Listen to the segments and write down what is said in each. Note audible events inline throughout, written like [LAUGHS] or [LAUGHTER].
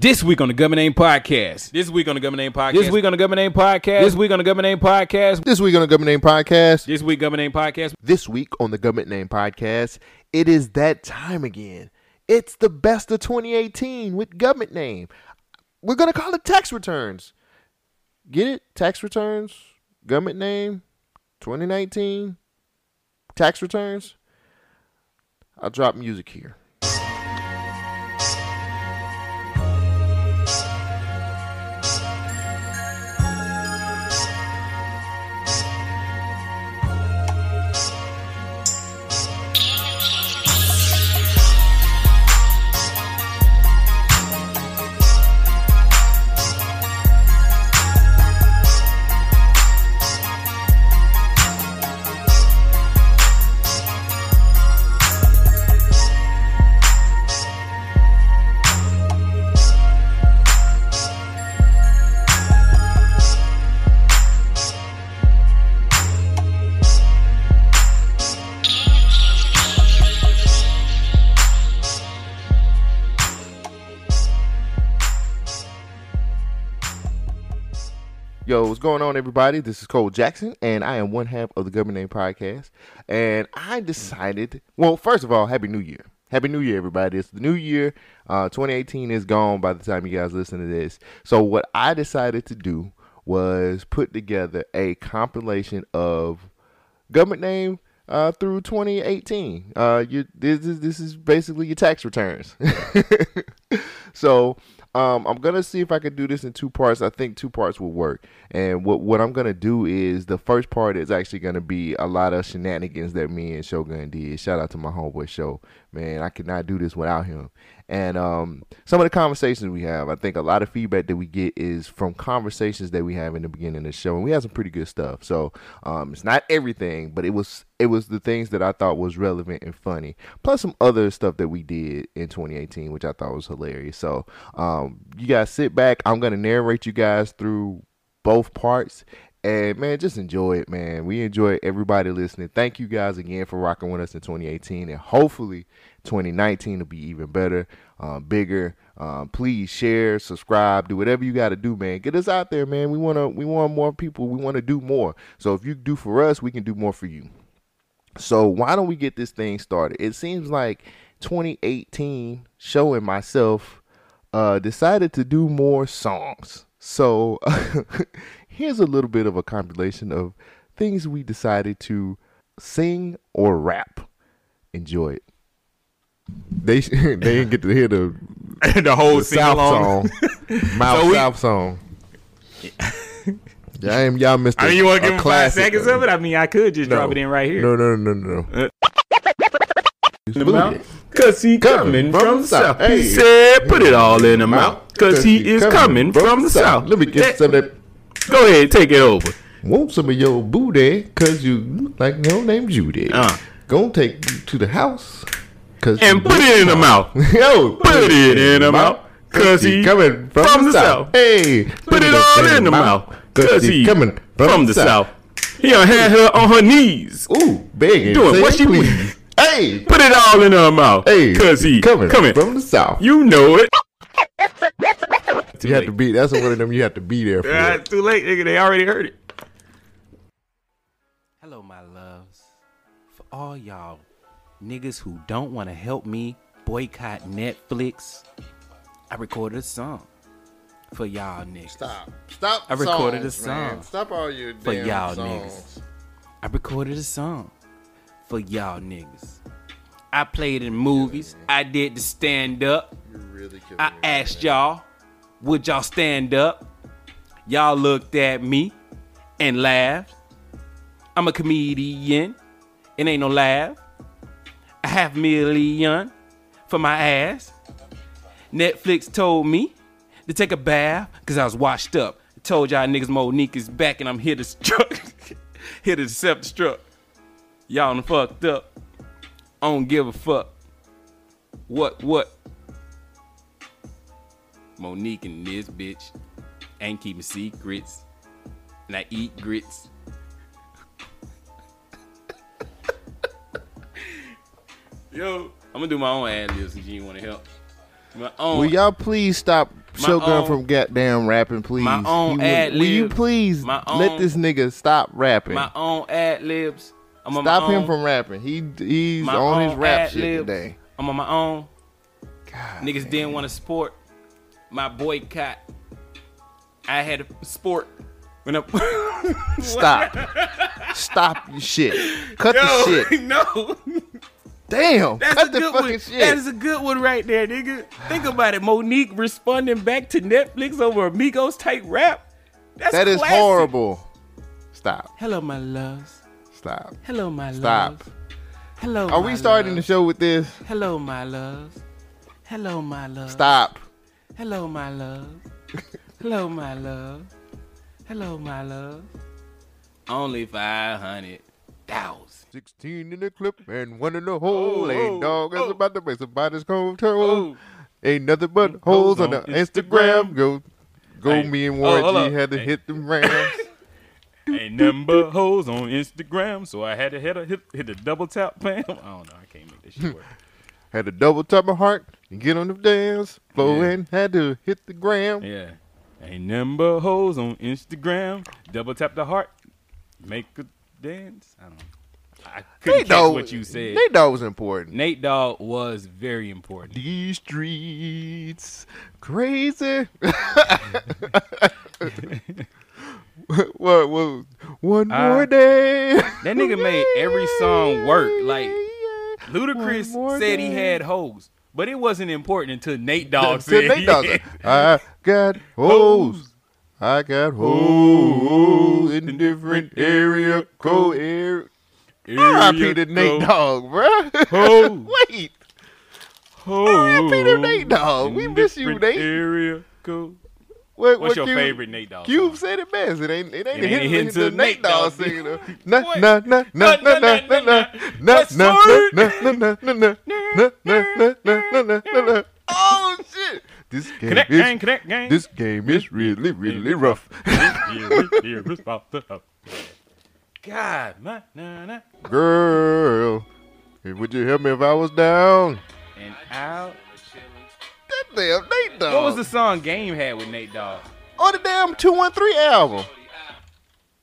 This week on the Government Name Podcast. This week on the Government Name Podcast. This week on the Government Name Podcast. This week on the Government Name Podcast. This week on the Government Name Podcast. This week Government Name Podcast. This week on the Government Name Podcast, it is that time again. It's the best of 2018 with Government Name. We're going to call it tax returns. Get it? Tax returns, Government Name, 2019, tax returns. I'll drop music here. What's going on, everybody? This is Cole Jackson, and I am one half of the Government Name Podcast. And I decided, well, first of all, Happy New Year. Happy New Year, everybody. It's the new year. Uh, 2018 is gone by the time you guys listen to this. So, what I decided to do was put together a compilation of government name uh, through 2018. Uh, you, this, is, this is basically your tax returns. [LAUGHS] so, um, I'm gonna see if I can do this in two parts. I think two parts will work. And what what I'm gonna do is the first part is actually gonna be a lot of shenanigans that me and Shogun did. Shout out to my homeboy Sho. Man, I could not do this without him. And um, some of the conversations we have, I think a lot of feedback that we get is from conversations that we have in the beginning of the show, and we have some pretty good stuff. So um, it's not everything, but it was it was the things that I thought was relevant and funny, plus some other stuff that we did in 2018, which I thought was hilarious. So um, you guys sit back. I'm gonna narrate you guys through both parts. And man, just enjoy it, man. We enjoy everybody listening. Thank you guys again for rocking with us in 2018, and hopefully 2019 will be even better, uh, bigger. Um, please share, subscribe, do whatever you got to do, man. Get us out there, man. We wanna, we want more people. We want to do more. So if you do for us, we can do more for you. So why don't we get this thing started? It seems like 2018, showing myself, uh, decided to do more songs. So [LAUGHS] here's a little bit of a compilation of things we decided to sing or rap. Enjoy it. They [LAUGHS] they didn't get to hear the [LAUGHS] the whole the South along. song, [LAUGHS] Mouth So we- South song. Yeah, I am y'all missed. I mean, you want to a give him five classic. seconds of it? I mean, I could just No. drop it in right here. No, no, no, no, no. Uh, in. Cause he coming from the south. Hey. He said, put it all in the mouth. Cause he is coming from the south. Let me get Yeah, some of that. Go ahead, take it over. Want some of your booty, cause you look like your name Judy. Uh. Gonna take you to the house, cause And [LAUGHS] put it in the mouth. Yo, Put it in the mouth. Cause he coming from, the south. Hey, Put it all in the mouth. Cause he coming from the south. He done had her on her knees. Ooh, begging. Doing what she please. Hey, Put it all in her mouth. hey, Cause he coming, coming. from the south. You know it. You have to be. That's one of them. You have to be there for. It's too late, nigga. They already heard it. Hello, my loves. For all y'all niggas who don't want to help me boycott Netflix, I recorded a song for y'all niggas. Stop. Stop. I recorded a songs, man. song Stop all your for damn y'all songs. niggas. I recorded a song for y'all niggas. I played in movies. I did the stand up. Really I asked y'all, would y'all stand up? Y'all looked at me and laughed. I'm a comedian. It ain't no laugh. A half million for my ass. Netflix told me to take a bath because I was washed up. told y'all niggas Mo'Nique is back and I'm here to struck. [LAUGHS] here to self destruct. Y'all done fucked up. I don't give a fuck. What, what? Mo'Nique and this bitch ain't keeping secrets. And I eat grits. Yo, I'm gonna do my own ad libs since you want to help. My own. Will y'all please stop Shogun own- from goddamn rapping, please. my own You- ad Will you please my let this nigga stop rapping? My own ad libs. I'm on Stop him own, from rapping. He he's on his rap shit ad-libs. today. I'm on my own. God, Niggas didn't want to support my boycott. I had a sport when I [LAUGHS] stop, stop your shit. Cut the [LAUGHS] shit. no. Damn, That's cut a the good fucking one. shit. That is a good one right there, nigga. Think about it. Mo'Nique responding back to Netflix over Amigos type rap. That's that is classic. horrible. Stop, Hello, my loves. stop. Hello, my Stop. loves. Stop. Hello. Are we starting the show with this? Hello, my loves. Hello, my love. Stop. Hello, my love. Hello, my love. Hello, my love. Only five hundred thousand. 16 in the clip and one in the hole. Oh, Ain't oh, dog is oh. about to make somebody's cold toe. Oh. Ain't nothing but holes on the Instagram. Go, go. Hey. Me and Oh, Warren hold G up. had to Hey. hit them rams. [LAUGHS] Ain't nothing but hoes on Instagram, so I had to hit a hit, hit the double tap plan. I don't know. I can't make this shit work. Had to double tap my heart and get on the dance floor Yeah. and had to hit the gram. yeah. Ain't but hoes on Instagram. Double tap the heart. Make a dance. I don't know. I couldn't Nate catch Dogg, what you said. Nate Dogg was important. Nate Dogg was very important. These streets crazy. [LAUGHS] what, what? One Uh, more day. That nigga made every song work. Like Ludacris said he had hoes, but it wasn't important until Nate Dogg said Nate Dogg said, I got hoes. I got hoes in different area code. Area. R.I.P. to Nate Dogg, bruh. [LAUGHS] Hoes. Wait. Hoes R.I.P. to Nate Dogg. We miss you, Nate. Area code. What, What's what your Cube- favorite Nate Dogg? Cube said it best. It ain't. It ain't, It ain't hitting hit to Nate Dogg singing. nah, nah, nah, nah, What's nah, word? nah, nah, nah, nah, nah, nah, nah, nah, nah, nah, nah, nah. Oh shit! This game Connect gang, is connect gang. this game is really really rough. God, my, nah, nah. Girl, would you help me if I was down? And out. That damn Nate Dogg. What was the song Game had with Nate Dogg? on the damn two one three album?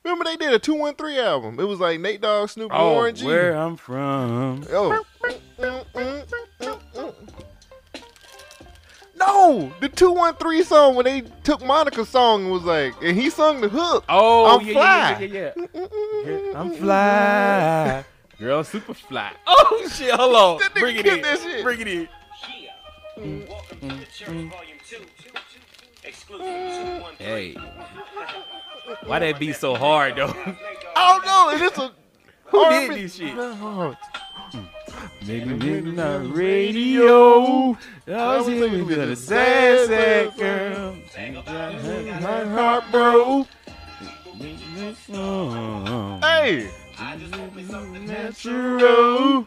Remember they did a two one three album. It was like Nate Dogg, Snoop, and Oh, Warren G. where I'm from. Oh. No, the two one three song when they took Monica's song and was like, and he sung the hook. Oh, I'm yeah, fly. yeah, yeah, yeah, yeah. I'm fly. Girl, super fly. Oh, shit, hold on. That nigga Bring it in. that. Bring it in. Welcome to the church, volume. Exclusive Hey. Why that be so hard though? I don't know. Is a [LAUGHS] Who did this shit? No. Maybe midnight radio. I was here with a sad, sad girl. My heart broke. Hey. I just hope it's something natural.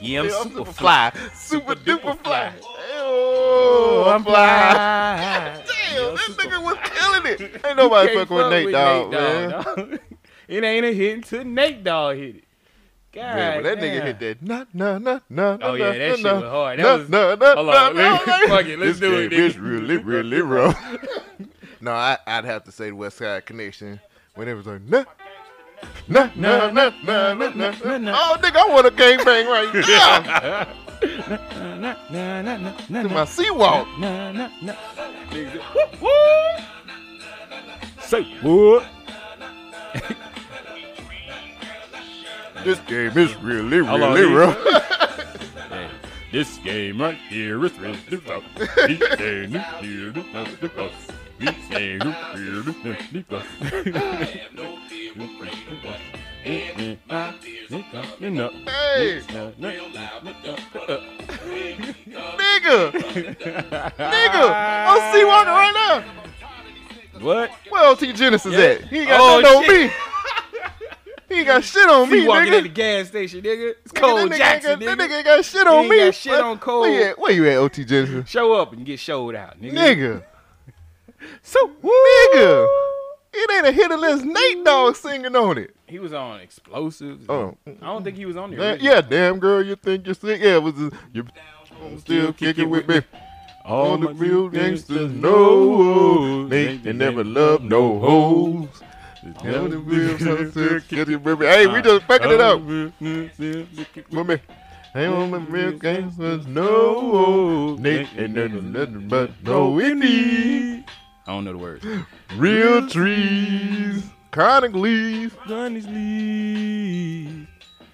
Yeah, I'm Yeah, super fly. Super duper fly. Oh, Oh, I'm fly. [LAUGHS] Damn, this nigga was killing it. [LAUGHS] Ain't nobody fucking with Nate Dogg, Nate man. Dogg, dog. [LAUGHS] it ain't a hit until Nate Dogg hit it. God, Man, but that nigga hit that nah nah nah nah. Oh, yeah, that shit nah, was hard. That nah, was- nah, nah, Hold nah, on, nah, let's- nah. fuck it, let's This do it, game is really really rough. no, I, I'd have to say the West Side Connection when it was like nah. Nah, nah, nah, nah, nah, nah, nah. Oh, nigga, I want a gangbang right now. Nah, nah, nah, nah, nah, to nah. my Seawalk. Nah, nah. Niggas, woo, woo. Say what? This game is really, really rough. Hey, this game right here is really rough. This game is really rough. This game is really rough. Hey, nigga, nigga, I'm Seawalker right now. What? Where LT Genesis Yeah. at? He ain't got Oh, nothing on me. he ain't got shit on Me walking at the nigga. got station, nigga. It's Nigga, Cole nigga Jackson, got, That nigga. nigga ain't got shit on ain't me. got shit on Cole. Where you at? Where you at, OT Genasis? Show up and get showed out, nigga. Nigga. [LAUGHS] So, Nigga. It ain't a hit unless Nate Dogg singing on it. He was on explosives. Oh. I don't think he was on there. Yeah, yeah, damn girl, you think you're sick? Yeah, it was a, you still kicking with me. All the real gangsters know they, they never love no hoes. All the real gangsters kicking with me. Hey, we just fucking it up. Me. Hey, all the real gangsters know they ain't nothing but no indie. I don't know the words. [GASPS] Real trees, chronic leaves. Gunny's leaves,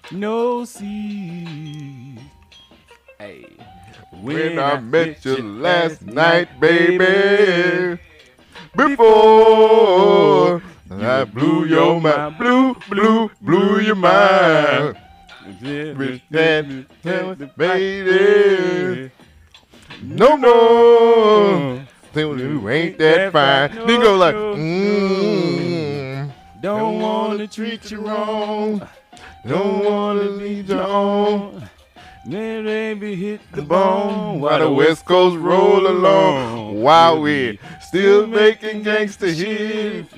no seeds. Hey, When I met you last night, baby. Before I blew your mind, blew, blew, blew your mind. With that, baby. No more. Think you ain't that fine. Then go like, mmm. Don't wanna treat you wrong. Don't wanna lead you on. Then baby hit the the bone bone while the West Coast roll along. While we still making gangster hits,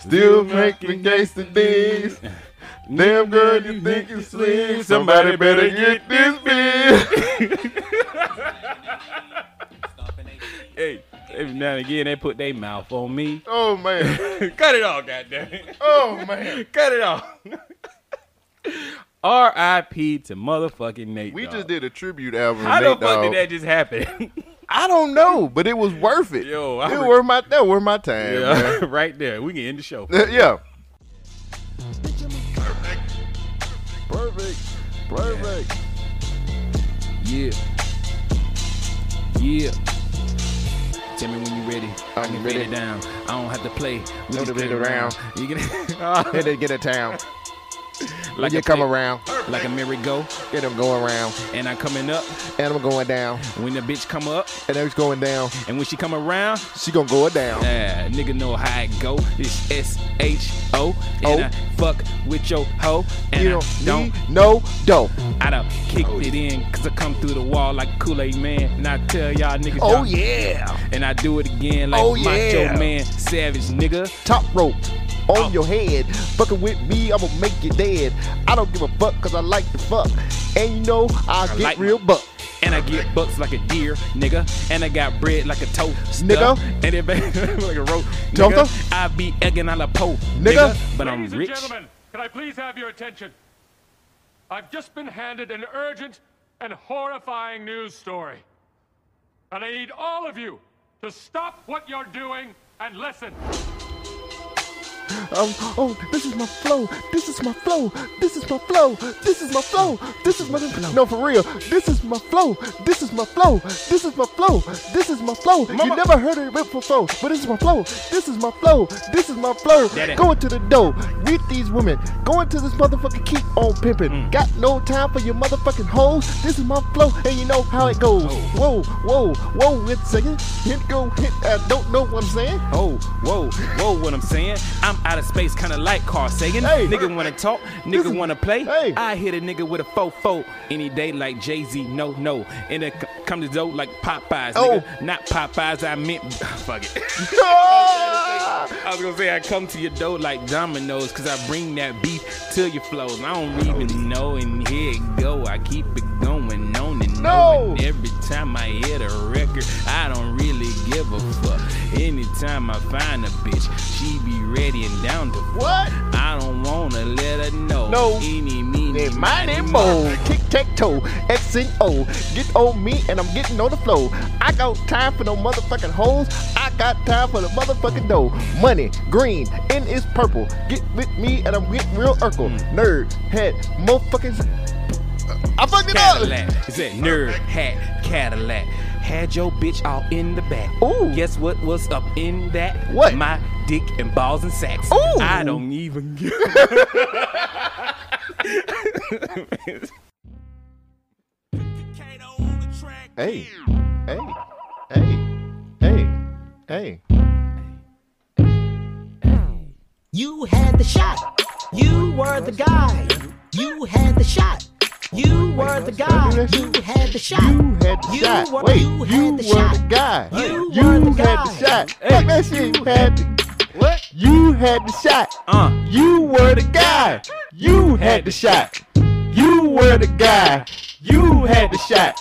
still making gangster things. Damn girl, you think you slick? Somebody better get this big. [LAUGHS] Hey, every now and again they put their mouth on me. oh man, [LAUGHS] Cut it off, goddamn. oh man. [LAUGHS] Cut it off. [LAUGHS] R.I.P. to motherfucking Nate. We Dogg. just did a tribute album. How to the fuck Dogg. did that just happen? I don't know, but it was worth it. Yo, I it re- worth my that worth my time. yeah, right there. We can end the show. man. yeah. Perfect. Perfect. Yeah. Yeah. Tell me when you're ready. I I'm can ready. it down. I don't have to play. We Don't just play around. You get Then [LAUGHS] they get a town. Like you come play- around, like a merry-go, get them going around, and I'm coming up. and I'm going down, When the bitch come up, and it's going down. and when she come around, She gonna go down. Ah, nigga know how it go. It's S H O. And Oh. I fuck with your hoe. And You I don't don't. no dough. I done kicked it in. Cause I come through the wall like Kool Aid man. And I tell y'all niggas. Oh y'all- yeah, And I do it again like Oh, Macho yeah. Man Savage nigga. top rope on Oh. your head. Fucking with me, I'ma make you dead. I don't give a fuck cause I like to fuck. And you know I, get like real buck. And I get bucks like a deer, nigga. And I got bread like a toast. Nigga. And it [LAUGHS] like a rope. Toaster. Nigga. I be egging on a po. Nigga. Nigga. But I'm Ladies and gentlemen, can I please have your attention? I've just been handed an urgent and horrifying news story. And I need all of you to stop what you're doing and listen. Um, oh, this is my flow. This is my flow. This is my flow. This is my flow. This is my no for real. This is my flow. This is my flow. This is my flow. This is my flow. You never heard of it before, but this is my flow. This is my flow. This is my flow. Going to the door. Meet these women. Going to this motherfucking keep on pimping. Got no time for your motherfucking hoes. This is my flow, and you know how it goes. Whoa, whoa, whoa. Wait a second. Hit go hit. I don't know what I'm saying. Oh, whoa, whoa, what I'm saying? I'm out of space, kinda like Carl Sagan. Hey. Nigga wanna talk, nigga is- wanna play. Hey. I hit a nigga with a faux any day like Jay Z, no, no. And it come to dough like Popeyes, Oh. nigga. Not Popeyes, I meant, [LAUGHS] fuck it. [LAUGHS] I was gonna say I come to your door like dominoes, cause I bring that beef to your flows. I don't even know, and here it go. I keep it going on and No. on. Every time I hit a record, I don't really give a fuck. Anytime I find a bitch, she be ready and down to. What? I don't wanna let her know. No. Any, meeny, mighty mo, tic tac toe, X and O. Get on me and I'm getting on the flow. I got time for no motherfucking hoes. I got time for the motherfucking dough. Money, green, and it's purple. Get with me and I'm getting real Urkel. Hmm. Nerd, head, motherfucking. I fucked it up. Cadillac. It's that nerd hat Cadillac. Had your bitch all in the back. Ooh. Guess what was up in that? What? My dick and balls and sacks. Ooh. I don't even give. Hey, hey, hey, hey, hey. You had the shot. You were the guy. You had the shot. You were the guy. You had the shot. You had the shot. were- Wait, you you, were the guy. You You were the had the shot. Hey. Fuck that shit. You had the What? You had the shot. Uh. You were the guy. You had the shot. You were the guy. You had the shot.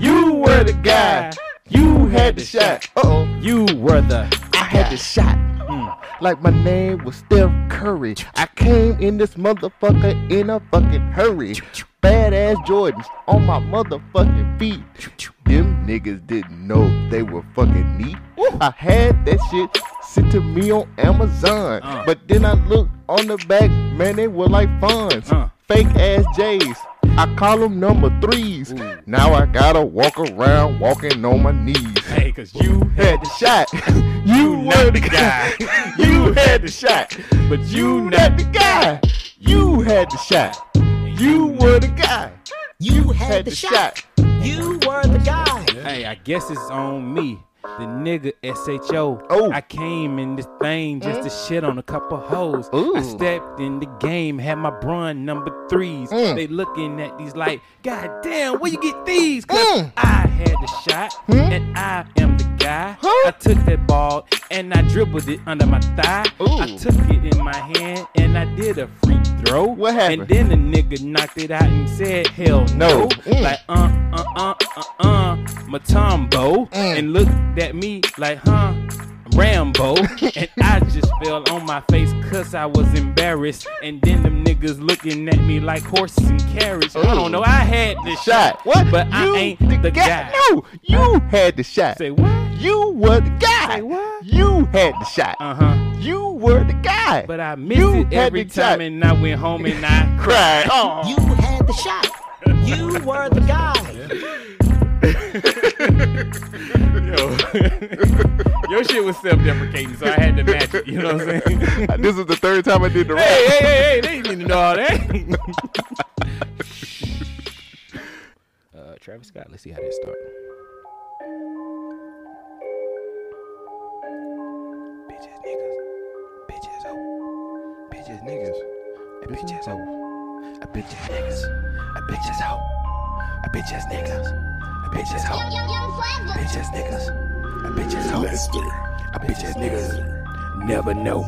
You were the guy. You had the shot. Uh oh. You were the. I had the shot. Like my name was Steph Curry. I came in this motherfucker in a fucking hurry. Badass Jordans on my motherfucking feet. Them niggas didn't know they were fucking neat. I had that shit sent to me on Amazon. Uh. But then I looked on the back, man, they were like funds. Uh. Fake ass J's. I call them number threes. Now I gotta walk around walking on my knees Hey, cause you had the shot. [LAUGHS] You were the guy. [LAUGHS] You had the shot. But you not the guy. You had the shot. You were the guy. You had the shot. You were the guy. Hey, I guess it's on me. The nigga SHO. Oh. I came in this thing just to shit on a couple hoes. Ooh. I stepped in the game, had my brun number threes. Mm. They looking at these like, God damn, where you get these? Cause Mm. I had the shot and I am the guy. Huh? I took that ball and I dribbled it under my thigh. Ooh. I took it in my hand and I did a free throw. What happened? And then the nigga knocked it out and said, hell No. no. Mm. Like, uh, uh, uh, uh, uh, Mutombo. Mm. And looked at me like, huh? Rambo, [LAUGHS] and I just fell on my face cause I was embarrassed. And then them niggas looking at me like horses and carriage. I don't know, I had the Shot. What? but you I ain't the, guy. No, you had the shot. Say what? You were the guy. Say what? You had the shot. Uh huh. You were the guy. But I missed You it every time, shot. and I went home and I [LAUGHS] cried. Oh. You had the shot. You were the guy. Yo, [LAUGHS] your shit was self-deprecating, so I had to match it. You know what I'm saying? [LAUGHS] this is the third time I did the rap. hey, hey, hey, hey! They didn't need to know all that. uh, Travis Scott. Let's see how this start. Bitches, niggas, bitches, hoe, bitches, niggas, a bitches, hoe, a bitches, niggas, a bitches, hoe, a bitches, niggas, a bitches, hoe, bitches, niggas, a bitches, hoe, a bitches, niggas. Never know.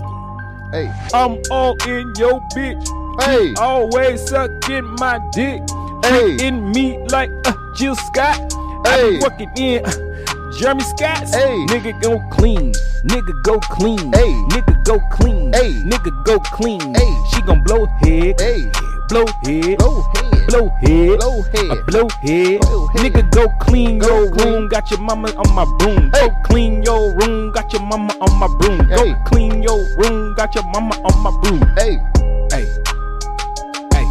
Hey, I'm all in your bitch. hey, Always sucking my dick. hey, In me like uh, Jill Scott. I Hey. be working in uh, Jeremy Scott's. Hey. Nigga go clean. Nigga go clean. Hey. Nigga go clean. Hey. Nigga go clean. Hey. She gon' blow head. hey. Blow head. Blow head. Blow head. Blow head. A blow head. Blow head. Nigga go clean Go your clean. room. Got your mama on my broom. Hey. Go clean your room. Got your mama on my broom. Hey. Go clean your room. Got your mama on my broom. Hey, Hey. Hey.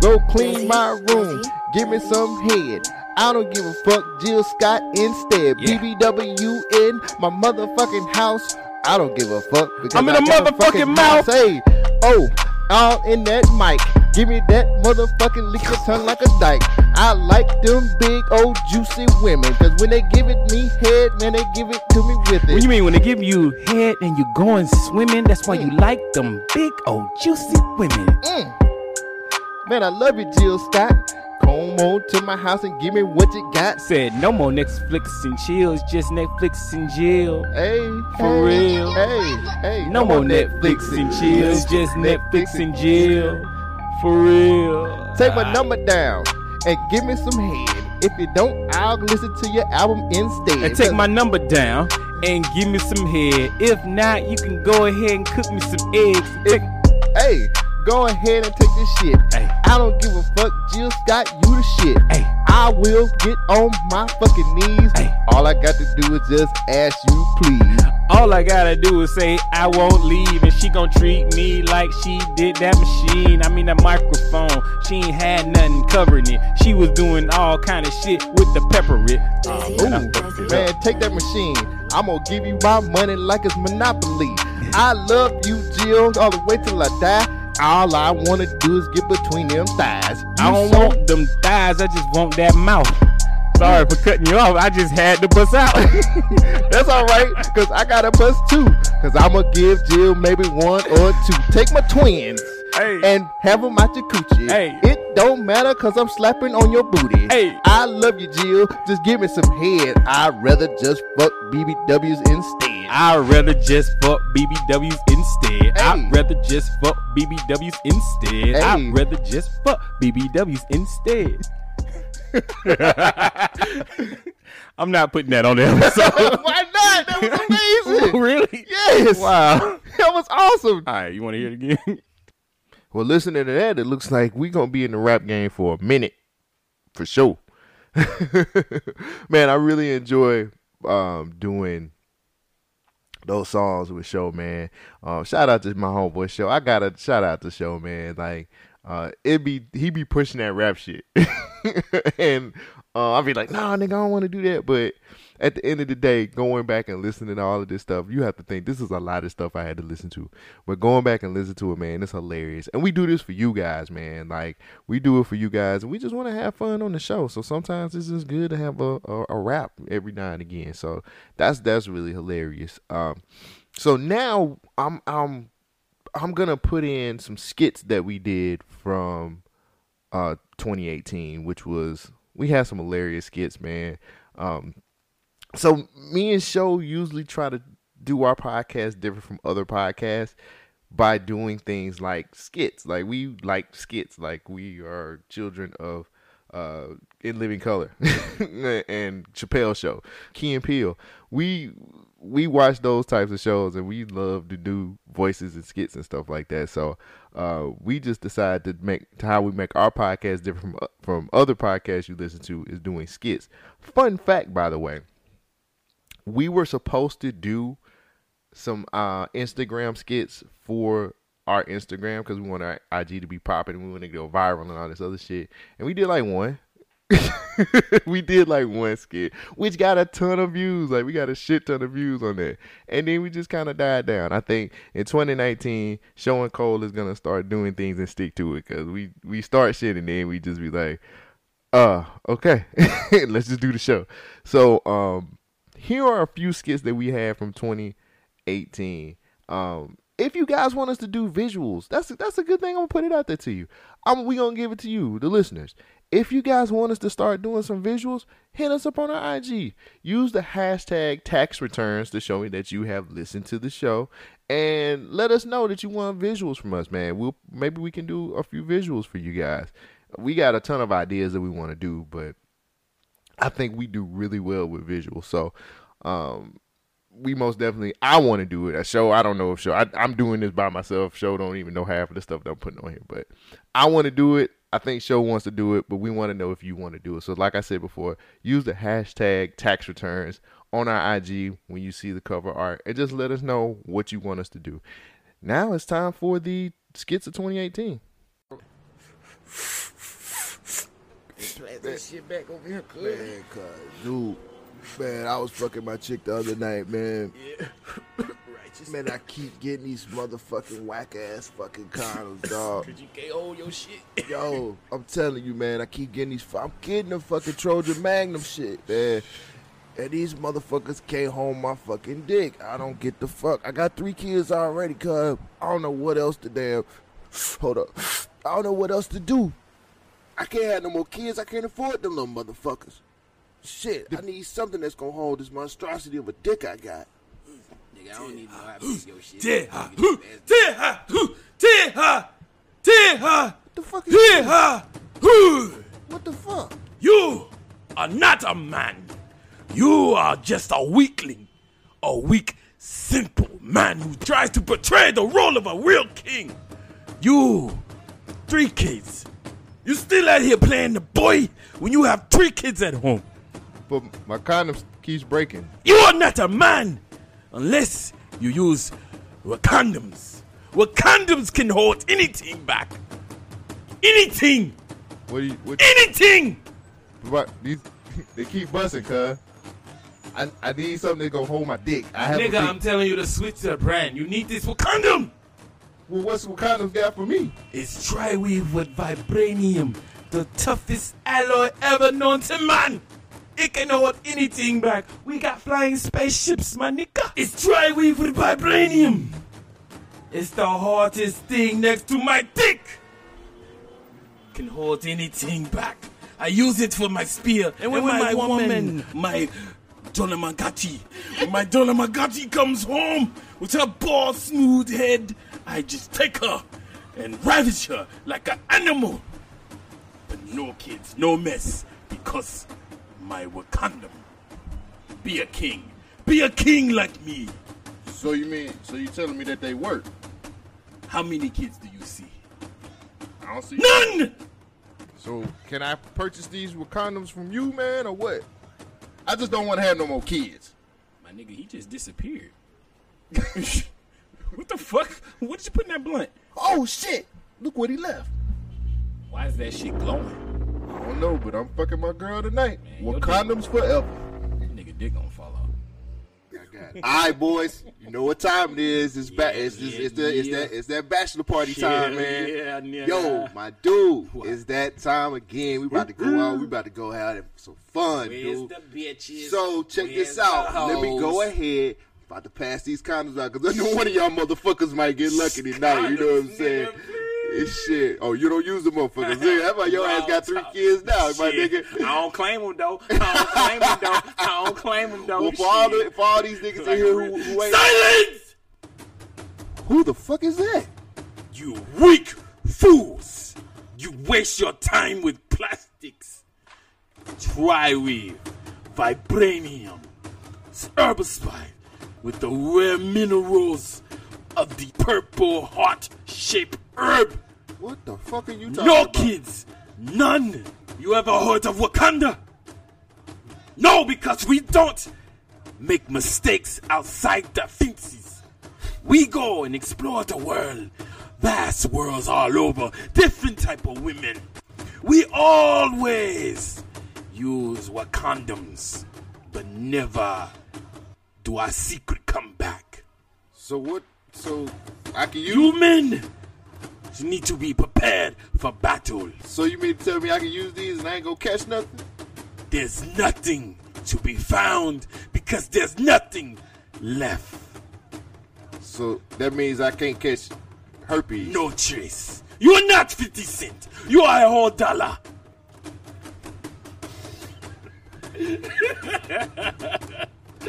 go clean my room. Give me some head. I don't give a fuck, Jill Scott instead. Yeah. BBW in my motherfucking house. I don't give a fuck. Because I'm in I a motherfucking fucking mouth. Hey, oh, all in that mic. Give me that motherfucking lick your tongue like a dyke. I like them big old juicy women. Cause when they give it me head, man, they give it to me with it. What you mean when they give you head and you going swimming? That's why you like them big old juicy women. Mm. Man, I love you, Jill Scott. Come on to my house and give me what you got. Said no more Netflix and chills, just Netflix and chill. Hey, For hey, real. Hey, hey. No more Netflix and chills, just Netflix and chill. For real. Take my number down and give me some head. If you don't, I'll listen to your album instead. And take my number down and give me some head. If not, you can go ahead and cook me some eggs. Take- Hey, go ahead and take this shit. Hey. I don't give a fuck, Jill Scott, you the shit. Hey. I will get on my fucking knees. Hey. All I got to do is just ask you, please. All I gotta do is say I won't leave, and she gon' treat me like she did that machine. I mean that microphone. She ain't had nothing covering it. She was doing all kind of shit with the pepper it. Ooh, man, take that machine. I'm gonna give you my money like it's Monopoly. I love you, Jill, all the way till I die. All I wanna do is get between them thighs. I don't want them thighs. I just want that mouth. Sorry for cutting you off. I just had to bust out. [LAUGHS] That's all right, cause I got a bust too. Cause I'ma give Jill maybe one or two. Take my twins. Hey. and have them out your coochie. Hey. It don't matter cause I'm slapping on your booty. Hey. I love you, Jill. Just give me some head. I'd rather just fuck BBWs instead. I'd rather just fuck BBWs instead. Hey. I'd rather just fuck BBWs instead. Hey. I'd rather just fuck BBWs instead. [LAUGHS] I'm not putting that on the episode. [LAUGHS] Why not? That was amazing. [LAUGHS] really? yes. Wow. That was awesome. All right, you want to hear it again? Well, listening to that, it looks like we're gonna be in the rap game for a minute, for sure. man, I really enjoy um, doing those songs with Sho, man. Um, shout out to my homeboy Sho. I gotta shout out to Sho, man. Like, uh, it be he be pushing that rap shit, [LAUGHS] and uh, I be like, nah, nigga, I don't want to do that. But at the end of the day, going back and listening to all of this stuff, you have to think this is a lot of stuff I had to listen to. But going back and listen to it, man, it's hilarious. And we do this for you guys, man. Like we do it for you guys, and we just want to have fun on the show. So sometimes it's just good to have a, a, a rap every now and again. So that's that's really hilarious. Um, so now I'm I'm I'm gonna put in some skits that we did from uh 2018, which was we had some hilarious skits, man. Um, so me and Sho usually try to do our podcast different from other podcasts by doing things like skits. Like we like skits, like we are children of uh in living color [LAUGHS] and Chappelle show, Key and Peele. We we watch those types of shows and we love to do voices and skits and stuff like that. So uh, we just decided to make how we make our podcast different from from other podcasts you listen to is doing skits. Fun fact, by the way, we were supposed to do some uh, Instagram skits for our Instagram because we want our IG to be popping and we want to go viral and all this other shit. And we did like one. [LAUGHS] we did like one skit, which got a ton of views. Like we got a shit ton of views on that. And then we just kind of died down. I think in 2019, Sho and Cole is gonna start doing things and stick to it because we we start shit and then we just be like, uh, okay, [LAUGHS] let's just do the show. So um, here are a few skits that we have from 2018. Um, if you guys want us to do visuals, that's that's a good thing. I'm gonna put it out there to you. I'm we gonna give it to you, the listeners. If you guys want us to start doing some visuals, hit us up on our IG. Use the hashtag tax returns to show me that you have listened to the show, and let us know that you want visuals from us, man. We'll maybe we can do a few visuals for you guys. We got a ton of ideas that we want to do, but I think we do really well with visuals. So, um, we most definitely I want to do it. A show I don't know if Sho I, I'm doing this by myself. Sho don't even know half of the stuff that I'm putting on here, but I want to do it. I think Sho wants to do it, but we want to know if you want to do it. So like I said before, use the hashtag tax returns on our IG when you see the cover art and just let us know what you want us to do. Now it's time for the skits of 2018. This shit back over here, cuz. Man, cuz, dude, man, I was fucking my chick the other night, man. Yeah. [COUGHS] Man, I keep getting these motherfucking whack ass fucking condoms, dog. Cause you can't hold your shit. Yo, I'm telling you, man, I keep getting these. I'm getting the fucking Trojan Magnum shit, man. And these motherfuckers can't hold my fucking dick. I don't get the fuck. I got three kids already, cuz. I don't know what else to damn. Hold up. I don't know what else to do. I can't have no more kids. I can't afford them little motherfuckers. Shit, I need something that's gonna hold this monstrosity of a dick I got. Nigga, I don't even know how to make your shit. Teha, teha, teha, teha, What the fuck is teha, hu. What the fuck? You are not a man. You are just a weakling. A weak, simple man who tries to portray the role of a real king. You, three kids. You still out here playing the boy when you have three kids at home. But my condom keeps breaking. You are not a man unless you use condoms. Well, condoms can hold anything back. Anything. What do you? What, Anything. But these? [LAUGHS] They keep busting, cuz. I, I need something that's gonna hold my dick. I have a Nigga. I'm telling you to switch to a brand. You need this for condom. Well, what's what condoms got for me? It's Triweave with vibranium, the toughest alloy ever known to man. It can hold anything back. We got flying spaceships, my nigga. It's Triweave with vibranium. It's the hardest thing next to my dick. Can hold anything back. I use it for my spear. And when, my, woman, my Dolamagati, when my Dolamagati comes home with her bald, smooth head, I just take her and ravage her like an animal. But no kids, no mess, because my Wakandam. Be a king. Be a king like me. So you mean? So you telling me that they work? How many kids do you see? I don't see None! So can I purchase these with condoms from you, man, or what? I just don't want to have no more kids. My nigga, he just disappeared. [LAUGHS] what the fuck? What did you put in that blunt? Oh shit! Look what he left. Why is that shit glowing? I don't know, but I'm fucking my girl tonight. Man, with your condoms forever. Nigga dick gonna fall off. [LAUGHS] All right, boys. You know what time it is? It's back. It's, it's, it's, the, it's that it's that bachelor party time, man. Yeah, nigga. Yo, my dude, it's that time again. We about to go out. We about to go have some fun, Where's dude. the bitches? So check Where's this out. Let me go ahead. About to pass these condoms out because I know one of y'all motherfuckers might get lucky tonight. You know what I'm saying? It's shit. Oh, you don't use the motherfuckers. Yeah, that's why your ass [LAUGHS] got three kids now, my nigga. I don't claim them [LAUGHS] though. I don't claim them though. I don't claim them though. Well, for all, the, for all these niggas in here who, who ain't. Silence! Who the fuck is that? You weak fools! You waste your time with plastics. Try with vibranium, herbicide with the rare minerals of the purple heart-shaped herb. What the fuck are you talking No about? kids, none. You ever heard of Wakanda? No, because we don't make mistakes outside the fences. We go and explore the world, vast worlds all over, different type of women. We always use Wakandams, but never do our secret come back. So what? So I can use. You men need to be prepared for battle. So you mean to tell me I can use these and I ain't gonna catch nothing? There's nothing to be found because there's nothing left. So that means I can't catch herpes. No trace. You're not 50 cent. You are a whole dollar. [LAUGHS] [LAUGHS]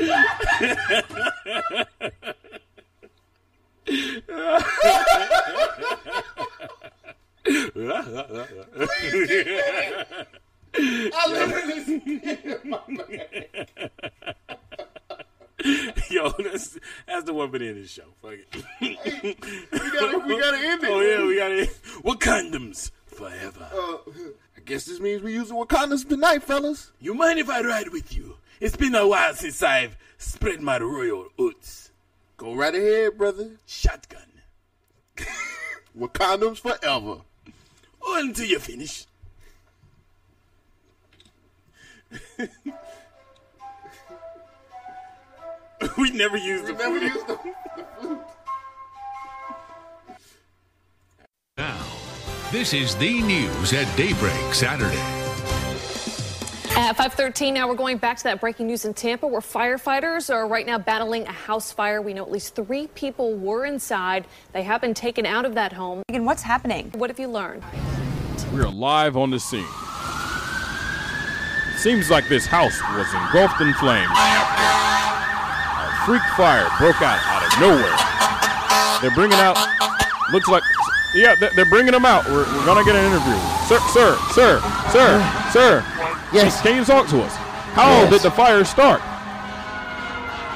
Yo, that's that's the one been in this show. Fuck it. we gotta, we gotta end it. oh yeah, we got it. What condoms forever? Uh, I guess this means we using Wakandas tonight, fellas. You mind if I ride with you? It's been a while since I've spread my royal oats. Go right ahead, brother. Shotgun. [LAUGHS] Wakandas forever. Until you finish. [LAUGHS] we never used the Never food. used the, Now, this is the news at daybreak Saturday. At 5:13 now we're going back to that breaking news in Tampa where firefighters are right now battling a house fire. We know at least 3 people were inside. They have been taken out of that home. And what's happening? What have you learned? We are live on the scene. Seems like this house was engulfed in flames a freak fire broke out out of nowhere. They're bringing out, looks like, yeah, they're- they're bringing them out. We're, we're gonna get an interview. Sir, sir, sir, sir, sir. Yes. Can you talk to us? How Yes. did the fire start?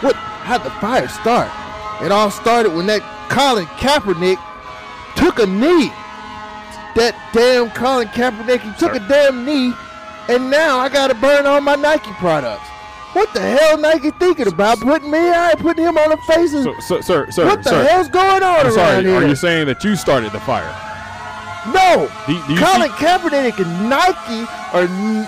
What? How'd the fire start? It all started when that Colin Kaepernick took a knee. That damn Colin Kaepernick, he took a damn knee, and now I gotta burn all my Nike products. What the hell Nike thinking about putting me out, putting him on the faces? So, so, sir, sir, what the sir. hell's going on I'm around sorry. here? Are you saying that you started the fire? No, Do, do Colin see- Kaepernick and Nike are,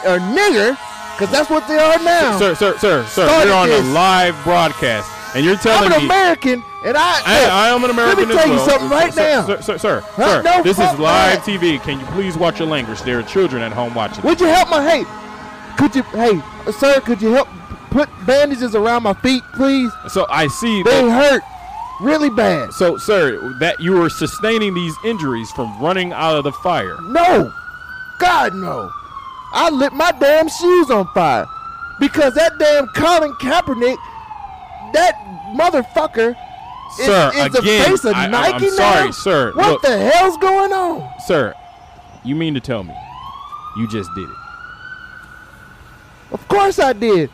are nigger, because that's what they are now. Sir, sir, sir, sir, Started we're on this. a live broadcast, and you're telling me I'm an me American, and I, I, I am an American Let me tell as you something right sir, now. Sir, sir, sir, Huh? sir, No, this is live that. TV. Can you please watch your language? There are children at home watching. Would you help my hey? Could you hey, sir? Could you help put bandages around my feet, please? So I see They that hurt. Really bad. So, sir, that you were sustaining these injuries from running out of the fire. No, God no. I lit my damn shoes on fire because that damn Colin Kaepernick, that motherfucker, is, Sir, is the again, face of I- I- I'm Nike now. sorry, sir. What Look. the hell's going on? Sir, you mean to tell me you just did it? Of course I did.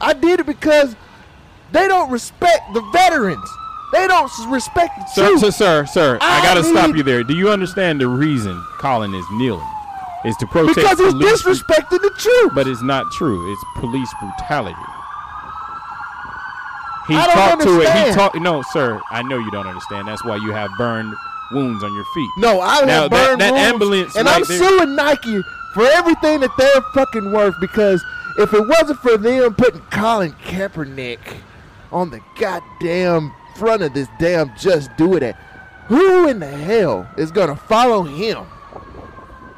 I did it because they don't respect the veterans. They don't respect the Sir, troops. sir, sir, sir, I, I gotta stop you there. Do you understand the reason Colin is kneeling? Is to protest because he's disrespecting the truth. But it's not true. It's police brutality. He I don't talked to it. He talked. No, sir. I know you don't understand. That's why you have burned wounds on your feet. No, I now have that, burned that wounds, ambulance and right I'm there- suing Nike for everything that they're fucking worth. Because if it wasn't for them putting Colin Kaepernick on the goddamn front of this damn Just Do It, at, who in the hell is gonna follow him?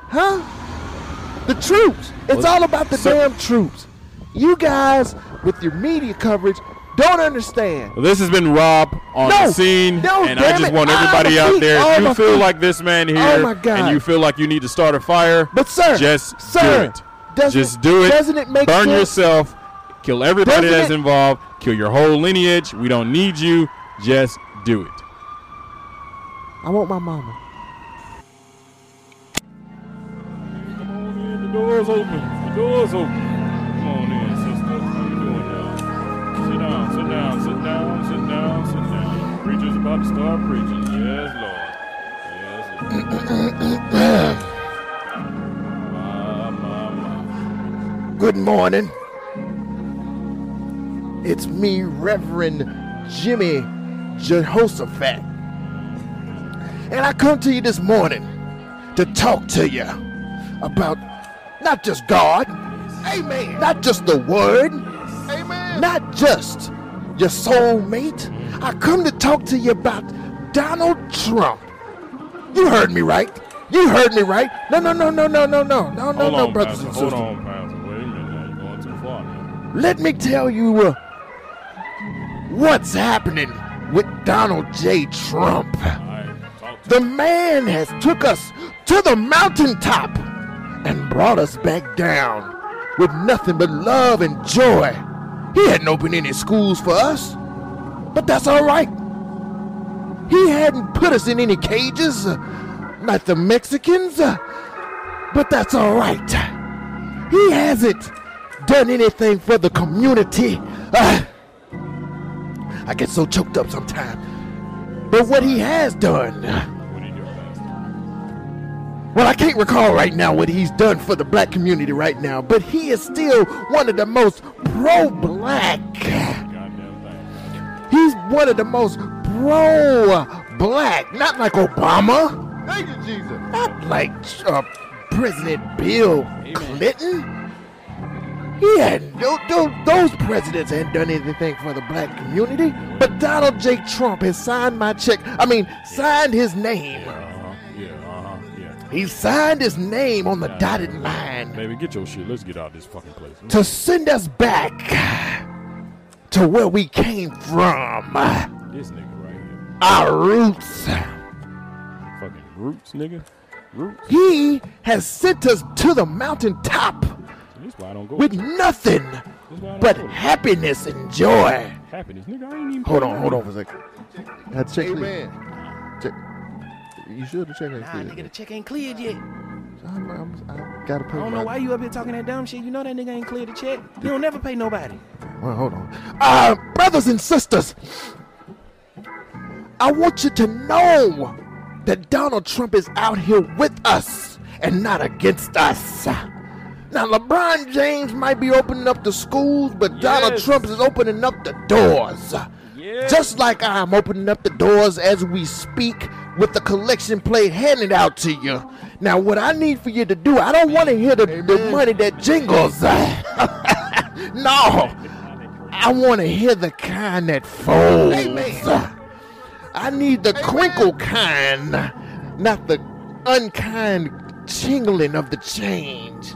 Huh? The troops. It's Well, all about the sir- damn troops. You guys with your media coverage don't understand. Well, this has been Rob on No, the scene, no, and I just it. want everybody out feet. there. Oh, If you feel feet. like this man oh here, Oh, my God. and you feel like you need to start a fire, But sir, just sir, do it. Just do it. doesn't it make Burn sense? yourself. Kill everybody Doesn't that's it- involved. Kill your whole lineage. We don't need you. Just do it. I want my mama. Come on in, The door's open. The door's open. Come on in, sister. How you doing now? Sit down, sit down, sit down, sit down, sit down. Preacher's about to start preaching. Yes, Lord. Yes, Lord. My, my, my. Good morning. It's me, Reverend Jimmy Jehoshaphat. And I come to you this morning to talk to you about not just God, Amen. Not just the Word, Amen. Not just your soulmate. I come to talk to you about Donald Trump. You heard me right. You heard me right. No, no, no, no, no, no, no, no, no, no, brothers Pastor. and Hold sisters. on, Pastor. Wait a minute. Now you're going too far. Now. Let me tell you uh, what's happening with Donald J. Trump. Right, The man has took us to the mountaintop and brought us back down with nothing but love and joy. He hadn't opened any schools for us, but that's all right. He hadn't put us in any cages, uh, like the Mexicans, uh, but that's all right. He hasn't done anything for the community. Uh, I get so choked up sometimes. But what he has done, Well, I can't recall right now what he's done for the black community right now, but he is still one of the most pro black. He's one of the most pro black, not like Obama, Thank you, Jesus. not like uh, President Bill Clinton. He hadn't, tho- tho- those presidents hadn't done anything for the black community, but Donald J. Trump has signed my check. I mean, signed his name. Uh-huh. Yeah, uh-huh. Yeah. He signed his name on the dotted line. Baby, get your shit. Let's get out of this fucking place. to send us back to where we came from, This nigga right here. our roots. Fucking roots, nigga. Roots. He has sent us to the mountaintop This why I don't go. with nothing This why I don't but go. happiness and joy. happiness, nigga. I ain't even. Hold on, hold on for a second. Had to check Amen. Check. You should have checked that. Nah, nigga, the check ain't cleared yet. I'm, I'm, I gotta pay I don't know why you up here talking that dumb shit. You know that nigga ain't cleared the check. He don't never pay nobody. Well, hold on. Uh, brothers and sisters, I want you to know that Donald Trump is out here with us and not against us. Now, LeBron James might be opening up the schools, but Donald Trump is opening up the doors. Yeah. Just like I'm opening up the doors as we speak with the collection plate handed out to you. Now, what I need for you to do, I don't want to hear the, the money that jingles. [LAUGHS] no. I want to hear the kind that folds. I need the crinkle kind, not the unkind jingling of the change.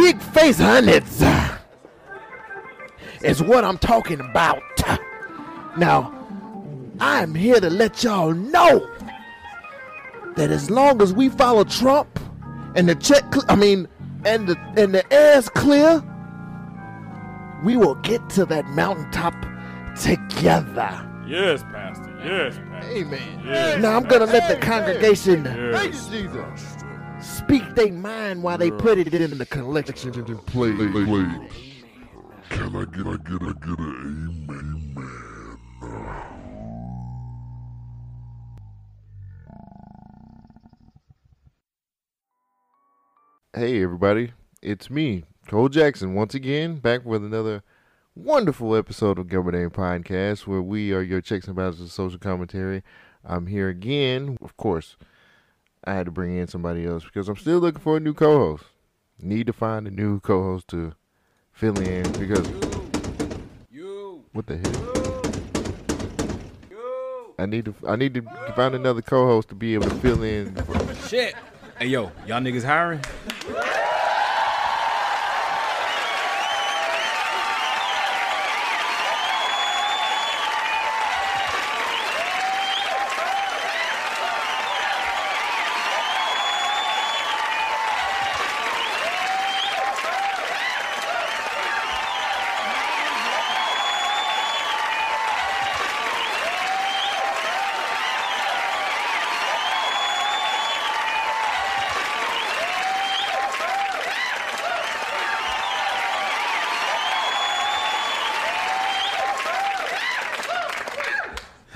Big face hundreds uh, is what I'm talking about. Now, I'm here to let y'all know that as long as we follow Trump and the check, cl- I mean, and the and the air's clear, we will get to that mountaintop together. Yes, Pastor. Yes, Pastor. Amen. Yes, Now I'm gonna let the congregation Thank you, Jesus. Speak their mind while they put it in the collection plate. Play, play. Can I get, I get, I get a amen, amen? Hey, everybody. It's me, Cole Jackson, once again, back with another wonderful episode of Gubmint Name Podcast, where we are your checks and balances of social commentary. I'm here again. Of course, I had to bring in somebody else because I'm still looking for a new co host. Need to find a new co host to fill in because. you What the hell? I need to I need to find another co-host to be able to fill in. For, Shit. Hey yo, y'all niggas hiring?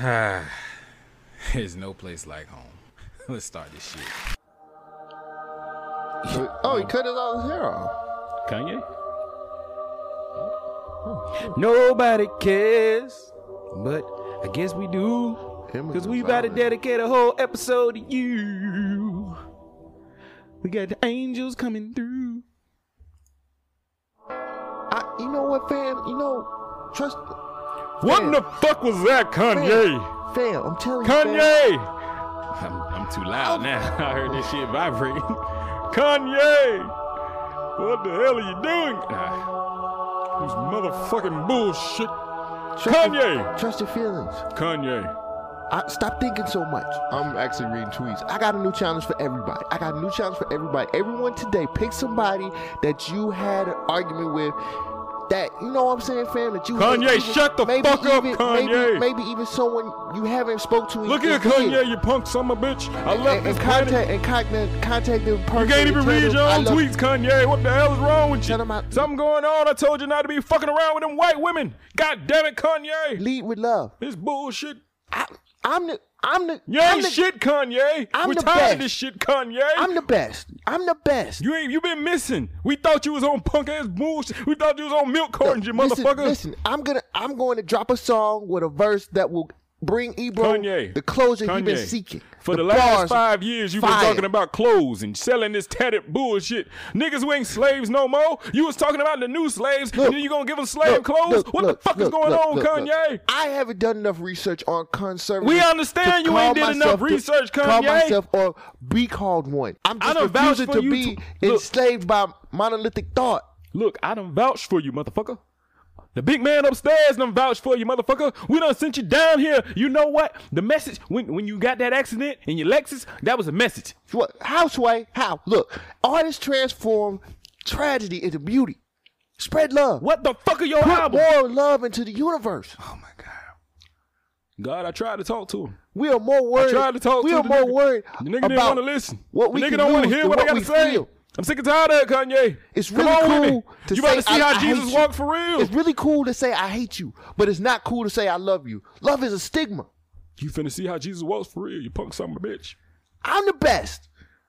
[SIGHS] There's no place like home. [LAUGHS] Let's start this shit. oh, he cut his all his hair off. Kanye? Nobody cares, but I guess we do. Cause we a about to dedicate a whole episode to you. We got the angels coming through. I, you know what, fam? You know, trust. What in the fuck was that, Kanye? Fail, I'm telling you. Kanye! I'm, I'm too loud now. [LAUGHS] I heard this shit vibrating. [LAUGHS] Kanye! What the hell are you doing? Ah, This motherfucking bullshit. Trust Kanye! Your, trust your feelings. Kanye. I, stop thinking so much. I'm actually reading tweets. I got a new challenge for everybody. I got a new challenge for everybody. Everyone today, pick somebody that you had an argument with. That you know what I'm saying, fam. That you Kanye, maybe- shut the maybe fuck up, Kanye. Maybe, maybe even someone you haven't spoke to. Look years. Kanye, you punk son of a bitch. I left and, this and contact and contact contact the person. You can't even read your own tweets, Kanye. What the hell is wrong with you? Something going on. I told you not to be fucking around with them white women. God damn it, Kanye. Lead with love. This bullshit. I, I'm the. I'm the. You I'm ain't the, shit, Kanye. I'm we the tired best. of this shit, Kanye. I'm the best. I'm the best. you ain't you been missing. We thought you was on punk ass bullshit. We thought you was on milk cartons, you listen, motherfucker. Listen, I'm gonna I'm going to drop a song with a verse that will bring Ebro Kanye. the closure he's been seeking. For the, last five years, you've been talking about clothes and selling this tatted bullshit. Niggas who ain't slaves no more. You was talking about the new slaves, Look, and then you gonna give them slave Look, clothes? look, what the fuck is going on, Kanye? I haven't done enough research on conservatives. We understand you ain't did enough research, Call myself or be called one. I'm just refusing for to you be enslaved by monolithic thought. Look, I done vouched for you, motherfucker. The big man upstairs done vouched for you, motherfucker. We done sent you down here. You know what? The message when when you got that accident in your Lexus, that was a message. What? How, Sway? How? Look, artists transform tragedy into beauty. Spread love. What the fuck are your Put album? more love into the universe. Oh my god. God, I tried to talk to him. We are more worried. I tried to talk we to are the more nigga. worried The nigga didn't want to listen. What we the nigga don't want to hear than what I got to say. feel. I'm sick and tired of it, Kanye. It's Come really cool me. to you about say to see I- how I Jesus walked for real. It's really cool to say I hate you, but it's not cool to say I love you. Love is a stigma. you finna see how Jesus walks for real. You punk son of a bitch. I'm the best.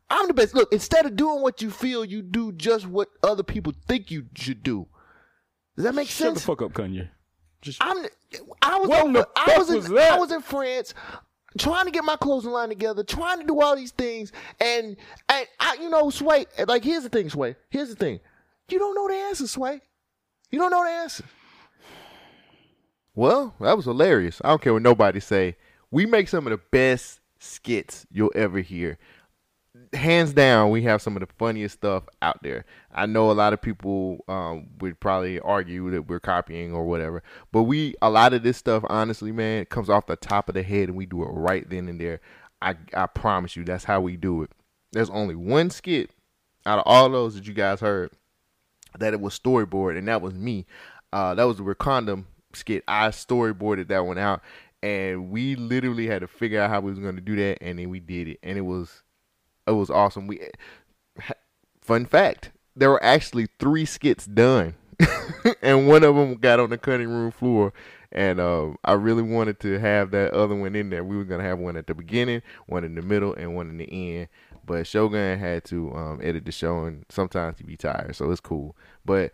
I'm the best. Look, instead of doing what you feel, you do just what other people think you should do. Does that make Shut sense? Shut the fuck up, Kanye. Just I'm. I was. What in the I fuck was. In, that? I was in France, trying to get my clothing line together, trying to do all these things, and and I, you know, Sway. Like, here's the thing, Sway. Here's the thing. You don't know the answer, Sway. You don't know the answer. Well, that was hilarious. I don't care what nobody say. We make some of the best skits you'll ever hear. Hands down, we have some of the funniest stuff out there. I know a lot of people um, would probably argue that we're copying or whatever, but we a lot of this stuff, honestly, man, comes off the top of the head, and we do it right then and there. I I promise you, that's how we do it. There's only one skit out of all those that you guys heard that it was storyboard, and that was me. Uh, that was the Wakanda skit. I storyboarded that one out, and we literally had to figure out how we was going to do that, and then we did it, and it was it was awesome. We fun fact, there were actually three skits done, [LAUGHS] and one of them got on the cutting room floor. And uh, I really wanted to have that other one in there. We were gonna have one at the beginning, one in the middle, and one in the end. But Shogun had to um, edit the show, and sometimes he'd be tired, so it's cool. But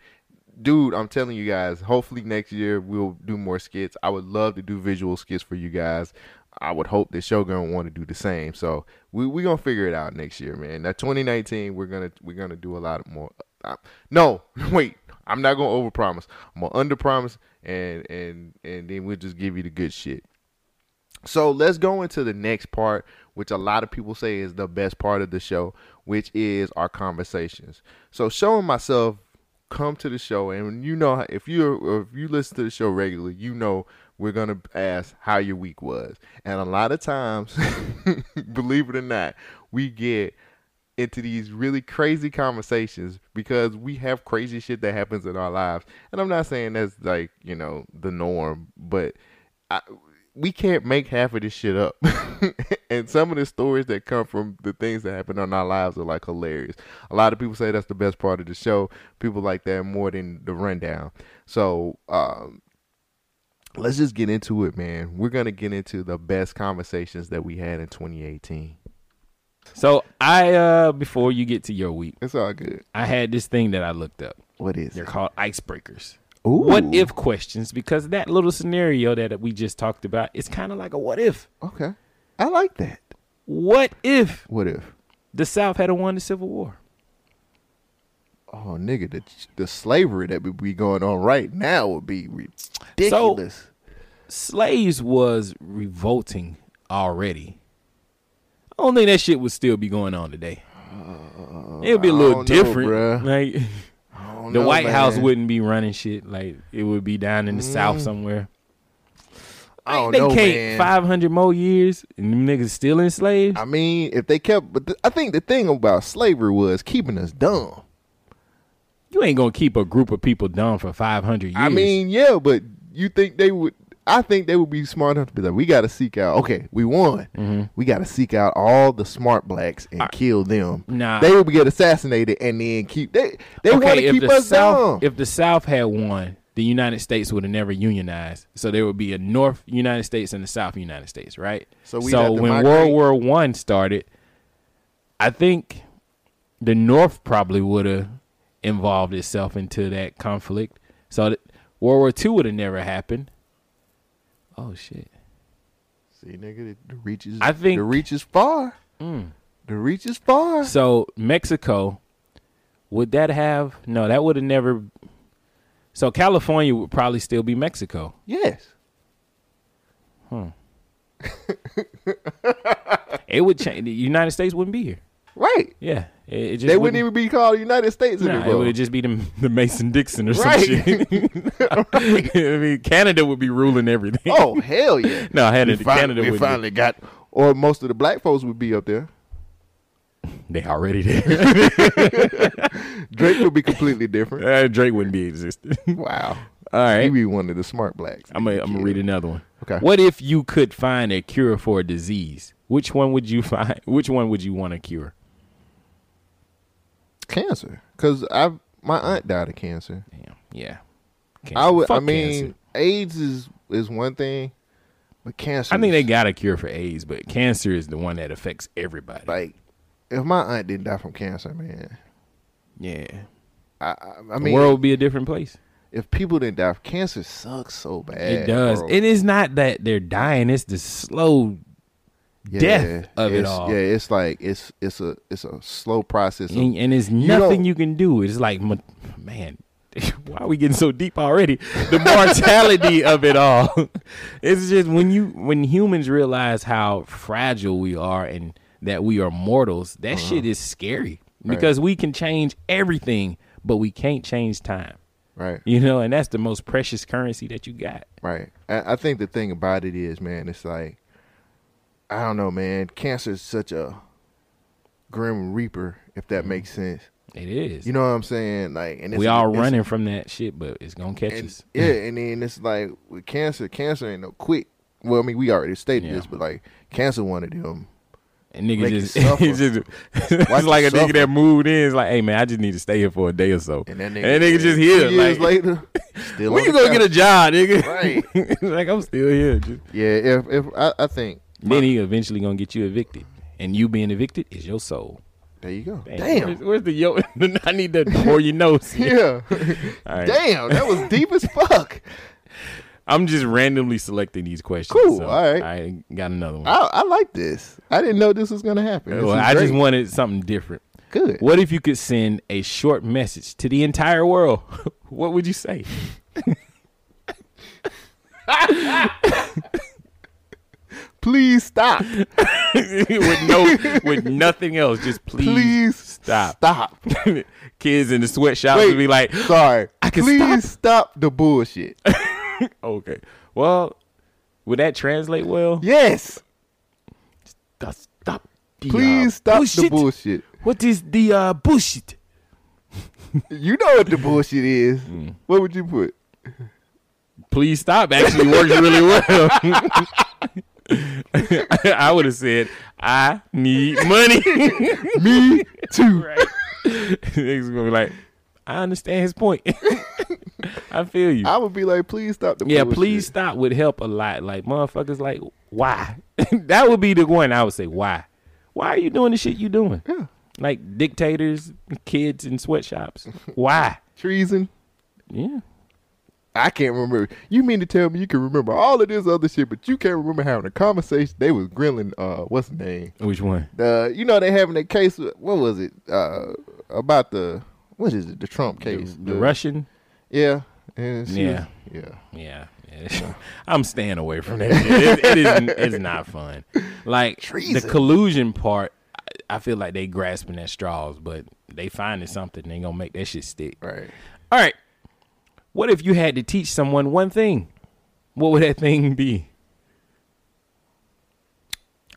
dude, I'm telling you guys, hopefully next year we'll do more skits. I would love to do visual skits for you guys. I would hope that Shogun want to do the same. So we we gonna figure it out next year, man. Now 2019, we're gonna we're gonna do a lot more. Uh, no, [LAUGHS] wait, I'm not gonna overpromise. I'm gonna underpromise, and and and then we'll just give you the good shit. So let's go into the next part, which a lot of people say is the best part of the show, which is our conversations. So Sho and myself come to the show, and you know if you if you listen to the show regularly, you know we're gonna ask how your week was, and a lot of times, [LAUGHS] believe it or not, we get into these really crazy conversations because we have crazy shit that happens in our lives, and I'm not saying that's like you know the norm, but I, we can't make half of this shit up. [LAUGHS] and some of the stories that come from the things that happen in our lives are like hilarious. A lot of people say that's the best part of the show. People like that more than the rundown. So, um, let's just get into it, man. We're going to get into the best conversations that we had in 2018. So I uh before you get to your week, it's all good. I had this thing that I looked up. What is They're it? called icebreakers. Ooh. What if questions? Because that little scenario that we just talked about, it's kind of like a what if. Okay, I like that. What if? What if? The South had won the Civil War? Oh, nigga, the the slavery that would be going on right now would be ridiculous. slaves was revolting already. I don't think that shit would still be going on today. it would be a Uh, little know, different. bruh. like [LAUGHS] the know, White House wouldn't be running shit. Like it would be down in the South Mm. somewhere. I don't they know, can't man. five hundred more years and them niggas still enslaved. I mean, if they kept, but I think the thing about slavery was keeping us dumb. You ain't gonna keep a group of people dumb for five hundred years. I mean, yeah, but you think they would? I think they would be smart enough to be like, we got to seek out. Okay, we won. Mm-hmm. We got to seek out all the smart blacks and kill them. Nah. they would get assassinated and then keep. They they want to keep us South, dumb. If the South had won, the United States would have never unionized. So there would be a North United States and a South United States, right? So so when migrate- World War One started, I think the North probably would have involved itself into that conflict. So that World War Two would have never happened. Oh shit! See, nigga, the reach is. I think- the reach is far. Mm. The reach is far. So Mexico, would that have no? That would have never. So California would probably still be Mexico. Yes. Hmm. [LAUGHS] it would change. The United States wouldn't be here. Right. Yeah. It, it They wouldn't even be called United States Nah, it would just be the, [LAUGHS] the Mason Dixon or Right. some shit. [LAUGHS] [LAUGHS] I mean, Canada would be ruling everything. Oh hell yeah! no, Canada, we, fin- Canada we finally got, or most of the black folks would be up there. They already there. Drake would be completely different. Uh, Drake wouldn't be existing. Wow. All right. He'd be one of the smart blacks. I'm gonna read another one. Okay. What if you could find a cure for a disease? Which one would you find? Which one would you want to cure? Cancer, because I my aunt died of cancer. Damn. Yeah. I would. I mean, cancer. AIDS is is one thing, but cancer. I think they got a cure for AIDS, but cancer is the one that affects everybody. like. If my aunt didn't die from cancer, man, yeah, I, I, I the mean, world would be a different place. if people didn't die, cancer sucks so bad. it does. bro. It is not that they're dying; it's the slow death of it all. Yeah, it's like it's it's a it's a slow process. of- and, and there's nothing don't- you can do. It's like, man, [LAUGHS] why are we getting so deep already? The mortality [LAUGHS] of it all. [LAUGHS] It's just when you when humans realize how fragile we are and that we are mortals, that uh-huh. shit is scary because we can change everything, but we can't change time. Right. You know, and that's the most precious currency that you got. Right. I, I think the thing about it is, man, it's like, I don't know, man. Cancer is such a grim reaper, if that mm-hmm. makes sense. It is. You know what I'm saying? Like, and it's, we all running from that shit, but it's gonna catch and- us. [LAUGHS] Yeah, and then it's like with cancer, cancer ain't no quick. Well, I mean, we already stated Yeah. this, but like cancer, one of them. And nigga just, [LAUGHS] suffer. it's just [LAUGHS] it's like a nigga that moved in. It's like, hey man, I just need to stay here for a day or so. And that nigga, and that nigga just here. years Like, later, still when you gonna get a job, nigga? Right. like I'm still here. Just- Yeah, if if I, I think then he eventually gonna get you evicted, and you being evicted is your soul. there you go. Damn. Damn. Where's, where's the yo? [LAUGHS] I need that more you know. [LAUGHS] Yeah. [LAUGHS] All right. Damn, that was deep as fuck. I'm just randomly selecting these questions. Cool, so all right. I got another one. I, I like this. I didn't know this was gonna happen. Well, I just wanted something different. Good. What if you could send a short message to the entire world? what would you say? Please stop. [LAUGHS] with no, with nothing else, just please, Please stop. Stop. [LAUGHS] Kids in the sweatshop Wait, would be like, sorry. I can Please stop. the bullshit. [LAUGHS] okay. Well, would that translate well? yes. Stop. stop the, uh, Please stop the bullshit. bullshit. What is the uh, bullshit? You know what the bullshit is. Mm. What would you put? Please stop actually works really well. [LAUGHS] I would have said, I need money. [LAUGHS] Me too. [LAUGHS] right. Niggas gonna be like, I understand his point. I feel you. I would be like, please stop the yeah, please stop would help a lot. Like motherfuckers, like why? that would be the one I would say. Why? Why are you doing the shit you doing? Yeah. Like dictators, kids in sweatshops. Why? Treason. Yeah. I can't remember. You mean to tell me you can remember all of this other shit, but you can't remember having a conversation? They was grilling. Uh, what's the name? Which one? The you know they having a case. with- What was it? Uh, about the what is it? The Trump case. The, Russian. Yeah. Yeah. was- yeah. Yeah. yeah. [LAUGHS] I'm staying away from that. It, it is. It's not fun. Like the collusion part. I, I feel like they grasping at straws, but they finding something. They gonna make that shit stick. Right. All right. What if you had to teach someone one thing? What would that thing be?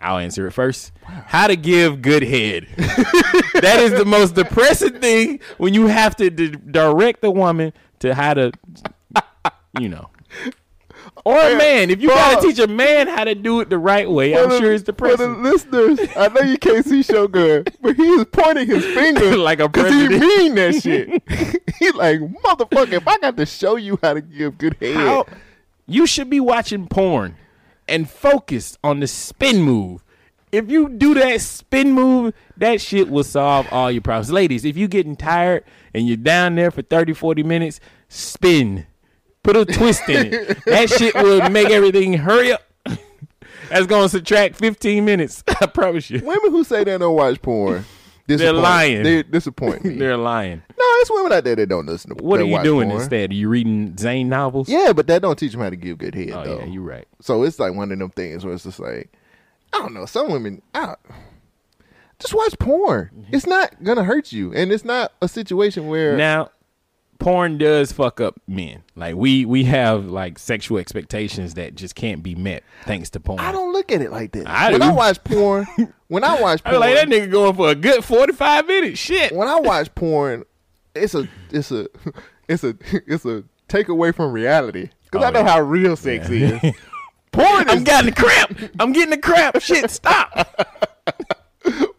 I'll answer it first. How to give good head. [LAUGHS] that is the most depressing thing when you have to di- direct the woman to how to, you know. Or a man. If you got to teach a man how to do it the right way, I'm the- sure it's For the depressing. listeners, I know you can't see Shogun, but he is pointing his finger [LAUGHS] Like a because he mean that [LAUGHS] shit. [LAUGHS] he like motherfucker. If I got to show you how to give good head, How you should be watching porn and focus on the spin move. If you do that spin move, that shit will solve all your problems. Ladies, if you getting tired and you're down there for 30, 40 minutes, spin. Put a twist in it. [LAUGHS] That shit will make everything hurry up. [LAUGHS] That's gonna subtract 15 minutes. [LAUGHS] I promise you. women who say they don't watch porn, They're lying. They disappoint me. They're lying. no, it's women out there that don't listen to. What are you doing porn. instead? Are you reading Zane novels? Yeah, but that don't teach them how to give good head Oh though. yeah, you're right. So it's like one of them things where it's just like, I don't know. Some women, I, just watch porn. Mm-hmm. It's not gonna hurt you, and it's not a situation where Now, porn does fuck up men. Like we we have like sexual expectations that just can't be met thanks to porn. I don't look at it like that. I when do. I watch porn, [LAUGHS] when I watch I porn, be like that nigga going for a good forty five minutes. Shit. when I watch porn, it's a it's a [LAUGHS] it's a it's a takeaway from reality because Oh, I know yeah. how real sex is. [LAUGHS] porn is I'm getting the cramp. I'm getting the cramp. Shit, stop.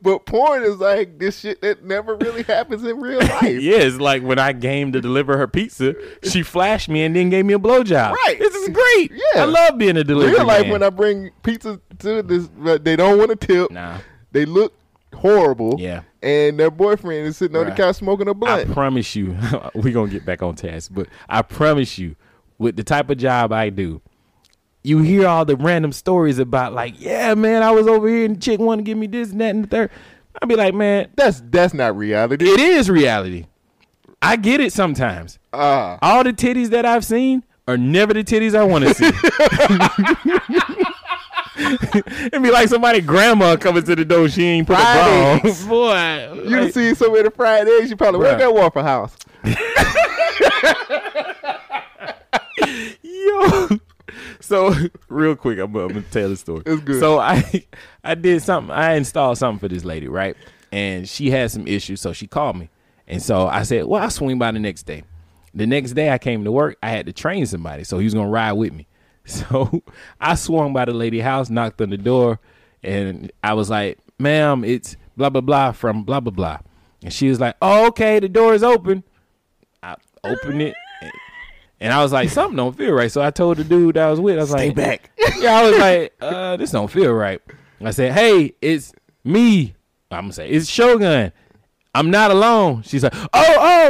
But porn is like this shit that never really [LAUGHS] happens in real life. yeah, it's like when I came to deliver her pizza, she flashed me and then gave me a blowjob. Right. This is great. Yeah. I love being a delivery real life man. when I bring pizza to this, they don't want to tip. Nah. They look horrible. Yeah. And their boyfriend is sitting on the couch smoking a blunt. I promise you, [LAUGHS] we're gonna get back on task, but I promise you, with the type of job I do, you hear all the random stories about like, yeah, man, I was over here and the chick wanted to give me this and that and the third. I'd be like, man, that's that's not reality. it is reality. I get it sometimes. Ah. All the titties that I've seen are never the titties I want to see. [LAUGHS] It'd be like somebody grandma coming to the door. She ain't put a bra on. [LAUGHS] Boy, You done like- seen so many fried eggs, you probably work Bruh. at Waffle House. [LAUGHS] Yo. So [LAUGHS] real quick, I'm, I'm gonna tell the story. It's good. So I [LAUGHS] I did something. I installed something for this lady, right? And she had some issues, so she called me. And so I said, "Well, I'll swing by the next day." The next day I came to work. I had to train somebody, so he was gonna ride with me. [LAUGHS] So I swung by the lady house, knocked on the door, and I was like, "Ma'am, it's blah blah blah from blah blah blah." And she was like, "Oh, okay, the door is open." I opened it. And- I was like, something don't feel right. So I told the dude that I was with, I was like, Stay like, back. [LAUGHS] Yeah, I was like, uh, this don't feel right. I said, hey, it's me. I'm gonna say, it's Shogun. I'm not alone. She's like, oh,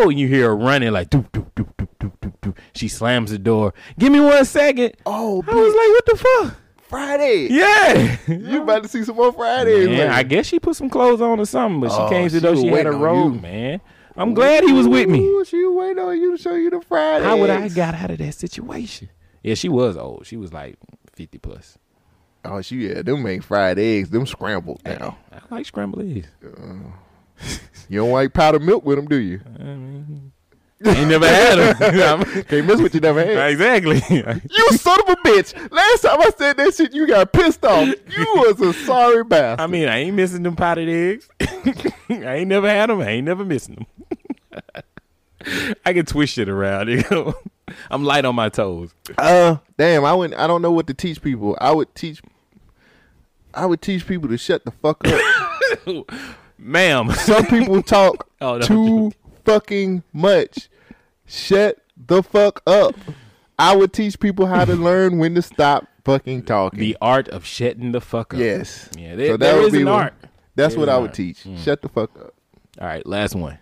oh. And you hear her running like, doop, doop, doop, doop, doop, doop, doop. She slams the door. Give me one second. Oh, I was like, what the fuck? Friday. Yeah. [LAUGHS] You about to see some more Fridays, Man, man. I guess she put some clothes on or something, but Oh, she came to she the door. was She had a robe, man. I'm glad he was with me. Ooh, she was waiting on you to show you the Fridays. How would I got out of that situation? Yeah, she was old. She was like 50 plus. Oh, she yeah, them ain't fried eggs. Them scrambled now. I like scrambled eggs. Uh, you don't like powdered milk with them, do you? Ain't never had them. [LAUGHS] Can't miss what you never had. exactly. You son of a bitch! Last time I said that shit, you got pissed off. You was a sorry bastard. I mean, I ain't missing them potted eggs. [LAUGHS] I ain't never had them. I ain't never missing them. [LAUGHS] I can twist shit around. You know? I'm light on my toes. Uh, damn, I wouldn't. I don't know what to teach people. I would teach. I would teach people to shut the fuck up. Ma'am. Some people talk Oh, no. too fucking much. Shut the fuck up. I would teach people how to [LAUGHS] learn when to stop fucking talking. The art of shutting the fuck up. yes. Yeah, there, there would is an what- art. That's There what I would art. teach. Mm. Shut the fuck up. All right, last one.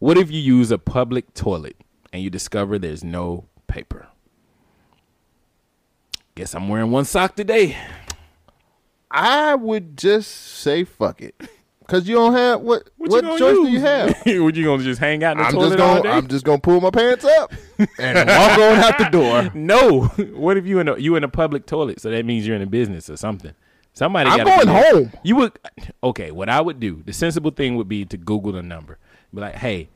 What if you use a public toilet and you discover there's no paper? Guess I'm wearing one sock today. I would just say fuck it. Cause you don't have what What, what, choice do you have? [LAUGHS] what you gonna just hang out in the I'm toilet just gonna day? I'm just gonna pull my pants up [LAUGHS] and walk on out the door. [LAUGHS] no. what if you in a you in a public toilet? So that means you're in a business or something. Somebody. I'm going home. You would. Okay. What I would do, the sensible thing would be to Google the number. Be like, hey,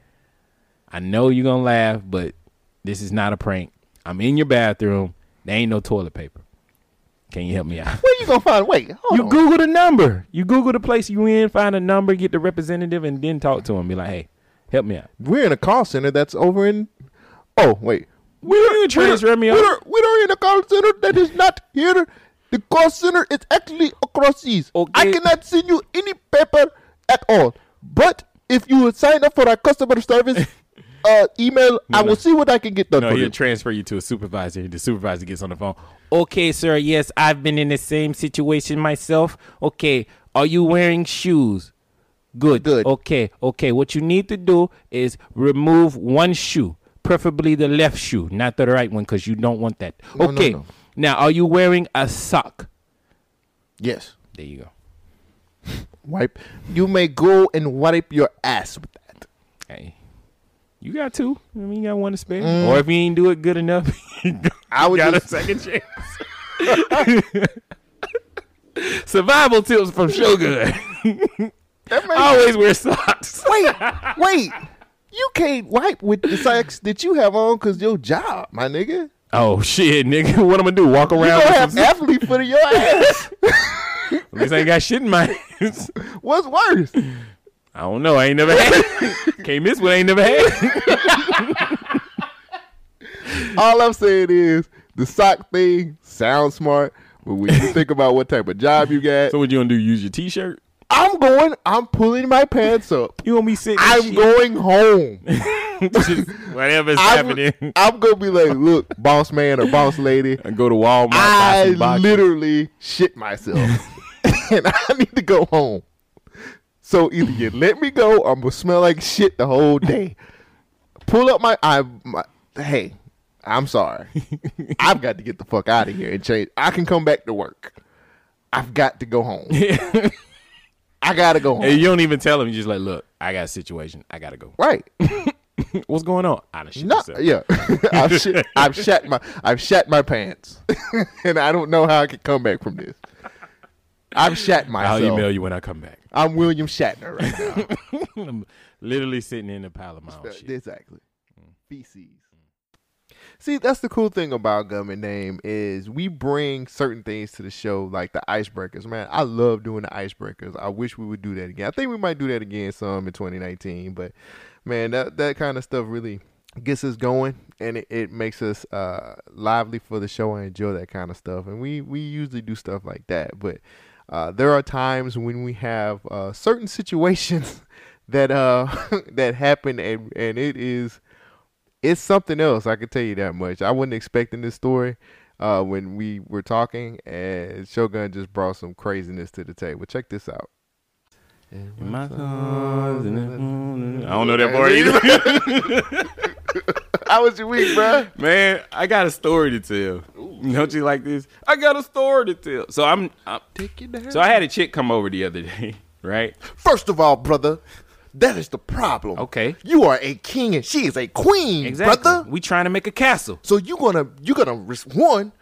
I know you're gonna laugh, but this is not a prank. I'm in your bathroom. There ain't no toilet paper. Can you help me out? Where you gonna find? Wait, hold You on. Google the number. You Google the place you in, find a number, get the representative, and then talk to him. Be like, hey, help me out. We're in a call center that's over in. Oh wait, We don't transfer me we out. don't, we don't in a call center that is not here. The call center is actually across seas. I cannot send you any paper at all. But if you would sign up for our customer service [LAUGHS] uh, email, I will see what I can get done No, he'll you. transfer you to a supervisor. The supervisor gets on the phone. Okay, sir. Yes, I've been in the same situation myself. Okay, are you wearing shoes? Good. Good. Okay. Okay. What you need to do is remove one shoe, preferably the left shoe, not the right one, because you don't want that. No, no, okay. no. Now, are you wearing a sock? yes. There you go. Wipe. You may go and wipe your ass with that. Hey, you got two. I mean, you got one to spare. Mm. Or if you ain't do it good enough, [LAUGHS] you I would got just, a second chance. [LAUGHS] Survival tips from Shogun. [LAUGHS] Always wear socks. wait, wait. You can't wipe with the socks that you have on because your job, my nigga. Oh shit, nigga! What I'm gonna do? Walk You around? don't with have some- athlete foot in your ass. At least I ain't got shit in my hands. What's worse? I don't know. I ain't never had. [LAUGHS] Can't miss what I ain't never had. [LAUGHS] All I'm saying is the sock thing sounds smart, but when you think about what type of job you got, So what you gonna do? Use your t-shirt? I'm going. I'm pulling my pants up. You gonna be sitting? in I'm shit? going home. [LAUGHS] Just whatever's I'm, happening. I'm gonna be like, look, boss man or boss lady. And go to Walmart. I literally shit myself, and I need to go home. So either you let me go, or I'm gonna smell like shit the whole [LAUGHS] day. Pull up my, I, my hey, I'm sorry. [LAUGHS] I've got to get the fuck out of here and change. I can come back to work. I've got to go home. [LAUGHS] I gotta go home. And you don't even tell him. You just like, look, I got a situation. I gotta go. right? What's going on? I done shit No, myself. yeah. I've shit, I've shat my, I've shat my pants, and I don't know how I can come back from this. I'm Shat myself. I'll email you when I come back. I'm William Shatner right now. I'm [LAUGHS] literally sitting in a pile of my own shit. Exactly. Feces. See, that's the cool thing about Government Name is we bring certain things to the show, like the icebreakers. Man, I love doing the icebreakers. I wish we would do that again. I think we might do that again some in 2019. But man, that that kind of stuff really gets us going, and it, it makes us uh, lively for the show. I enjoy that kind of stuff, and we we usually do stuff like that. But uh, there are times when we have uh, certain situations [LAUGHS] that uh [LAUGHS] that happen, and and it is it's something else. I can tell you that much. I wasn't expecting this story uh, when we were talking, and Shogun just brought some craziness to the table. Check this out. My thoughts I don't know that part [LAUGHS] either. How was your week, bro? Man, I got a story to tell. Don't you like this? I got a story to tell. So I'm, I'm Take it down. so I had a chick come over the other day, [LAUGHS] right? First of all, brother, that is the problem. Okay. You are a king and she is a queen, Exactly. brother. We trying to make a castle. So you gonna you gonna one,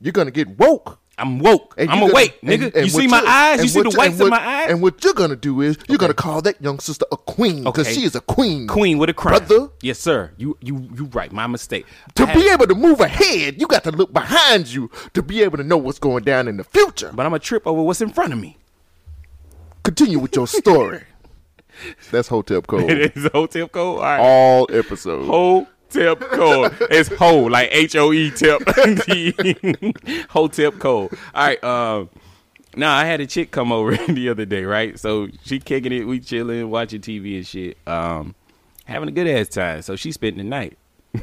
you're gonna get woke. I'm woke. And I'm you gonna- awake, and- nigga. and you see my eyes? You see the whites in my eyes? And what you're gonna do is you're gonna call that young sister a queen because Okay. she is a queen. Queen with a crown. Brother. Yes, sir. You you you right. My mistake. To I be able to move ahead, you got to look behind you to be able to know what's going down in the future. but I'm a trip over what's in front of me. Continue with your story. [LAUGHS] That's Hotep code. It is hotel code. All right. All episodes. Hotep code. It's ho like H O E tip. [LAUGHS] Hotep code. All right. Um. Now I had a chick come over [LAUGHS] the other day, right? So she kicking it, we chilling, watching TV and shit. Um, having a good ass time. So she spent the night. [LAUGHS]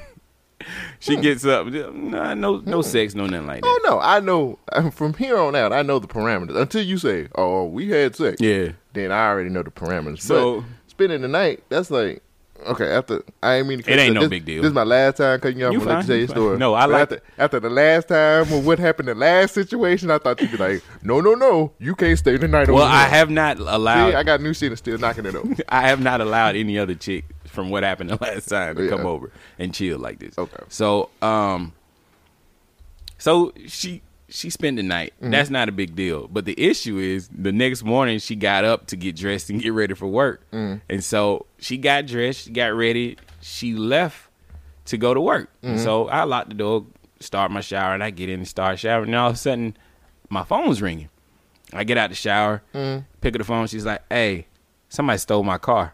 she gets up. Nah, no, no sex, no nothing like that. Oh no, I know from here on out. I know the parameters. Until you say, "Oh, we had sex," Yeah. then I already know the parameters. So- but spending the night, that's like okay. After I ain't mean to cut It ain't you- no this, big deal. This is my last time cutting you off. You I'm gonna let fine, you tell you your fine. story. No, I But like- after, after the last time or what happened the last situation. I thought you'd be like, "No, no, no, you can't stay the night." Well, over I here." have not allowed. See, I got new shit and still knocking it over. [LAUGHS] I have not allowed any other chick from what happened the [LAUGHS] last time to Yeah. come over and chill like this. Okay. So, um, so she she spent the night. Mm-hmm. That's not a big deal. But the issue is the next morning she got up to get dressed and get ready for work. Mm. And so she got dressed, she got ready, she left to go to work. Mm-hmm. So I locked the door, start my shower, and I get in and start showering. And all of a sudden, my phone's ringing. I get out the shower, Mm. pick up the phone. She's like, "Hey, somebody stole my car."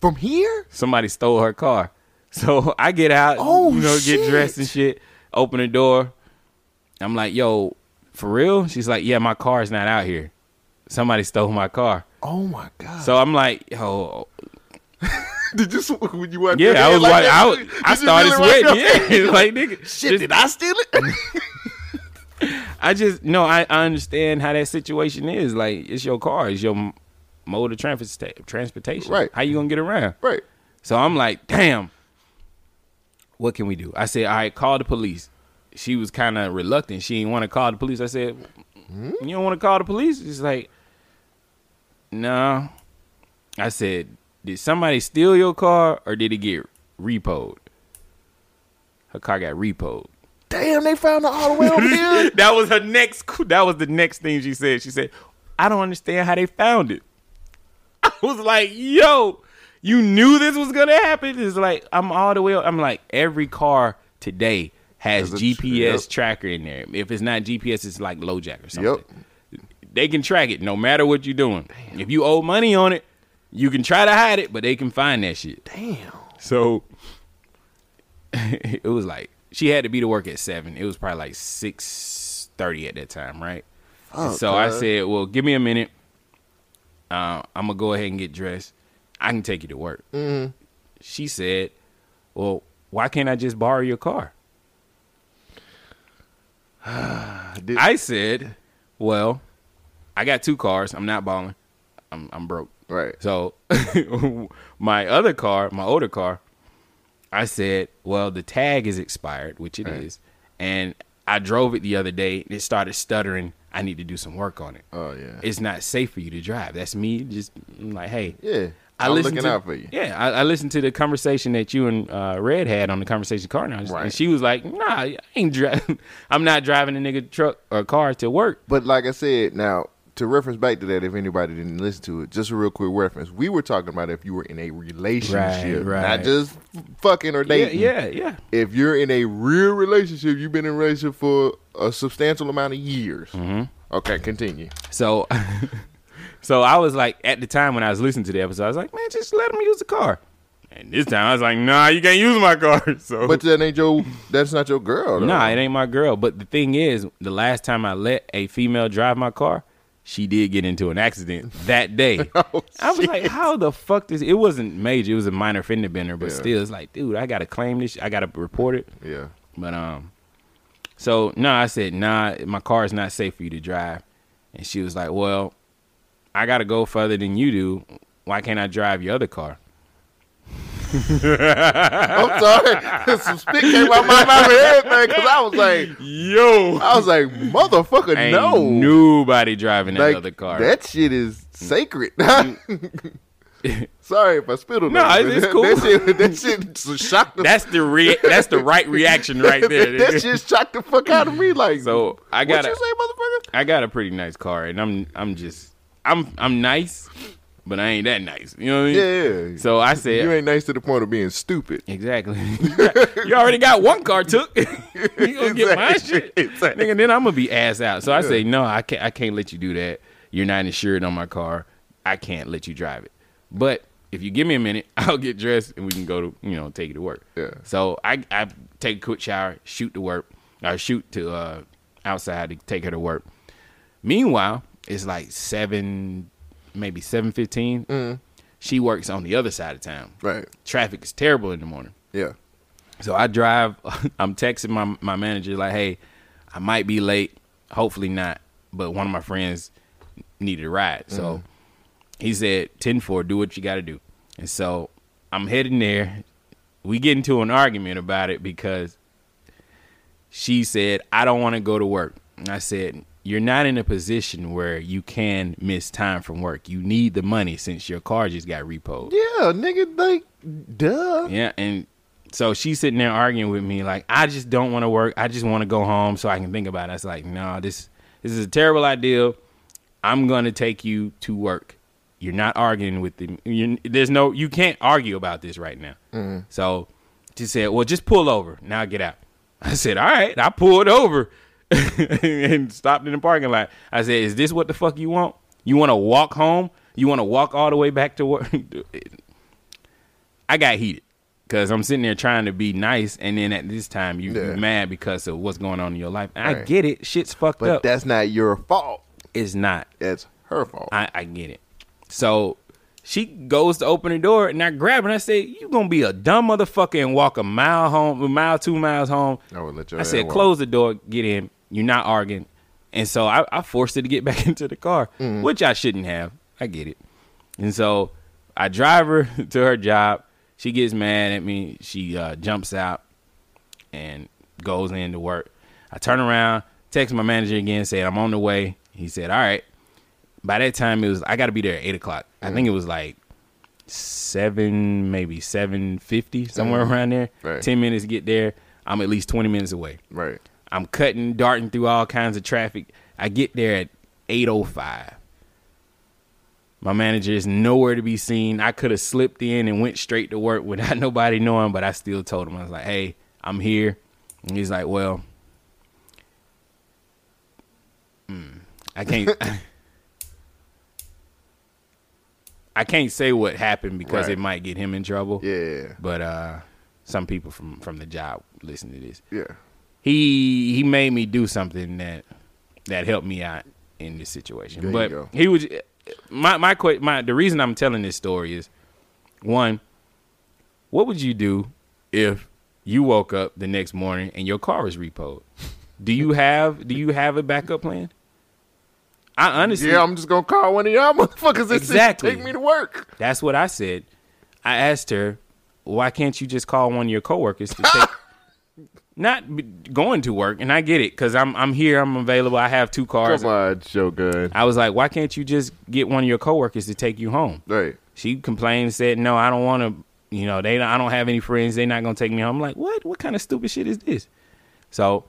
From here, somebody stole her car. [LAUGHS] So I get out, Oh, you know, shit. get dressed and shit, open the door. I'm like, yo, for real? She's like, yeah, my car's not out here. Somebody stole my car. oh my god! So I'm like, yo, [LAUGHS] did you when you went? yeah, I was like, I, was, I started sweating. Yeah, [LAUGHS] like nigga, [LAUGHS] Shit, just- did I steal it? I just no, I, I understand how that situation is. Like, it's your car, it's your mode of transporta- transportation. Right. How you gonna get around? right. So I'm like, damn, what can we do? I said, all right, call the police. She was kind of reluctant. She didn't want to call the police. I said, you don't want to call the police? She's like, no. I said, did somebody steal your car or did it get repoed? Her car got repoed. Damn, they found it all the way over here. that was her next. That was the next thing she said. She said, "I don't understand how they found it." [LAUGHS] I was like, "Yo, you knew this was gonna happen." It's like I'm all the way. I'm like every car today has GPS yep. tracker in there. If it's not GPS, it's like LoJack or something. Yep. They can track it no matter what you're doing. If you owe money on it, you can try to hide it, but they can find that shit. Damn. So [LAUGHS] it was like she had to be to work at seven. It was probably like six thirty at that time, right? And so I said, "Well, give me a minute. Uh, I'm gonna go ahead and get dressed. I can take you to work." Mm-hmm. She said, "Well, why can't I just borrow your car?" [SIGHS] I said, "Well, I got two cars. I'm not balling. I'm I'm broke. Right. So [LAUGHS] my other car, my older car, I said, well, the tag is expired, which it is, Right. and I drove it the other day. and It started stuttering. I need to do some work on it. Oh yeah. It's not safe for you to drive. That's me. Just I'm like, hey, yeah. I I'm listened looking to, out for you. Yeah, I, I listened to the conversation that you and uh, Red had on the conversation car now, and she was like, "Nah, I ain't driving. [LAUGHS] I'm not driving a nigga truck or car to work." But like I said, now to reference back to that, if anybody didn't listen to it, just a real quick reference. We were talking about if you were in a relationship, Right, not just fucking or Yeah, dating. yeah, yeah. If you're in a real relationship, you've been in a relationship for a substantial amount of years. Mm-hmm. Okay, continue. So, [LAUGHS] so I was like, at the time when I was listening to the episode, I was like, man, just let him use the car. And this time I was like, nah, you can't use my car. [LAUGHS] So, But that ain't your. That's not your girl. Though. nah, it ain't my girl. But the thing is, the last time I let a female drive my car, she did get into an accident that day. [LAUGHS] Oh, I was like, how the fuck this? It wasn't major. It was a minor fender bender, but Yeah. still, it's like, dude, I gotta claim this. I gotta report it. Yeah. But um, so no, I said, nah, my car is not safe for you to drive. And she was like, well, I gotta go further than you do. Why can't I drive your other car? [LAUGHS] I'm sorry. [LAUGHS] Some spit came out my mouth and everything because I was like, Yo, I was like, motherfucker, ain't no. nobody driving that Like, other car. That shit is sacred. [LAUGHS] Sorry if I spit on No, that. it's- it's cool. That shit, that shit shocked the that's the re- that's the right reaction right there. that shit shocked the fuck out of me. Like, so I got what got you a, say, motherfucker? I got a pretty nice car, and I'm I'm just I'm I'm nice, but I ain't that nice. You know what I mean? Yeah. So I said, you ain't nice to the point of being stupid. Exactly. [LAUGHS] [LAUGHS] you, already got one car took. [LAUGHS] you gonna get my shit, Exactly. nigga. Then I'm gonna be ass out. So I say, no, I can't. I can't let you do that. You're not insured on my car. I can't let you drive it. But if you give me a minute, I'll get dressed and we can go to you know take it to work. Yeah. So I I take a quick shower, shoot to work, I shoot to uh outside to take her to work. Meanwhile, it's like seven, maybe seven mm-hmm. She works on the other side of town. Right. Traffic is terrible in the morning. Yeah. So I drive. [LAUGHS] I'm texting my my manager like, "Hey, I might be late. Hopefully not, but one of my friends needed a ride." So mm-hmm. he said, 10 4, do what you got to do." And so I'm heading there. We get into an argument about it because she said, "I don't want to go to work." And I said, "You're not in a position where you can miss time from work. You need the money since your car just got repoed." Yeah, nigga, like, duh. Yeah, and so she's sitting there arguing with me like, I just don't want to work. I just want to go home so I can think about it. I was like, no, this this is a terrible idea. I'm gonna take you to work. You're not arguing with them. You, there's no, you can't argue about this right now. Mm-hmm. So she said, well, just pull over. Now get out. [LAUGHS] I said, all right. I pulled over [LAUGHS] and stopped in the parking lot. I said, is this what the fuck you want? You want to walk home? You want to walk all the way back to work? [LAUGHS] I got heated because I'm sitting there trying to be nice, and then at this time you, Yeah. you're mad because of what's going on in your life. And I get it. Shit's fucked But up. that's not your fault. It's not. That's her fault. I, I get it. So she goes to open the door, and I grab her and I say, "You gonna be a dumb motherfucker and walk a mile home, a mile, two miles home?" I would let your I said, walk. "Close the door, get in. You're not arguing." And so I, I forced her to get [LAUGHS] back into the car, Mm-hmm. which I shouldn't have. I get it. And so I drive her [LAUGHS] to her job. She gets mad at me. She uh, jumps out and goes in to work. I turn around, text my manager again, said I'm on the way. He said, "All right." By that time, it was I got to be there at eight o'clock. I think it was like seven, maybe seven fifty, somewhere around there. Right. Ten minutes to get there. I'm at least twenty minutes away. Right. I'm cutting, darting through all kinds of traffic. I get there at 8:05. My manager is nowhere to be seen. I could have slipped in and went straight to work without [LAUGHS] nobody knowing, but I still told him I was like, "Hey, I'm here." And he's like, "Well, mm, I can't [LAUGHS] I can't say what happened because Right. it might get him in trouble." Yeah. But uh some people from from the job listen to this Yeah. He he made me do something that that helped me out in this situation. There but he was my my my the reason I'm telling this story is one, what would you do if you woke up the next morning and your car was repoed? Do you have do you have a backup plan? I honestly Yeah, I'm just gonna call one of y'all [LAUGHS] motherfuckers and Exactly. take me to work. That's what I said. I asked her, why can't you just call one of your coworkers to [LAUGHS] take not going to work? And I get it because I'm I'm here, I'm available. I have two cars. Come on, Shogun. I was like, why can't you just get one of your coworkers to take you home? Right. She complained, said, no, I don't want to. You know, they I don't have any friends. They're not gonna take me home. I'm like, what? What kind of stupid shit is this? So,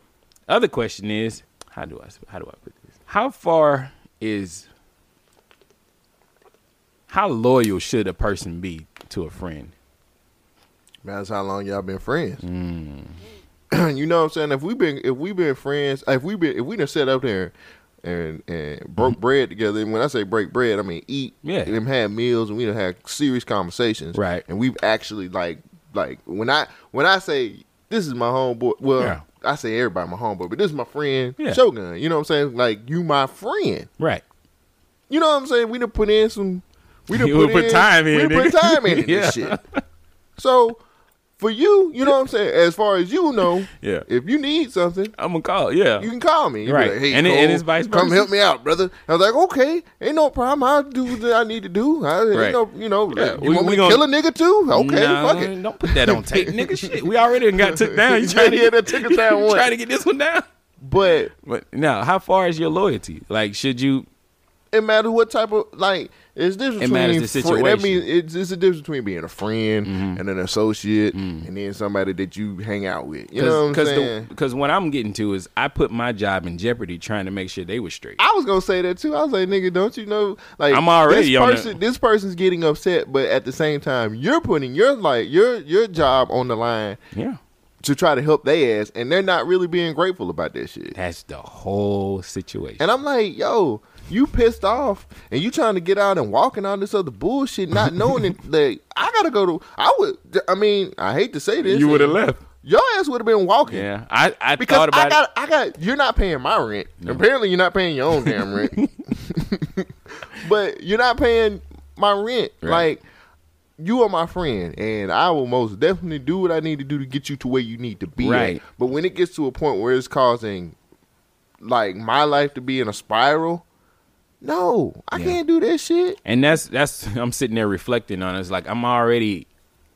other question is, how do I how do I put this? How far is how loyal should a person be to a friend? Man, that's how long y'all been friends. Mm. [CLEARS THROAT] you know what I'm saying? If we been if we been friends, if we been if we done sat up there and and broke bread together, and when I say break bread, I mean eat, Mm-hmm. Yeah. and had meals, and we done had serious conversations, Right. And we've actually like like when I when I say this is my homeboy, well, Yeah. I say everybody my homeboy, but this is my friend Yeah. Shogun. You know what I'm saying? Like you my friend. Right. You know what I'm saying? We done put in some. We done [LAUGHS] put, put in, time in, We done put time in [LAUGHS] Yeah. this shit. So for you, you know what I'm saying. As far as you know, [LAUGHS] Yeah. If you need something, I'm gonna call. Yeah. you can call me. You Right. like, hey, And it- Cole, and it's vice Come help me out, brother. I was like, okay, ain't no problem. I'll do what I need to do. I, ain't Right. no, you know, Yeah, you we- want we me gonna- kill a nigga too? Okay, Nah, fuck it. Don't put that on tape, [LAUGHS] nigga. Shit, we already got took [LAUGHS] down. You trying to yeah, that us down. Trying to get this one down. But But now, how far is your loyalty? Like, should you? It matters what type of like it's this between matters the fri- that situation. means it's, it's a difference between being a friend Mm-hmm. and an associate and then somebody that you hang out with. You know what I'm saying? Because what I'm getting to is, I put my job in jeopardy trying to make sure they were straight. I was gonna say that too. I was like, nigga, don't you know? Like, I'm already this person. This person's getting upset, but at the same time, you're putting your like your your job on the line Yeah. to try to help their ass, and they're not really being grateful about that shit. That's the whole situation. And I'm like, yo, you pissed off, and you trying to get out and walking all this other bullshit, not knowing that, [LAUGHS] I gotta go to. I would. I mean, I hate to say this. you would have left. Your ass would have been walking. Yeah. I, I Because thought about I got, I got. You're not paying my rent. Apparently, you're not paying your own damn rent. [LAUGHS] [LAUGHS] but you're not paying my rent. Right. Like you are my friend, and I will most definitely do what I need to do to get you to where you need to be. at. Right. But when it gets to a point where it's causing, like my life to be in a spiral, no, I Yeah. can't do that shit. And that's, that's, [LAUGHS] I'm sitting there reflecting on it. It's like, I'm already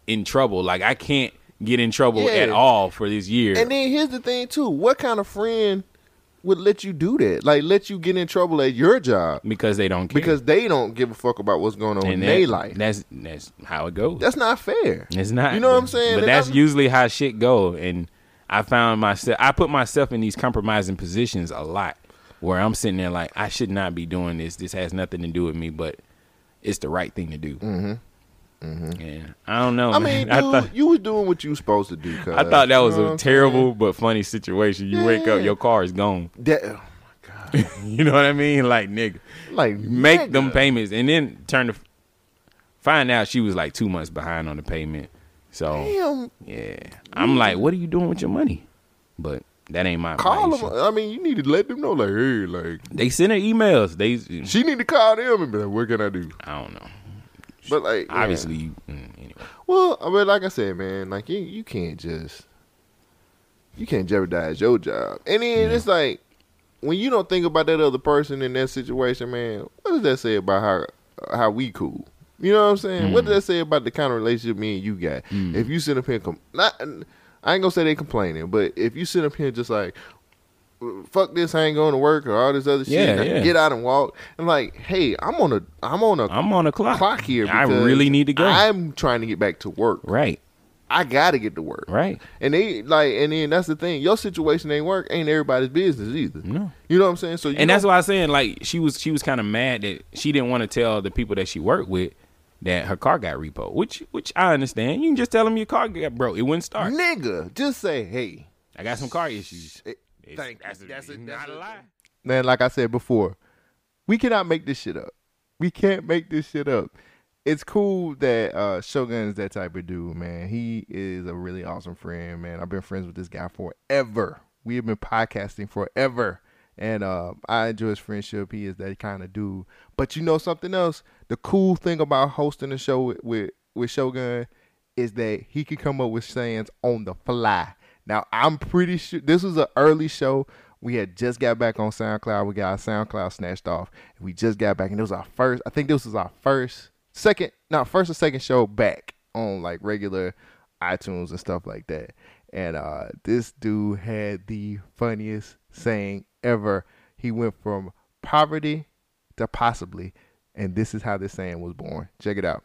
in trouble. Like, I can't get in trouble Yeah. at all for this year. And then here's the thing too: what kind of friend would let you do that? Like let you get in trouble at your job because they don't care. because they don't give a fuck about what's going on in and their life. That's, that's how it goes. That's not fair. It's not. You know what I'm saying? But And that's I'm- usually how shit go. And I found myself. I put myself in these compromising positions a lot, where I'm sitting there like I should not be doing this. This has nothing to do with me, but it's the right thing to do. Mm-hmm. And I don't know. I man. [LAUGHS] mean, dude, I thought you was doing what you was supposed to do. Cuz. [LAUGHS] I thought that was You know what a terrible but funny situation. You wake up, your car is gone. That, oh [LAUGHS] my god! You know what I mean? Like nigga, Like make them payments and then turn to find out she was like two months behind on the payment. So Damn, Yeah. I'm like, what are you doing with your money? But that ain't my call them. I mean, you need to let them know. Like, hey, like They send her emails. They she need to call them and be like, what can I do? I don't know. But like, yeah. Obviously, you, mm, anyway. Well, I mean, like I said, man, like you, you can't just you can't jeopardize your job. And then it's like when you don't think about that other person in that situation, man. What does that say about how how we cool? You know what I'm saying? What does that say about the kind of relationship me and you got? If you sit up here, and com- not, I ain't gonna say they complaining, but if you sit up here just like, fuck this, I ain't going to work or all this other shit, Yeah, can yeah. get out and walk. I'm like, hey, I'm on a, I'm on a I'm on a clock. clock here. I really need to go. I'm trying to get back to work. right. I gotta get to work. Right. And they like, and then that's the thing. Your situation ain't work. Ain't everybody's business either. No. You know what I'm saying? So you And that's why I was saying like she was she was kind of mad that she didn't want to tell the people that she worked with that her car got repo. Which which I understand. You can just tell them your car got broke. It wouldn't start. nigga. Just say, hey, I got some car issues. It's- thank that's you. a, That's a- not that's a a- lie. man. Like I said before, we cannot make this shit up. We can't make this shit up. It's cool that uh, Shogun is that type of dude, man. He is a really awesome friend, man. I've been friends with this guy forever. We have been podcasting forever. And uh, I enjoy his friendship. He is that kind of dude. But you know something else? The cool thing about hosting a show with, with, with Shogun is that he can come up with sayings on the fly. Now I'm pretty sure this was an early show. We had just got back on SoundCloud. We got our SoundCloud snatched off. We just got back, and it was our first. I think this was our first, second, not first or second show back on like regular iTunes and stuff like that. And uh, this dude had the funniest saying ever. He went from poverty to possibly, and this is how this saying was born. Check it out.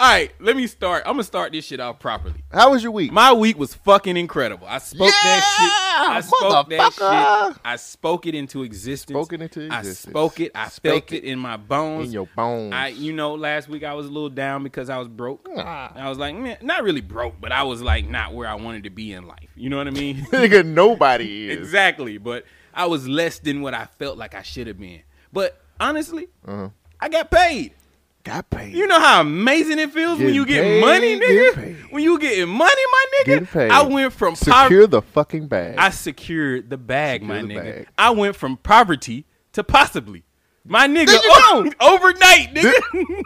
All right, let me start. I'm gonna start this shit off properly. How was your week? My week was fucking incredible. I spoke that shit. I spoke that shit. Uh? I spoke it into existence. Spoke it into I spoke it. I Spoke felt it. it in my bones. In your bones. I, you know, last week I was a little down because I was broke. Ah. I was like, man, not really broke, but I was like not where I wanted to be in life. You know what I mean? [LAUGHS] Nigga, nobody [LAUGHS] is. exactly. But I was less than what I felt like I should have been. But honestly, Uh-huh. I got paid. Got paid. You know how amazing it feels when you get paid, money, nigga. paid. When you getting money, my nigga. I went from Secure the fucking bag. I secured the bag, Secure my the nigga. bag. I went from poverty to possibly. My nigga, There you o- [LAUGHS] overnight, nigga. [LAUGHS]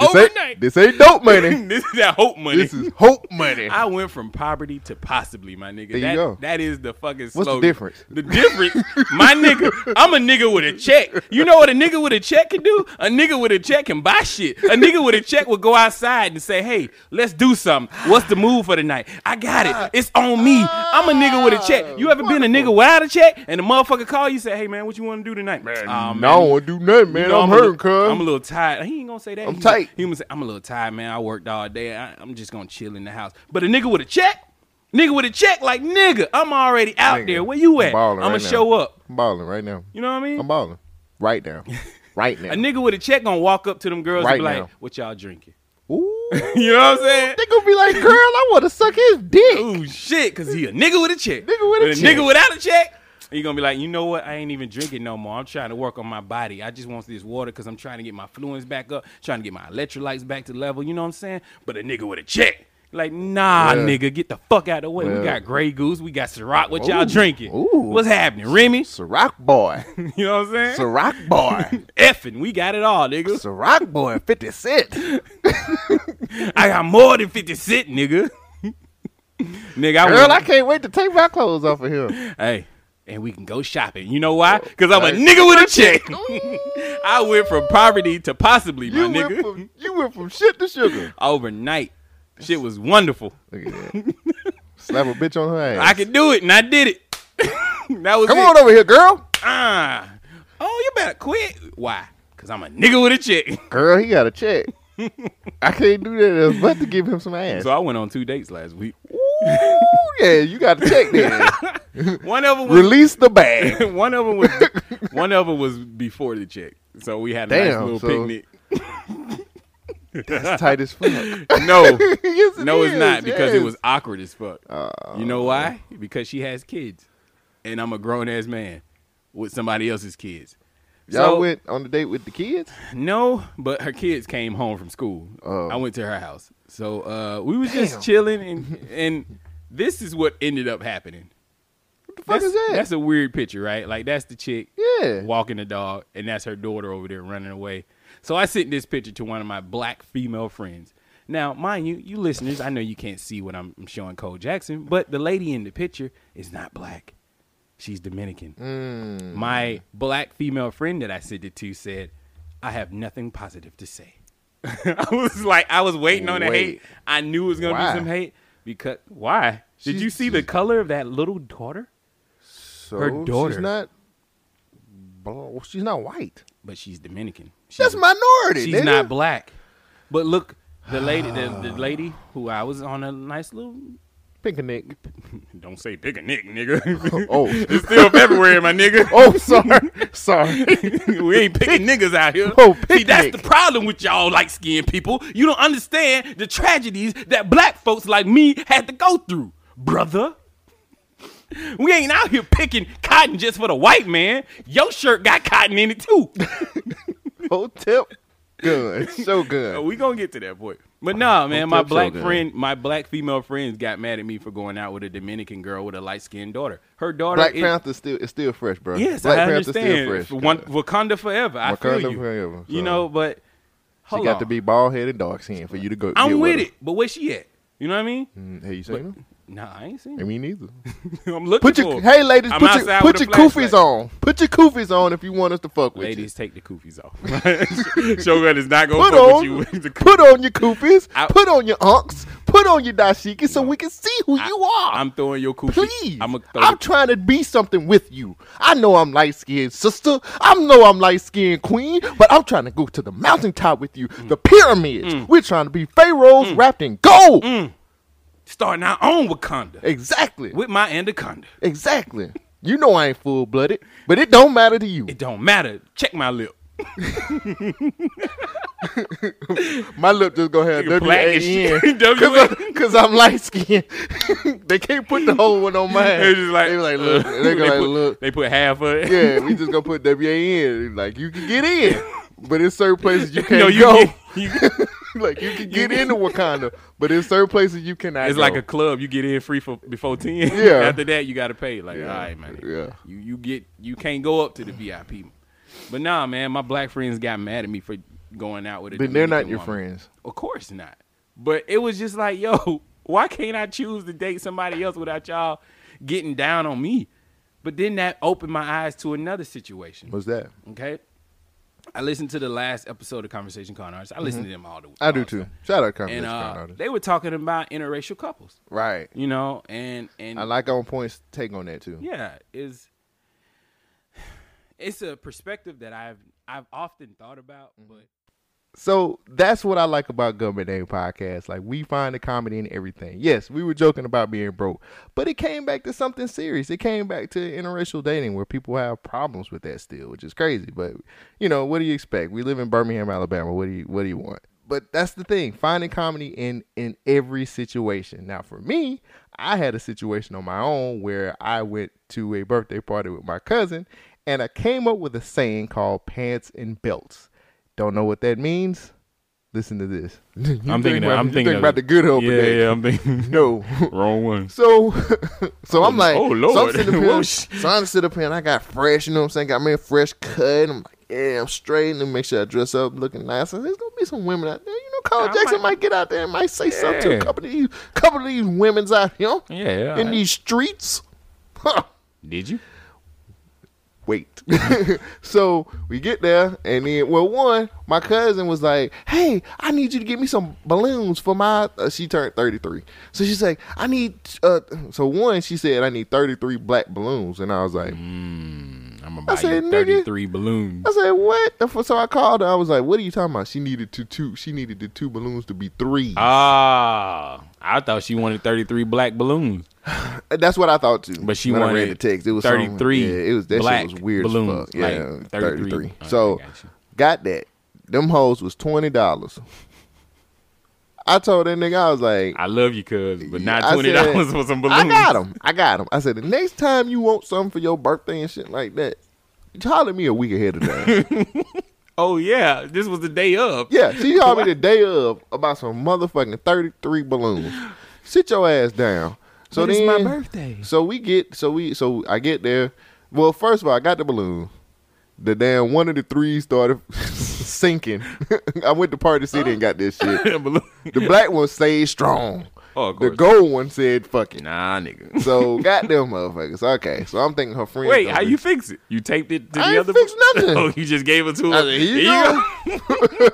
this, overnight. ain't, this ain't dope money. [LAUGHS] this is that hope money. this is hope money. I went from poverty to possibly, my nigga. There you go. that is the fucking What's the difference? The difference, [LAUGHS] my nigga, I'm a nigga with a check. You know what a nigga with a check can do? A nigga with a check can buy shit. A nigga with a check will go outside and say, hey, let's do something. What's the move for tonight? I got it. It's on me. I'm a nigga with a check. You ever been a nigga without a check and the motherfucker call you say, hey, man, what you want to do tonight? Man, no, I don't want to do nothing, man. you know, I'm a hurting, cuz. I'm a little tired. He ain't gonna say that. I'm tight. He say, I'm a little tired, man. I worked all day. I, I'm just gonna chill in the house. But a nigga with a check, nigga with a check, like nigga, I'm already out Nigga, there. Where you at? I'm right gonna now. show up. I'm balling right now. You know what I mean? I'm balling. Right now. [LAUGHS] Right now. a nigga with a check gonna walk up to them girls Right and be like, now. "What y'all drinking?" Ooh. [LAUGHS] You know what I'm saying? They gonna be like, girl, I want to suck his dick. Ooh shit, cause he a nigga with a check. Nigga with a check. But check. nigga without a check. You gonna be like, you know what? I ain't even drinking no more. I'm trying to work on my body. I just want this water because I'm trying to get my fluids back up, trying to get my electrolytes back to level. You know what I'm saying? But a nigga with a check, like, nah, Yeah. nigga, get the fuck out of the way. Yeah. We got Grey Goose, we got Ciroc. What y'all drinking? Ooh. What's happening, Remy? Ciroc boy. [LAUGHS] You know what I'm saying? Ciroc boy. [LAUGHS] Effing, we got it all, nigga. Ciroc boy, 50 cent. [LAUGHS] I got more than 50 cent, nigga. nigga, I Girl, I can't wait to take my clothes off of him. Hey, and we can go shopping. You know why? Because I'm a nigga with a check. [LAUGHS] I went from poverty to possibly, my You nigga. went, from, you went from shit to sugar. [LAUGHS] Overnight. Shit was wonderful. Look at that. [LAUGHS] Slap a bitch on her ass. I could do it, and I did it. that was Come it. on over here, girl. Ah. Oh, you better quit. Why? Because I'm a nigga with a check. Girl, he got a check. I can't do that else but to give him some ass. So I went on two dates last week. Ooh, yeah, you got a check then. [LAUGHS] One of them was Release the bag. [LAUGHS] one of them was [LAUGHS] one of them was before the check. So we had a nice little so- picnic. That's tight as fuck. No, Yes, it no, it's is, not because it was awkward as fuck. Uh, you know why? Because she has kids, and I'm a grown ass man with somebody else's kids. Y'all So- went on the date with the kids? No, but her kids came home from school. Oh. I went to her house, so uh, we was Damn. just chilling, and and this is what ended up happening. What the fuck That's, is that? that's a weird picture, right? Like that's the chick yeah. walking the dog, and that's her daughter over there running away. So I sent this picture to one of my black female friends. Now, mind you, you listeners, I know you can't see what I'm showing Cole Jackson, but the lady in the picture is not black. She's Dominican. Mm. My black female friend that I sent it to said, I have nothing positive to say. [LAUGHS] I was like, I was waiting on the hate. I knew it was going to Why? be some hate because, why? Did She's- you see the color of that little daughter? So Her daughter. She's not. She's not white. But she's Dominican. She's That's a- minority. She's nigga. not black. But look, the lady, the, the [SIGHS] lady who I was on a nice little. Picnic. [LAUGHS] Don't say pick a nick, nigga. [LAUGHS] Oh. [LAUGHS] it's still February, my nigga. Oh, sorry. sorry. we ain't picking niggas out here. Oh, See, that's the problem with y'all light skinned people. You don't understand the tragedies that black folks like me had to go through, brother. We ain't out here picking cotton just for the white man. Your shirt got cotton in it too. Whole tip. Good. So good. we gonna get to that point. But nah, man, my black showdown. friend, my black female friends got mad at me for going out with a Dominican girl with a light skinned daughter. Her daughter Black is, Panther still is still fresh, bro. Yes, Black I Panther understand. still fresh. One, Wakanda forever. I Wakanda feel you. forever, You know, but She got on. to be bald headed, dark skinned for you to go. I'm get with her. it, but where she at? You know what I mean? Mm, Have you But- her? Nah, I ain't seen I it. mean, neither. [LAUGHS] I'm looking Put for hey ladies, I'm put your put your kufis on. Put your kufis on if you want us to fuck with you. Ladies, take the kufis off. [LAUGHS] [LAUGHS] Shogun is not gonna Put fuck on, with you. put on your kufis. I- put on your unks. Put on your dashiki so we can see who you are. I'm throwing your kufi. Please, I'm I'm, gonna throw the- trying to be something with you. I know I'm light skinned sister. I know I'm light skinned queen, but I'm trying to go to the mountaintop with you. Mm. The pyramids. Mm. We're trying to be pharaohs mm. wrapped in gold. Mm. Starting our own Wakanda Exactly. with my anaconda. Exactly. You know I ain't full blooded, but it don't matter to you. It don't matter. Check my lip. [LAUGHS] My lip just go have Nigga W A N [LAUGHS] because I'm light skinned. [LAUGHS] they can't put the whole one on mine. They just like, they like look. uh, they like put, look. They put half of it. Yeah, we just gonna put W A N. Like you can get in, but in certain places you [LAUGHS] can't No, you go. get- you- [LAUGHS] like you can get into Wakanda, but in certain places you cannot. It's go. like a club. You get in free for before ten. [LAUGHS] Yeah. After that, you got to pay. Like, all right, man. Yeah. You you get you can't go up to the VIP. But nah, man, my black friends got mad at me for going out with a. But they're not your woman. friends. Of course not. But it was just like, yo, why can't I choose to date somebody else without y'all getting down on me? But then that opened my eyes to another situation. What's that? Okay. I listened to the last episode of Conversation Con Artists. I listen to them all the Mm-hmm. I do too. Shout out Conversation And uh, Con Artists. they were talking about interracial couples, Right. you know, and and I like on points take on that too. yeah, is [SIGHS] it's a perspective that I've I've often thought about, Mm-hmm. but So that's what I like about Gubmint Name Podcast. Like we find the comedy in everything. Yes, we were joking about being broke, but it came back to something serious. It came back to interracial dating where people have problems with that still, which is crazy. But you know, what do you expect? We live in Birmingham, Alabama. What do you what do you want? But that's the thing, finding comedy in in every situation. Now for me, I had a situation on my own where I went to a birthday party with my cousin and I came up with a saying called pants and belts. Don't know what that means? Listen to this. [LAUGHS] I'm think thinking. about, I'm thinking think about the good hope. Yeah, yeah. I'm thinking. [LAUGHS] No. [LAUGHS] wrong one. So, so I'm oh, like, Oh, lord. So I'm sitting up here, so I'm sitting up here and I got fresh, you know what I'm saying? Got me a fresh cut. I'm like, yeah, I'm straight and make sure I dress up looking nice. And there's gonna be some women out there, you know. Cole I Jackson might- might, get out there and might say something to a couple of these, couple of these women's out here Yeah, yeah. in these streets. Huh. Did you? Wait. [LAUGHS] so we get there, and then, well, one, my cousin was like, "Hey, I need you to get me some balloons for my." Uh, she turned thirty three, so she's like, "I need." Uh, so one, she said, "I need thirty three black balloons," and I was like, I'm gonna I buy said, you nigga. 33 balloons. I said, "What?" So I called her. I was like, "What are you talking about?" She needed to two. She needed the two balloons to be three. Ah, I thought she wanted 33 black balloons. [SIGHS] That's what I thought too. But she when I wanted read the text. It was 33 Yeah, it was that black shit was weird balloons, as fuck. Yeah, like 33. 33. Okay, So got got that. Them hoes was twenty dollars. I told that nigga I was like, I love you, cuz, but not twenty dollars for some balloons. I got them. I got them. I said the next time you want something for your birthday and shit like that, holler me a week ahead of time. [LAUGHS] Oh yeah, this was the day of. yeah, she called me [LAUGHS] the day of about some motherfucking thirty three balloons. Sit your ass down. So But it's then, my birthday. So we get, so we, so I get there. Well, first of all, I got the balloon. The damn one of the three started [LAUGHS] sinking. [LAUGHS] I went to Party City and got this shit. [LAUGHS] The black one stayed strong. Oh, The gold one said fuck it. Nah, nigga. So goddamn motherfuckers. Okay, so I'm thinking her friend. Wait, how you fix it? You taped it to I the other. fix nothing. Oh, you just gave it to her. I said, here you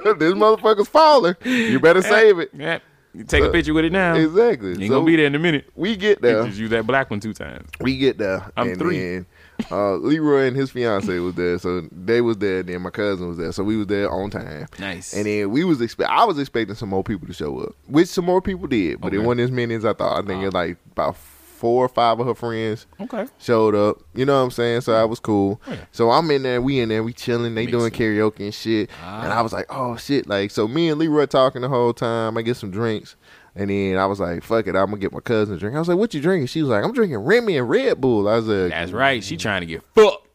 go. this motherfucker's falling. You better eh, save it. Eh. You take a picture with it now. Exactly. You ain't So gonna be there in a minute. We get You there. just use that black one two times. We get there. I'm and three. Then, uh, Leroy and his fiance was there, so they was there. And then my cousin was there, so we was there on time. Nice. And then we was expect. I was expecting some more people to show up, which some more people did, but it Okay. Ah. wasn't as many as I thought. I think it was like about four or five of her friends Okay. showed up. You know what I'm saying? So I was cool. Oh, yeah. So I'm in there, we in there, we chilling, they doing Mixing. karaoke and shit. And Ah. I was like, oh shit. Like, so me and Leroy talking the whole time. I get some drinks. And then I was like, fuck it, I'm gonna get my cousin a drink. I was like, what you drinking? She was like, I'm drinking Remy and Red Bull. I was like, That's right. She trying to get fucked.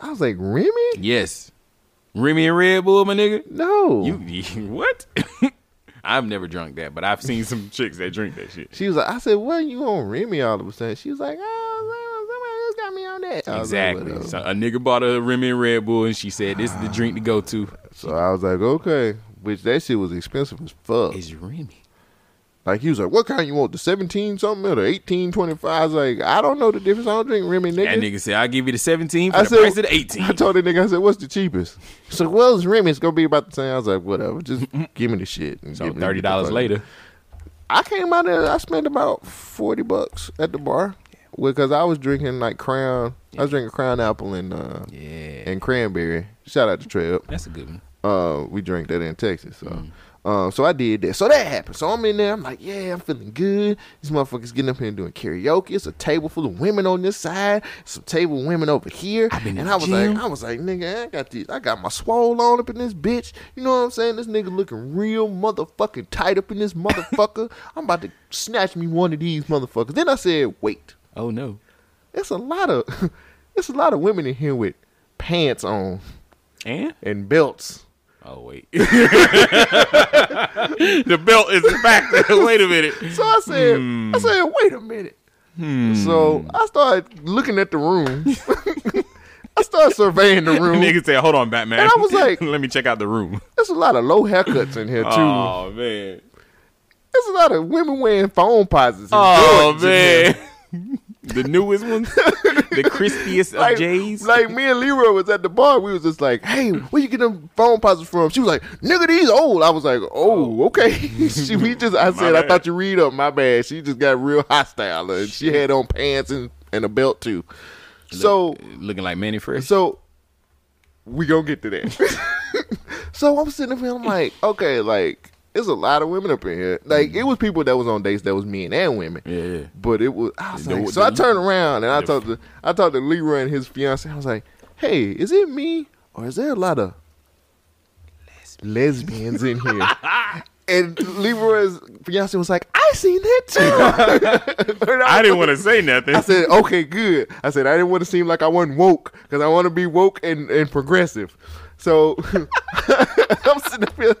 I was like, Remy? Yes. Remy and Red Bull, my nigga. No. You [LAUGHS] what? [LAUGHS] I've never drunk that, but I've seen some chicks that drink that shit. she was like, I said, what you on Remy all of a sudden? She was like, oh, somebody else got me on that. I was like, Exactly. "Whatever." So a nigga bought a Remy and Red Bull, and she said, "This is the drink to go to." So I was like, okay. Which that shit was expensive as fuck. It's Remy? Like he was like, "What kind you want? The seventeen something or the eighteen twenty five? I was like, "I don't know the difference. I don't drink Remy, nigga." That nigga said, I'll give you the 17 for I the said- price of the 18. [LAUGHS] I told the nigga, I said, "What's the cheapest?" He's like, "Well, it's Remy. It's gonna be about the same." I was like, "Whatever. Just [LAUGHS] give me the shit." and So the $30 later. I came out there. I spent about forty bucks at the bar because I was drinking like Crown. I was drinking Crown Apple and uh, Yeah. and cranberry. Shout out to Trev. That's a good one. Uh, we drank that in Texas. So, Mm. Um, so I did that. So that happened. So I'm in there. I'm like, yeah, I'm feeling good. These motherfuckers getting up here and doing karaoke. It's a table full of women on this side. Some table women over here. and I was gym. like, I was like, nigga, I got these. I got my swole on up in this bitch. You know what I'm saying? This nigga looking real motherfucking tight up in this motherfucker. [LAUGHS] I'm about to snatch me one of these motherfuckers. Then I said, wait. Oh, no. It's a lot of, [LAUGHS] it's a lot of women in here with pants on And? and belts. Oh, wait. [LAUGHS] the belt is back. [LAUGHS] wait a minute. So I said, Hmm. I said, wait a minute. So I started looking at the room. [LAUGHS] I started surveying the room. Nigga said, hold on, Batman. And I was like- let me check out the room. There's a lot of low haircuts in here too. Oh, man. There's a lot of women wearing Foamposites. Oh, Jordans in here. man. The newest ones? [LAUGHS] the crispiest Like, of J's? like me and Leroy was at the bar. We was just like, "Hey, where you get them Foamposites from?" She was like, "Nigga, these old." I was like, "Oh, oh. okay." [LAUGHS] she, we just, I said, "I thought you read up." My bad. She just got real hostile, and she had on pants and, and a belt too. So Looking like Mannie Fresh. So we gonna get to that. [LAUGHS] so I'm sitting up here, I'm like, okay, like there's a lot of women up in here. Like mm-hmm. it was people that was on dates that was men and women. Yeah, yeah. But it was, I was like, the- so I turned around and I the- talked to I talked to Leroy and his fiance. I was like, hey, is it me or is there a lot of lesbians in here? [LAUGHS] and Leroy's fiance was like, I seen that too. [LAUGHS] And I didn't want to say nothing. I said, okay, good. I said, I didn't want to seem like I wasn't woke because I want to be woke and, and progressive. So [LAUGHS] I'm sitting up here.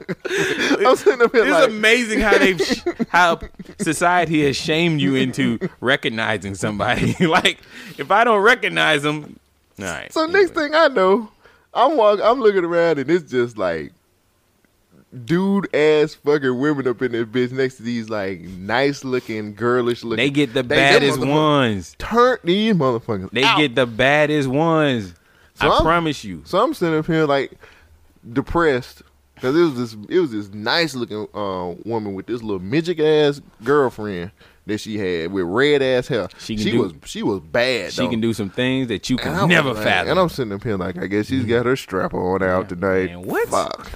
I'm sitting up here It's like, amazing how they've how society has shamed you into recognizing somebody. [LAUGHS] like if I don't recognize them, all right. so next thing I know, I'm walk, I'm looking around and it's just like dude ass fucking women up in this bitch next to these like nice looking, girlish looking. they get the They- baddest ones. Turn these motherfuckers. They out. get the baddest ones. So I I'm- promise you. So I'm sitting up here like depressed because it was this it was this nice looking uh, woman with this little midget ass girlfriend that she had with red ass hair. She She, do- was she was bad. She though. can do some things that you can never like- fathom. And I'm sitting up here like I guess she's got her strap on out tonight. man, what? Fuck.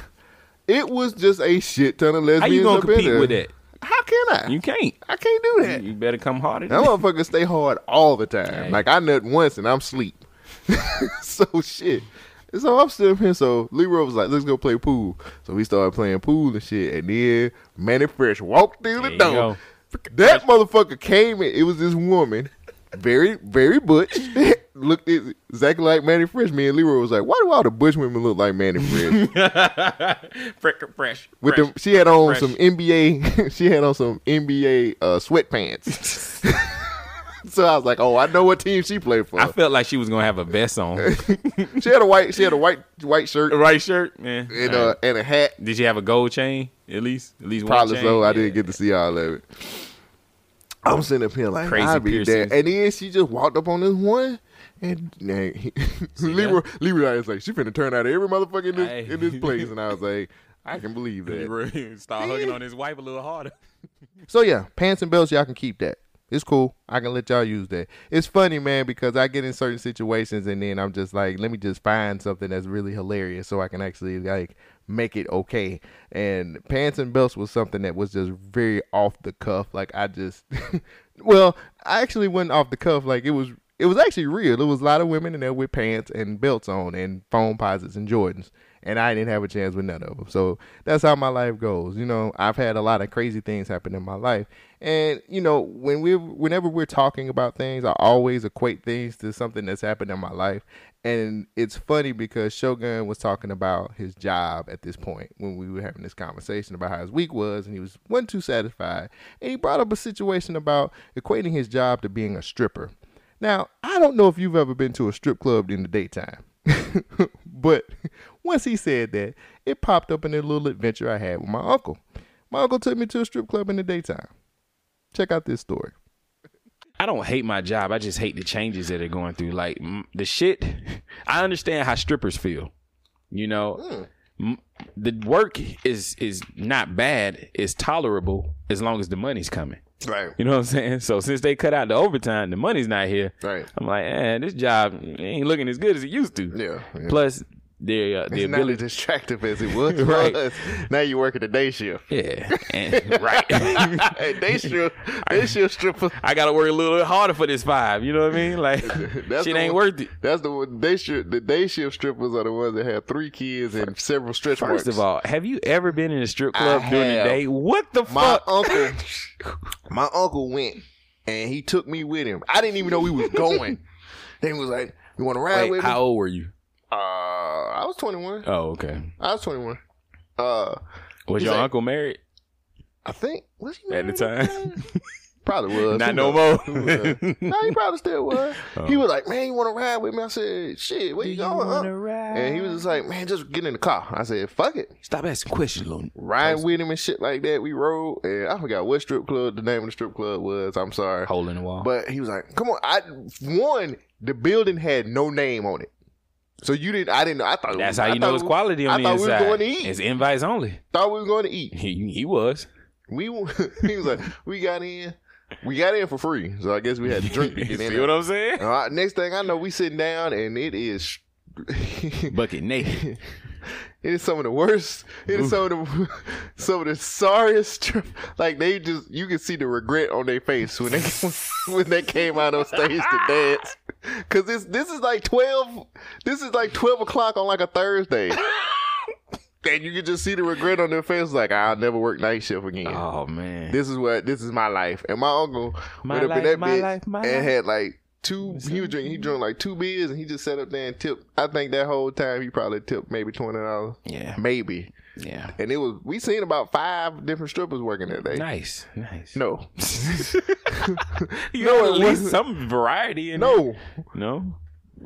It was just a shit ton of lesbians. How you gonna compete with that? How can I? You can't. I can't do that. You better come harder. That motherfucker stay hard all the time. Like I nut once and I'm sleep. [LAUGHS] [LAUGHS] so shit. And So I'm sitting here. So Leroy was like, "Let's go play pool." So we started playing pool and shit. And then Mannie Fresh walked through the door. That motherfucker came in. It was this woman, very very butch. [LAUGHS] Looked exactly like Mannie Fresh. Me and Leroy was like, "Why do all the butch women look like Mannie Fresh?" [LAUGHS] fresh, fresh. With fresh. them, she had on Fresh. some NBA. she had on some NBA uh, sweatpants. So I was like, "Oh, I know what team she played for." I felt like she was gonna have a vest on. [LAUGHS] she had a white. She had a white white shirt The right shirt, man. and uh, right. and a hat. Did she have a gold chain? At least, at least one Probably so. I Yeah. didn't get to see all of it. I'm sitting up here like Crazy I be there, and then she just walked up on this one. And nah, he, Leroy, Leroy was like, she finna turn out every motherfucker in this, Hey. in this place. And I was like, [LAUGHS] I can believe that. [LAUGHS] Start hugging on his wife a little harder. So yeah, pants and belts, y'all can keep that. It's cool. I can let y'all use that. It's funny, man, because I get in certain situations and then I'm just like, let me just find something that's really hilarious so I can actually like make it okay. And pants and belts was something that was just very off the cuff. Like I just, [LAUGHS] well, I actually went off the cuff. Like it was, it was actually real. There was a lot of women in there with pants and belts on and Foamposites and Jordans and I didn't have a chance with none of them. So that's how my life goes. You know, I've had a lot of crazy things happen in my life, and you know, when we whenever we're talking about things, I always equate things to something that's happened in my life. And it's funny because Shogun was talking about his job at this point when we were having this conversation about how his week was, and he was wasn't too satisfied. And he brought up a situation about equating his job to being a stripper. Now, I don't know if you've ever been to a strip club in the daytime. [LAUGHS] but once he said that, it popped up in a little adventure I had with my uncle. My uncle took me to a strip club in the daytime. Check out this story. I don't hate my job. I just hate the changes that are going through. Like mm, the shit. [LAUGHS] I understand how strippers feel. You know, M- the work is is not bad. It's tolerable as long as the money's coming. Right. You know what I'm saying? So since they cut out the overtime, the money's not here. Right. I'm like, eh, this job ain't looking as good as it used to. Yeah. yeah. Plus, the uh, the it's not ability. as attractive as it [LAUGHS] was. Right. was. [LAUGHS] Now you work at the day shift. Yeah. And, [LAUGHS] right. hey, day shift, day shift stripper. I gotta work a little bit harder for this five. You know what I mean? Like, That's shit ain't one- worth it. That's the one. Day shift. The day shift strippers are the ones that have three kids and several stretch marks. First of all, have you ever been in a strip club I during the day? What the my fuck? uncle, my uncle went and he took me with him. I didn't even know we was going. then he was like, "You want to ride Wait, with me?" how old were you? Uh, I was twenty one. Oh, okay. I was twenty one. Uh, Was your like- uncle married I think was he at the time? [LAUGHS] Probably was. Not Who no knows? more. Who knows? [LAUGHS] no, he probably still was. Oh. He was like, "Man, you want to ride with me?" I said, "Shit, where you, going?" huh?" ride? And he was just like, "Man, just get in the car." I said, "Fuck it." Stop asking questions, Lou. Ride with him and shit like that. We rode, and I forgot what strip club the name of the strip club was. I'm sorry. Hole in the wall. But he was like, "Come on!" I one the building had no name on it, so you didn't. I didn't. know. I thought That's was- how I you know it's quality on I the thought inside. we were going to eat. It's invites only. thought we were going to eat. [LAUGHS] He, he was. We [LAUGHS] he was like, we got in, we got in for free. So I guess we had to drink to [LAUGHS] get in. See what I'm saying? All right, next thing I know, we sitting down and it is. Bucket naked. It is some of the worst. It is some of the [LAUGHS] some of the sorriest. Like they just, you can see the regret on their face when they [LAUGHS] when they came out on stage to dance. [LAUGHS] Cause this this is like twelve. This is like twelve o'clock on like a Thursday. And you can just see the regret on their face, like I'll never work night shift again. Oh man. This is what this is my life. And my uncle My up in life, that bitch life, and life. had like two. He was drinking. He drank like two beers, and he just sat up there and tipped. I think that whole time he probably tipped maybe twenty dollars. Yeah. maybe. Yeah. And it was we seen about five different strippers working that day. Nice. Nice. No, [LAUGHS] You No, know, at least some variety in no. there. No.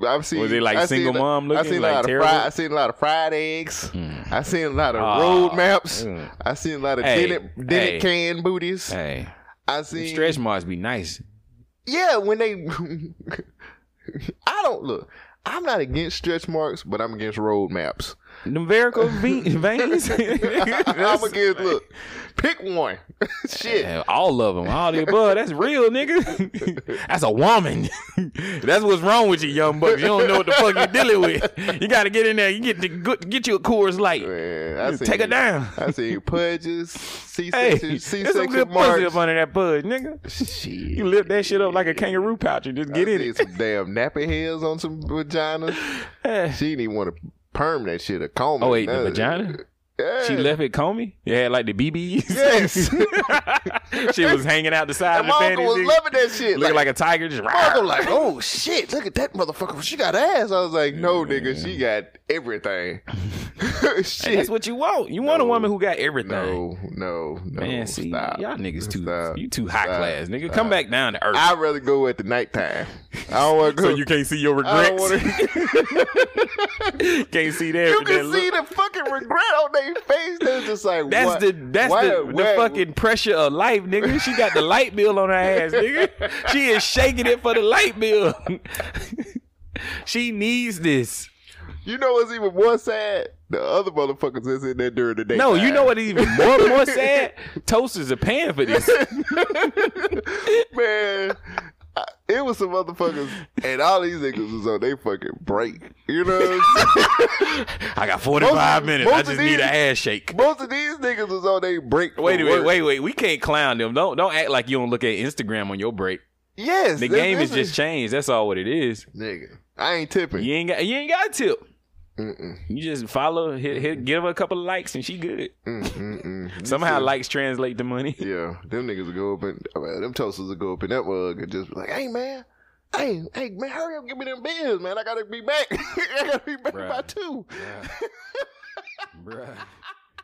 I've seen. Was it like I single seen, mom I looking, seen like a lot terrible? of fried. I seen a lot of fried eggs. I seen a lot of Ah, road maps. mm. I seen a lot of Hey, dented, dented hey. can booties. Hey. I seen Stretch marks be nice. Yeah, when they, [LAUGHS] I don't look. I'm not against stretch marks, but I'm against road maps. Them varicose ve- [LAUGHS] veins. I'm gonna against. Look, pick one. [LAUGHS] Shit. Yeah, all of them, all the above. That's real, nigga. [LAUGHS] That's a woman. That's what's wrong with you, young bucks. You don't know what the fuck you're dealing with. You got to get in there. You get the good, get you a Coors Light. Man, Take it down. I see pudges, Hey, C-section, there's some good pussy up under that pudge, nigga. Shit. You lift that shit up like a kangaroo pouch and just get I in it. some damn nappy heads on some vaginas. She didn't even want to perm that shit or comb. Oh wait, the None of that. vagina. Yeah. She left it comey. It had like the BBs. Yes. [LAUGHS] she was hanging out the side and of the my uncle was loving that shit. Looking like a tiger. Just My uncle [LAUGHS] like, oh shit, look at that motherfucker. She got ass. I was like, no, nigga, she got everything. [LAUGHS] [LAUGHS] That's what you want. You want a woman who got everything. no, no, no. Man, see, stop. y'all niggas too, Stop. you too high Stop. class, nigga. Stop. Come back down to earth. I'd rather go at the nighttime. I don't want to [LAUGHS] go. so you can't see your regrets. wanna- can't see that. you that can look. see the fucking regret on their face. They're just like, That's what? the that's Why- the, the why- fucking pressure of life, nigga. She got the light bill on her ass, nigga. She is shaking it for the light bill. she needs this. You know what's even more sad? The other motherfuckers is in there during the day. No, you know what even more more sad? [LAUGHS] Toasters are paying for this. [LAUGHS] man. I- It was some motherfuckers, and all these niggas was on they fucking break. You know what I'm saying? [LAUGHS] I got 45 Most- minutes. I just of need these- an ass shake. Most of these niggas was on they break. Wait a minute, wait, wait. We can't clown them. Don't don't act like you don't look at Instagram on your break. Yes, The game is just changed. That's all what it is. nigga. I ain't tipping. You ain't got you ain't got a tip. Mm-mm. You just follow, hit, hit, give her a couple of likes, and she good. Mm, mm, mm. [LAUGHS] Somehow see- likes translate to money. [LAUGHS] Yeah, them niggas will go up and oh, well, them toasters will go up in that mug and just be like, "Hey man, hey hey man, hurry up, give me them bills, man. I gotta be back. [LAUGHS] I gotta be back Bruh. by two. Bruh.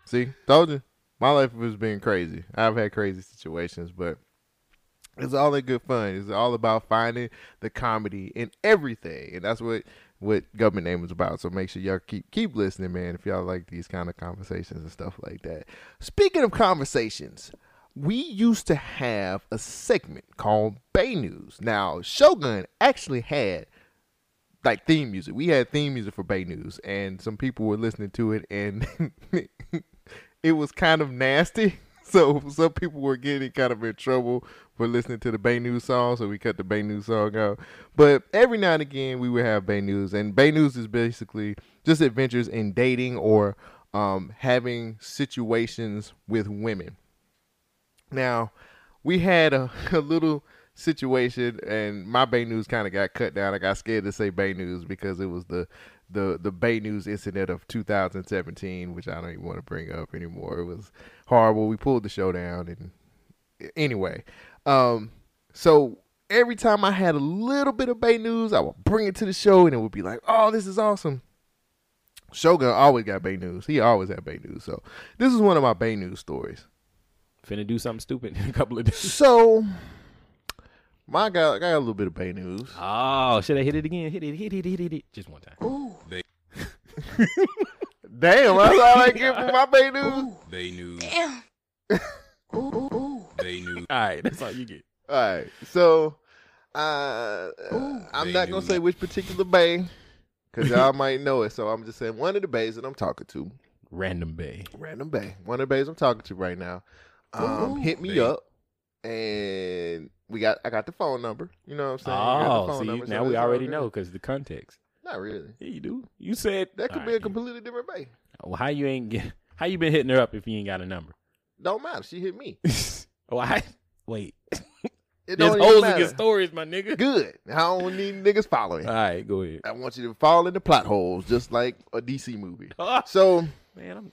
See, told you, my life has been crazy. I've had crazy situations, but It's all in good fun. It's all about finding the comedy in everything, and that's what what Gubmint Name is about. So make sure y'all keep keep listening, man. If y'all like these kind of conversations and stuff like that. Speaking of conversations, we used to have a segment called Bay News. Now Shogun actually had like theme music. We had theme music for Bay News, and some people were listening to it, and [LAUGHS] it was kind of nasty. [LAUGHS] So some people were getting kind of in trouble for listening to the Bay News song, so we cut the Bay News song out. But every now and again, we would have Bay News, and Bay News is basically just adventures in dating or um, having situations with women. Now, we had a, [LAUGHS] a little situation, and my Bay News kind of got cut down. I got scared to say Bay News because it was the the the Bay News incident of 2017, which I don't even want to bring up anymore. It was horrible. We pulled the show down, and anyway, um, so every time I had a little bit of Bay News, I would bring it to the show, and it would be like, "Oh, this is awesome." Shogun always got Bay News. He always had Bay News. So this is one of my Bay News stories. Finna do something stupid in a couple of days. So my guy, I got a little bit of Bay News. Oh, should I hit it again? Hit it, hit it, hit it, hit it. Just one time. Ooh. Bay, [LAUGHS] Damn, that's all I get for my Bay News. Bay News. Damn. [LAUGHS] ooh, ooh, ooh. Bay News. [LAUGHS] All right, that's all you get. All right, so uh, I'm not gonna News. say which particular bay because y'all [LAUGHS] might know it. So I'm just saying one of the bays that I'm talking to, Random Bay. random bay, one of the bays I'm talking to right now, um, hit me Bay. up, and we got I got the phone number. You know what I'm saying? I got the Oh, see, number, so now we already good. know because the context. Not really. Yeah, you do. You said That could All be a right. completely different bay. Well, how you ain't get? How you been hitting her up if you ain't got a number? Don't matter. She hit me. [LAUGHS] Why? Wait. It There's don't holes in your stories, my nigga. Good. I don't need niggas following. All right, go ahead. I want you to fall into plot holes, just like a DC movie. [LAUGHS] Ah, So, man, I'm...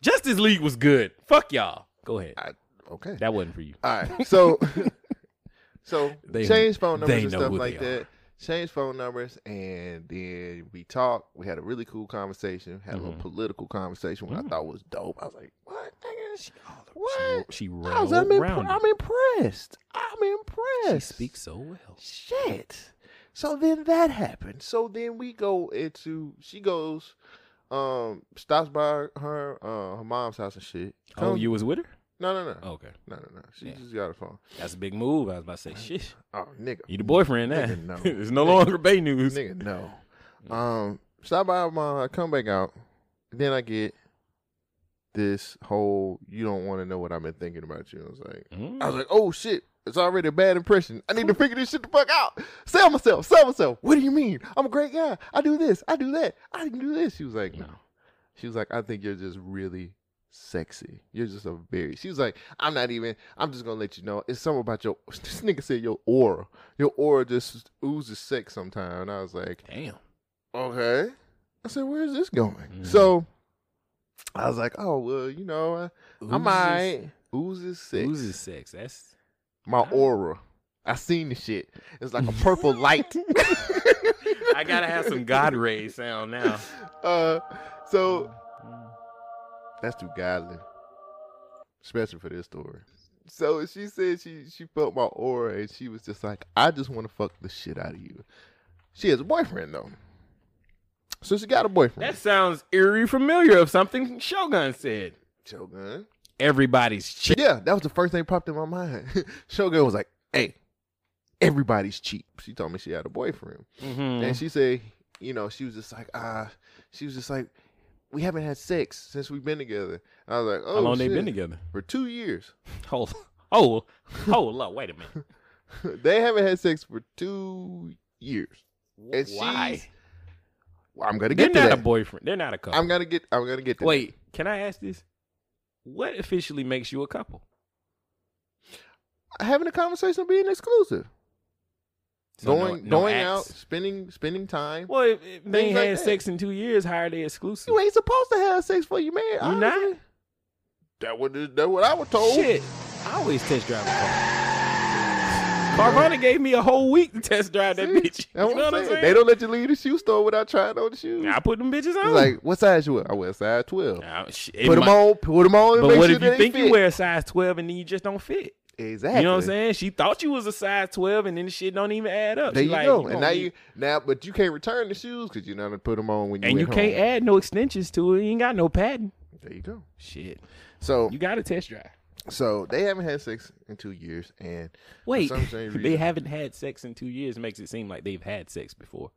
Justice League was good. Fuck y'all. Go ahead. I, okay. That wasn't for you. All right. So, [LAUGHS] so They- change phone numbers and stuff like they are. that. Change phone numbers, and then we talked. We had a really cool conversation. Had a Mm-hmm. little political conversation, which I thought was dope. I was like, "What, nigga? She, What? she I was, I'm, impre- I'm impressed. I'm impressed. She speaks so well. Shit. So then that happened. So then we go into she goes, um, stops by her uh her mom's house and shit. Oh, you was with her? No, no, no. Okay. No, no, no. She Yeah. just got a phone. That's a big move. I was about to say, shit. Oh, nigga. You the boyfriend now. Nigga, no. [LAUGHS] it's no longer Bay News. Nigga, no. Um, stop by her mom. I come back out. Then I get this whole you don't want to know what I've been thinking about you. I was like, Mm. I was like, oh shit. It's already a bad impression. I need to figure this shit the fuck out. Sell myself. Sell myself. What do you mean? I'm a great guy. I do this. I do that. I can do this. She was like, no. She was like, I think you're just really sexy. You're just a very. She was like, I'm not even. I'm just gonna let you know. It's something about your. [LAUGHS] This nigga said your aura. Your aura just oozes sex sometime. And I was like, Damn. okay. I said, where's this going? Mm-hmm. So I was like, oh well, you know, I, Oozes- alright. Oozes sex. Oozes sex. That's My aura. I seen the shit. It's like a purple light. [LAUGHS] I gotta have some God ray sound now. [LAUGHS] Uh, so that's too godly, especially for this story. So she said she she felt my aura and she was just like, I just want to fuck the shit out of you. She has a boyfriend though, so she got a boyfriend. That sounds eerie familiar of something Shogun said. Shogun. Everybody's cheap. Yeah, that was the first thing popped in my mind. [LAUGHS] Shogun was like, "Hey, everybody's cheap." She told me she had a boyfriend, Mhm. and she said, you know, she was just like, ah, she was just like, we haven't had sex since we've been together. I was like, oh, How long oh, they been together? For two years. [LAUGHS] Hold, hold, hold up. Wait a minute. [LAUGHS] they haven't had sex for two years. And Why? Well, I'm gonna get. They're not that. a boyfriend. They're not a couple. I'm gonna get. I'm gonna get Wait, can I ask this? What officially makes you a couple? having a conversation, being exclusive, So going no going acts? out, spending spending time. Well, if, if they ain't like had that. sex in two years, how are they exclusive? You ain't supposed to have sex for you, man. You honestly. not? That what that what I was told. Shit, I always test drive a car. Carvana gave me a whole week to test drive that bitch. That's You know what what I'm I'm saying. saying? They don't let you leave the shoe store without trying on the shoes. I put them bitches on. It's like, what size you wear? I wear size twelve. Nah, shit, put them might- on. Put them on. And But make what sure if you they think you wear a size twelve and then you just don't fit? Exactly. You know what I'm saying? She thought you was a size 12, and then the shit don't even add up. There She you like, go. gonna and now need- you now, but you can't return the shoes because you know to put them on when you and you can't home. add no extensions to it. You ain't got no padding. There you go. Shit. So You got a test drive. so they haven't had sex in two years, and Wait, strange [LAUGHS] they haven't had sex in two years. Makes it seem like they've had sex before.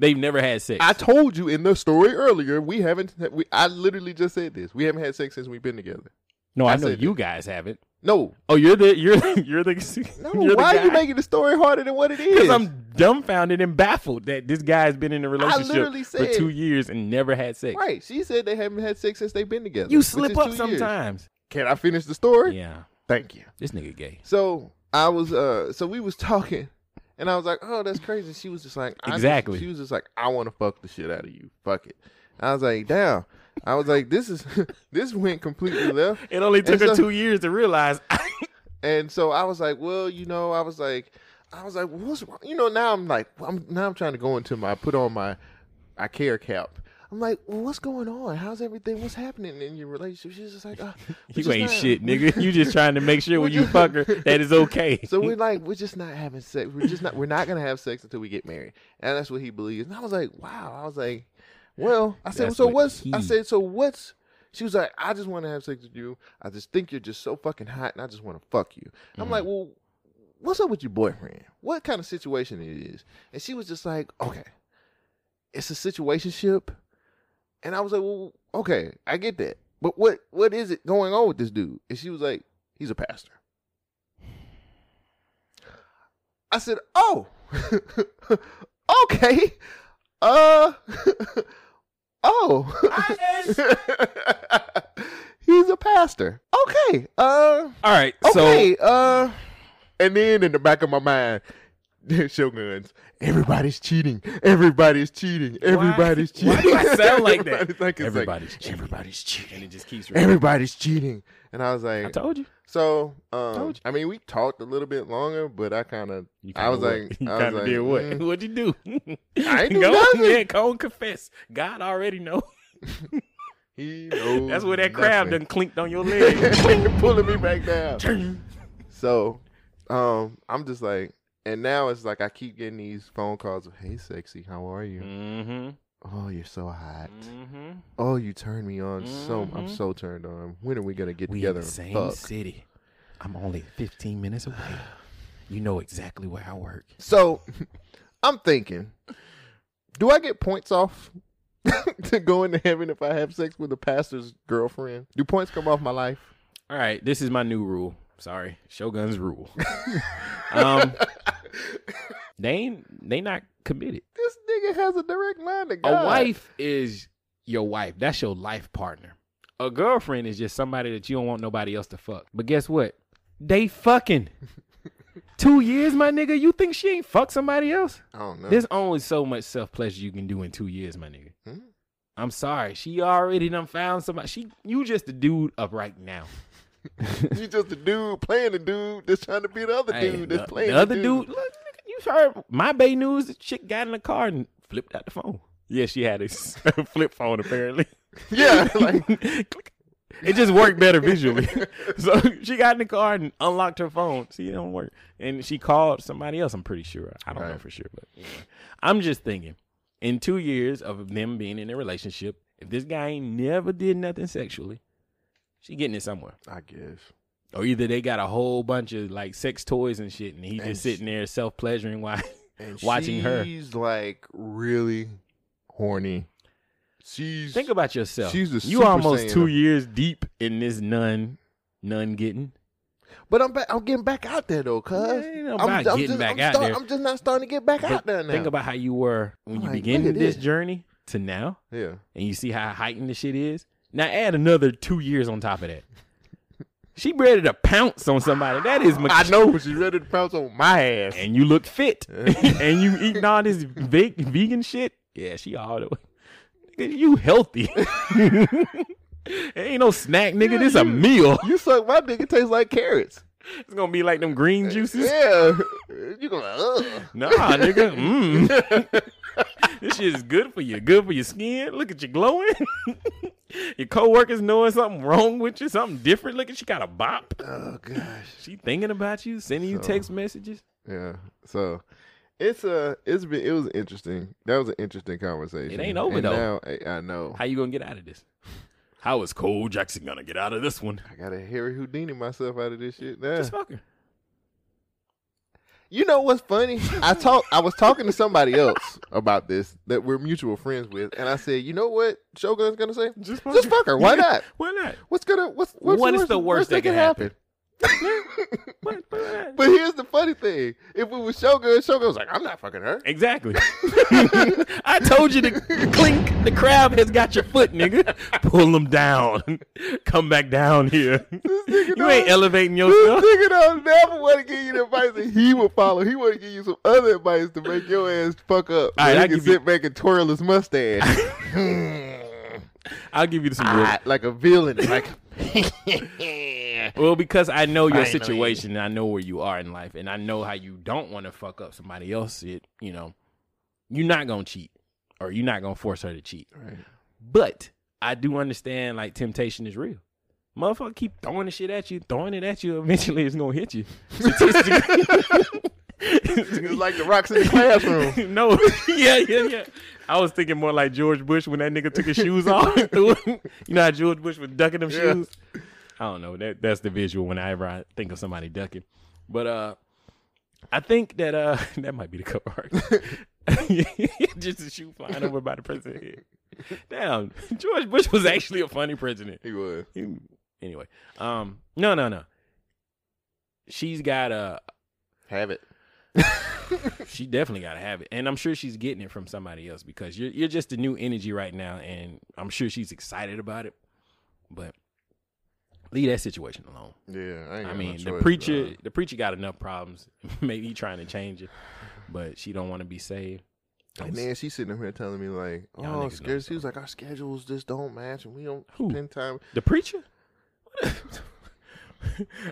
They've never had sex. I told you in the story earlier. We haven't. We, I literally just said this. We haven't had sex since we've been together. no, I, I know you guys haven't. No, Oh, you're the you're the, [LAUGHS] you're the [LAUGHS] no. you're the why are you making the story harder than what it [LAUGHS] is? Because I'm dumbfounded and baffled that this guy's been in a relationship literally for two years and never had sex. right. She said they haven't had sex since they've been together. You slip up two years. sometimes. Can I finish the story? Yeah, Thank you. this nigga gay. So I was uh so we was talking and I was like, Oh, that's crazy. She was just like I just- Exactly. she was just like, I wanna fuck the shit out of you. Fuck it. I was like, damn. I was like, this is [LAUGHS] this went completely left. It only took And her so- two years to realize. [LAUGHS] And so I was like, well, you know, I was like I was like, what's wrong? You know, now I'm like I'm now I'm trying to go into my put on my I care cap. I'm like, well, what's going on? How's everything? What's happening in your relationship? She's just like, uh, [LAUGHS] you just ain't not- shit, nigga. You just trying to make sure when you fuck her that is okay. So we're like, we're just not having sex. We're just not. We're not gonna have sex until we get married, and that's what he believes. And I was like, wow. I was like, well, I said, That's so what what's? I said, so what's? She was like, I just want to have sex with you. I just think you're just so fucking hot, and I just want to fuck you. I'm like, well, what's up with your boyfriend? What kind of situation it is? And she was just like, okay, it's a situationship. And I was like, well, okay, I get that, but what what is it going on with this dude? And she was like, he's a pastor. I said, "Oh, [LAUGHS] okay, uh, [LAUGHS] oh, [LAUGHS] he's a pastor. Okay, uh, All right, okay, so uh." And then in the back of my mind, [LAUGHS] Shoguns, everybody's cheating. Everybody's cheating. Everybody's cheating. why do I sound like [LAUGHS] that? Everybody's like- it's like, everybody's cheating. everybody's cheating. And it just keeps. everybody's cheating. And I was like, I told you. so, um, Told you. I mean, we talked a little bit longer, but I kind of, [LAUGHS] I was kinda like, what? you I was like, did what? mm, [LAUGHS] What'd you do? I ain't [LAUGHS] do go, nothing. Yeah, go and confess. God already know. he knows. That's where that crab done clinked on your leg. pulling me back down. so, um, I'm just like, and now it's like I keep getting these phone calls of, "Hey, sexy, how are you? mm-hmm. Oh, you're so hot. Mm-hmm. Oh, you turn me on so. I'm Mhm. so turned on. When are we gonna get We together in the and same fuck?" city. I'm only 15 minutes away. [SIGHS] You know exactly where I work. So, [LAUGHS] I'm thinking, do I get points off [LAUGHS] to go into heaven if I have sex with a pastor's girlfriend? Do points come off my life? All right, this is my new rule. Sorry, Shogun's rule. [LAUGHS] um, they ain't they not committed. This nigga has a direct line to go. A wife is your wife. That's your life partner. A girlfriend is just somebody that you don't want nobody else to fuck. But guess what? They fucking. [LAUGHS] two years, my nigga. You think she ain't fuck somebody else? I don't know. There's only so much self pleasure you can do in two years, my nigga. Hmm? I'm sorry. She already done found somebody. She you just a dude up right now. [LAUGHS] you just a dude playing a dude that's trying to be the other Hey, dude the, playing the other dude. Look, look, you heard my Bay News. The chick got in the car and flipped out the phone. Yeah, she had a [LAUGHS] flip phone apparently. Yeah, like [LAUGHS] It just worked better visually. [LAUGHS] so she got in the car and unlocked her phone. See, it don't work. And she called somebody else. I'm pretty sure. I don't know for sure, but anyway. I'm just thinking. In two years of them being in a relationship, if this guy ain't never did nothing sexually, she getting it somewhere. I guess. Or either they got a whole bunch of like sex toys and shit, and he And just sitting there self pleasuring while [LAUGHS] watching her. She's like really horny. She's Think about yourself. She's the you almost two of- years deep in this nun, nun getting. But I'm back. I'm getting back out there though, cuz. Yeah, I'm, I'm getting just, back I'm out start- there. I'm just not starting to get back But out there now. Think about how you were when I'm you like, began this this. journey to now, yeah. and you see how heightened the shit is. Now add another two years on top of that. She ready to pounce on somebody. That is, I know she's ready to pounce on my ass. And you look fit, [LAUGHS] [LAUGHS] and you eating all this ve- vegan shit. Yeah, she all the way. You healthy. [LAUGHS] Ain't no snack, nigga. This a meal. You suck my dick. It tastes like carrots. It's gonna be like them green juices. Yeah. You gonna ugh. Nah, nigga. Mm. [LAUGHS] this shit is good for you. Good for your skin. Look at you glowing. [LAUGHS] Your coworkers knowing something wrong with you, something different. Look at she got a bop. Oh gosh. She thinking about you, sending you text messages. Yeah. So it's uh it's been it was interesting. That was an interesting conversation. It ain't over, And though. Now I, I know. How you gonna get out of this? How is Cole Jackson gonna get out of this one? I gotta Harry Houdini myself out of this shit. Nah. Just fuck her. You know what's funny? I talk. I was talking to somebody else about this that we're mutual friends with, and I said, "You know what? Shogun's gonna say, just fuck, just fuck her. Why [LAUGHS] not? Why not? What's gonna what's what's What is the worst that can happen? [LAUGHS] But here's the funny thing: if it was Shogun, Shogun was like, "I'm not fucking her." Exactly. [LAUGHS] [LAUGHS] I told you to clink. The crab has got your foot, nigga. Pull them down. Come back down here. you ain't elevating This yourself. nigga don't never want to give you the advice that he would follow. He want to give you some other advice to make your ass fuck up. All right, he I can give you- sit back and twirl his mustache. I'll give you some. Ah, like a villain. Like [LAUGHS] Well, because I know your you. situation and I know where you are in life and I know how you don't want to fuck up somebody else shit, you know, you're not going to cheat or you're not going to force her to cheat. Right. But I do understand like temptation is real. Motherfucker keep throwing the shit at you, throwing it at you, eventually it's going to hit you. Statistically. it's [LAUGHS] like the rocks in the classroom. [LAUGHS] no, yeah, yeah, yeah. I was thinking more like George Bush when that nigga took his shoes off. and threw 'em. you know how George Bush was ducking them Yeah. shoes? I don't know. That that's the visual whenever I think of somebody ducking. But uh I think that uh [LAUGHS] that might be the cover art. [LAUGHS] Just a shoe flying over by the president's head. Damn, George Bush was actually a funny president. He was. He- anyway, um, no, no, no. She's got a Have it. [LAUGHS] she definitely got to have it, and I'm sure she's getting it from somebody else because you're you're just a new energy right now, and I'm sure she's excited about it. But leave that situation alone. Yeah, I, ain't I mean, no the choice, preacher, dog. the preacher got enough problems. [LAUGHS] Maybe he trying to change it, but she don't want to be saved. And then she's sitting up here telling me like, "Oh, scared." She was like, "Our schedules just don't match, and we don't Who? spend time." [LAUGHS] The preacher? [LAUGHS]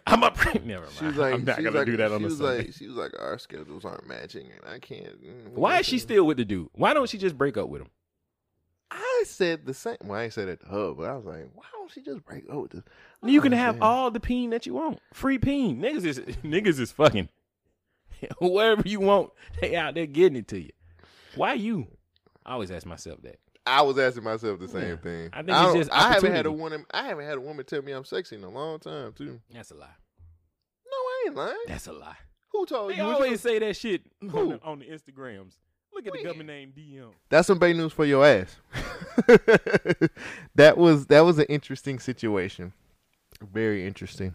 I'm a pre- never mind. She was like, I'm not gonna like, do that on the Sunday. like, she was like, "Our schedules aren't matching, and I can't." mm, Why is she still with the dude? Why don't she just break up with him? I said the same. Well, I ain't said it to her, but I was like, "Why don't she just break up with this?" I You can oh, have understand. all the peen that you want. Free peen. Niggas is [LAUGHS] niggas is fucking [LAUGHS] wherever you want. They out there getting it to you. Why you? I always ask myself that. I was asking myself the same Yeah. thing. I think it's don't- just I haven't had a opportunity. woman. I haven't had a woman tell me I'm sexy in a long time too. That's a lie. No, I ain't lying. That's a lie. Who told They you? What you- always say that shit on the, on the Instagrams. Look at the Gubmint Name DM. That's some bad news for your ass. [LAUGHS] that was that was an interesting situation. Very interesting.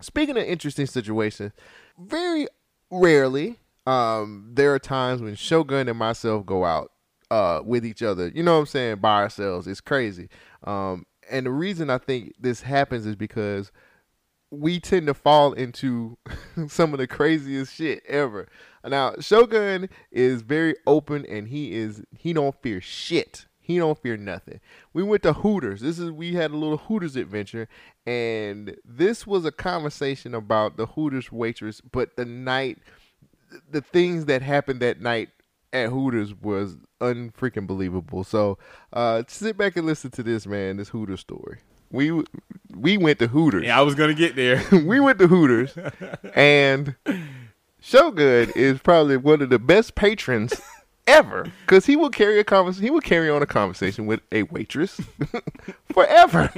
Speaking of interesting situations, very rarely um there are times when Shogun and myself go out uh with each other. You know what I'm saying? By ourselves. It's crazy. Um and the reason I think this happens is because we tend to fall into [LAUGHS] some of the craziest shit ever. Now, Shogun is very open and he is he don't fear shit. He don't fear nothing. We went to Hooters. This is we had a little Hooters adventure and this was a conversation about the Hooters waitress, but the night the things that happened that night at Hooters was unfreaking believable. So, uh sit back and listen to this man, this Hooters story. We we went to Hooters Yeah, I was gonna get there. [LAUGHS] we went to Hooters, and Shogun is probably one of the best patrons ever because he will carry a convers- He will carry on a conversation with a waitress [LAUGHS] forever,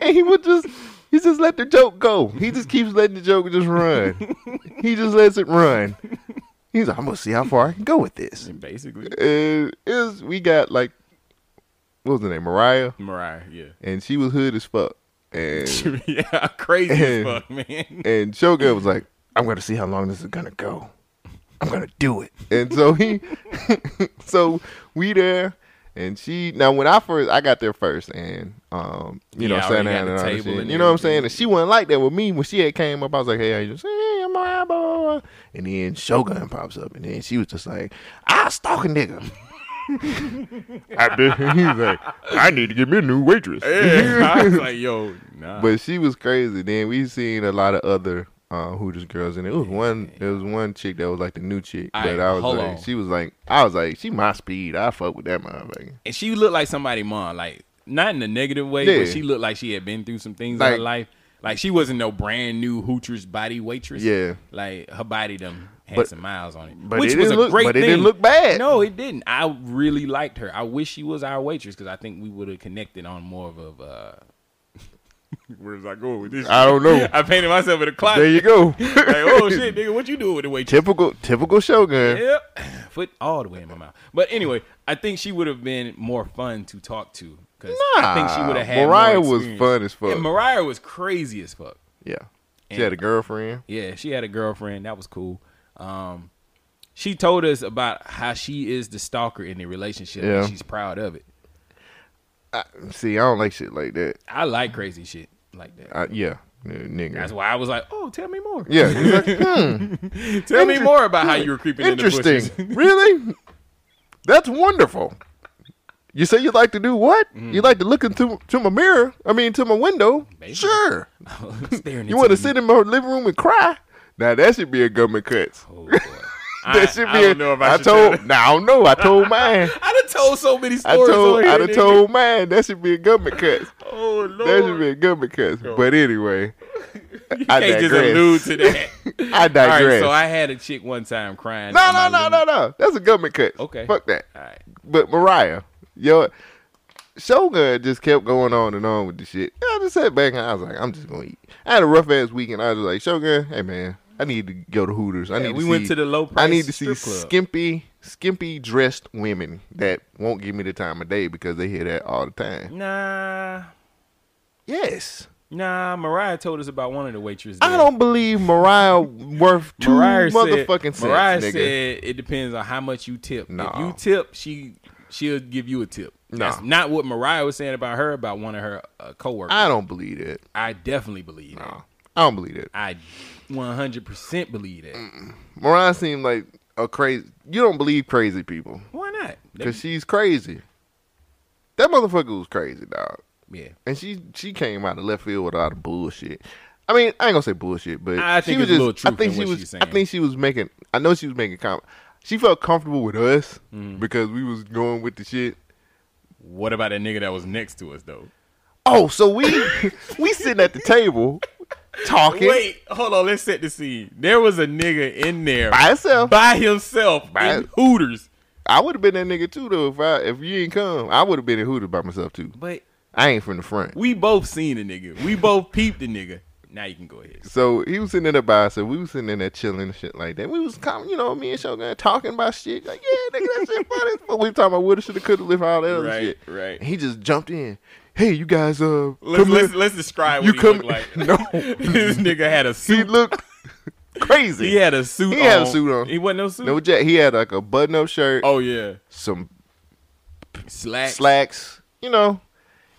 and he would just he just let the joke go. He just keeps letting the joke just run. he just lets it run. He's like, I'm gonna see how far I can go with this. Basically, Uh, it was we got like what was the name Mariah, Mariah, yeah. and she was hood as fuck, and [LAUGHS] yeah, crazy as fuck, man. And Shogun was like, I'm gonna see how long this is gonna go. I'm gonna do it. And so he [LAUGHS] so we there and she now when I first I got there first and um you know sat down and all shit. and You know what I'm saying? And she wasn't like that with me when she had came up. I was like, hey, you just hey, I'm all right, blah, blah, blah. And then Shogun pops up and then she was just like, I stalk a nigga. [LAUGHS] I did. He's like, I need to get me a new waitress. Yeah, I was [LAUGHS] like, yo, nah. But she was crazy. Then we seen a lot of other uh, Hooters girls, and it was one. There was one chick that was like the new chick, All but right, I was hold like, on. she was like, I was like, she my speed. I fuck with that motherfucker. and she looked like somebody mom. Like not in a negative way, Yeah. but she looked like she had been through some things in her life. Like she wasn't no brand new Hooters body waitress. Yeah. like her body them had But- some miles on it, but which it was a look- great but it didn't look bad. No, it didn't. I really liked her. I wish she was our waitress because I think we would have connected on more of a. Uh, [LAUGHS] Where's I going with this? I don't know. [LAUGHS] I painted myself in a closet. There you go. [LAUGHS] like, oh shit, nigga, what you doing with the waitress? typical, typical Shogun. Yep. [SIGHS] Foot all the way in my mouth. But anyway, I think she would have been more fun to talk to because I think she would have had Mariah was fun as fuck. Yeah, Mariah was crazy as fuck. Yeah, she And- had a girlfriend. Yeah, she had a girlfriend. That was cool. Um, she told us about how she is the stalker in the relationship. Yeah. and she's proud of it. I, see, I don't like shit like that. I like crazy shit like that. I, yeah, nigga. That's why I was like, "Oh, tell me more." Yeah, like, hmm. [LAUGHS] tell me more about how you were creeping in the. Interesting. [LAUGHS] really? That's wonderful. You say you like to do what? Mm. You like to look into to my mirror? I mean, to my window? Sure. [LAUGHS] Staring You want to sit in my living room and cry? Now that should be a government cut. Oh, [LAUGHS] that I- should I be. don't a, know if I I told. Now I don't know. I told mine. [LAUGHS] I done told so many I stories. told. on here, I done told mine. That should be a government cut. [LAUGHS] Oh lord. That should be a government cut. But anyway, I can't just digress. allude to that. I digress. right, so I had a chick one time crying. No, no, no, no, no. That's a government cut. Okay. Fuck that. All right. But Mariah, yo, Shogun just kept going on and on with the shit. I just sat back and I was like, I'm just gonna eat. I had a rough ass weekend. I was like, Shogun, hey man, I need to go to Hooters. I Yeah, need. To we see, went to the low price. I need to see skimpy, skimpy dressed women that won't give me the time of day because they hear that all the time. Nah, Yes. nah. Mariah told us about one of the waitresses. I don't believe Mariah worth two Mariah motherfucking said, cents, Mariah said it depends on how much you tip. If No. you tip, she she'll give you a tip. No. That's not what Mariah was saying about her about one of her uh, coworkers. I don't believe it. I definitely believe that. No, I don't believe it. I 100% believe that. Mariah seemed like a crazy. You don't believe crazy people Why not? because she's crazy. That motherfucker was crazy, dog. yeah. And she she came out of left field with a lot of bullshit. I mean, I ain't gonna say bullshit, but I think she was there's a just. little I think in she was. I think she was making. I know she was making She felt comfortable with us Mm. because we was going with the shit. What about that nigga that was next to us though? Oh, so we [LAUGHS] we sitting at the table talking Wait, hold on. Let's set the scene. There was a nigga in there by himself, by himself By- in Hooters. I would have been that nigga too though if I if you ain't come. I would have been in Hooters by myself too. But I ain't from the front. we both seen the nigga. We both peeped the nigga. Now you can go ahead. So he was sitting in the by himself. We was sitting in there chilling and shit like that. We was kind you know, me and Shogun talking about shit. Like, yeah, nigga, that shit funny. But we talking about woulda, shoulda, coulda, live all that other Right, shit. right. And he just jumped in. Hey, you guys, uh, Let's let's, let's describe You what he come- looked like. [LAUGHS] No. [LAUGHS] this nigga had a he suit. looked [LAUGHS] crazy. He had a suit. He had a suit on. He wasn't no suit. no jack. He had like a button-up shirt, Oh yeah, some slacks. slacks. You know,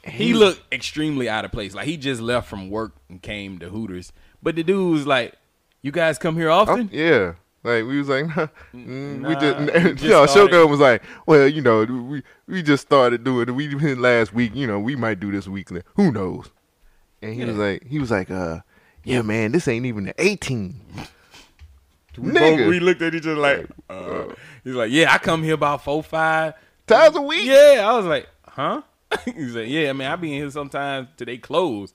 He looked extremely out of place. Like he just left from work and came to Hooters. But the dude was like, "You guys come here Oh, often?" yeah. Like we was like, mm, we Nah, just, [LAUGHS] you know. Shogun was like, well, you know, we we just started doing it. We did last week, you know, we might do this week. Who knows? And he was like, he was like, uh, yeah, man, this ain't even the eighteen. We both- Nigga, we looked at each other like, uh, he's like, "Yeah, I come here about four, five. times a week. Yeah, I was like, huh? [LAUGHS] He's like, yeah, man, I be in here sometimes they close.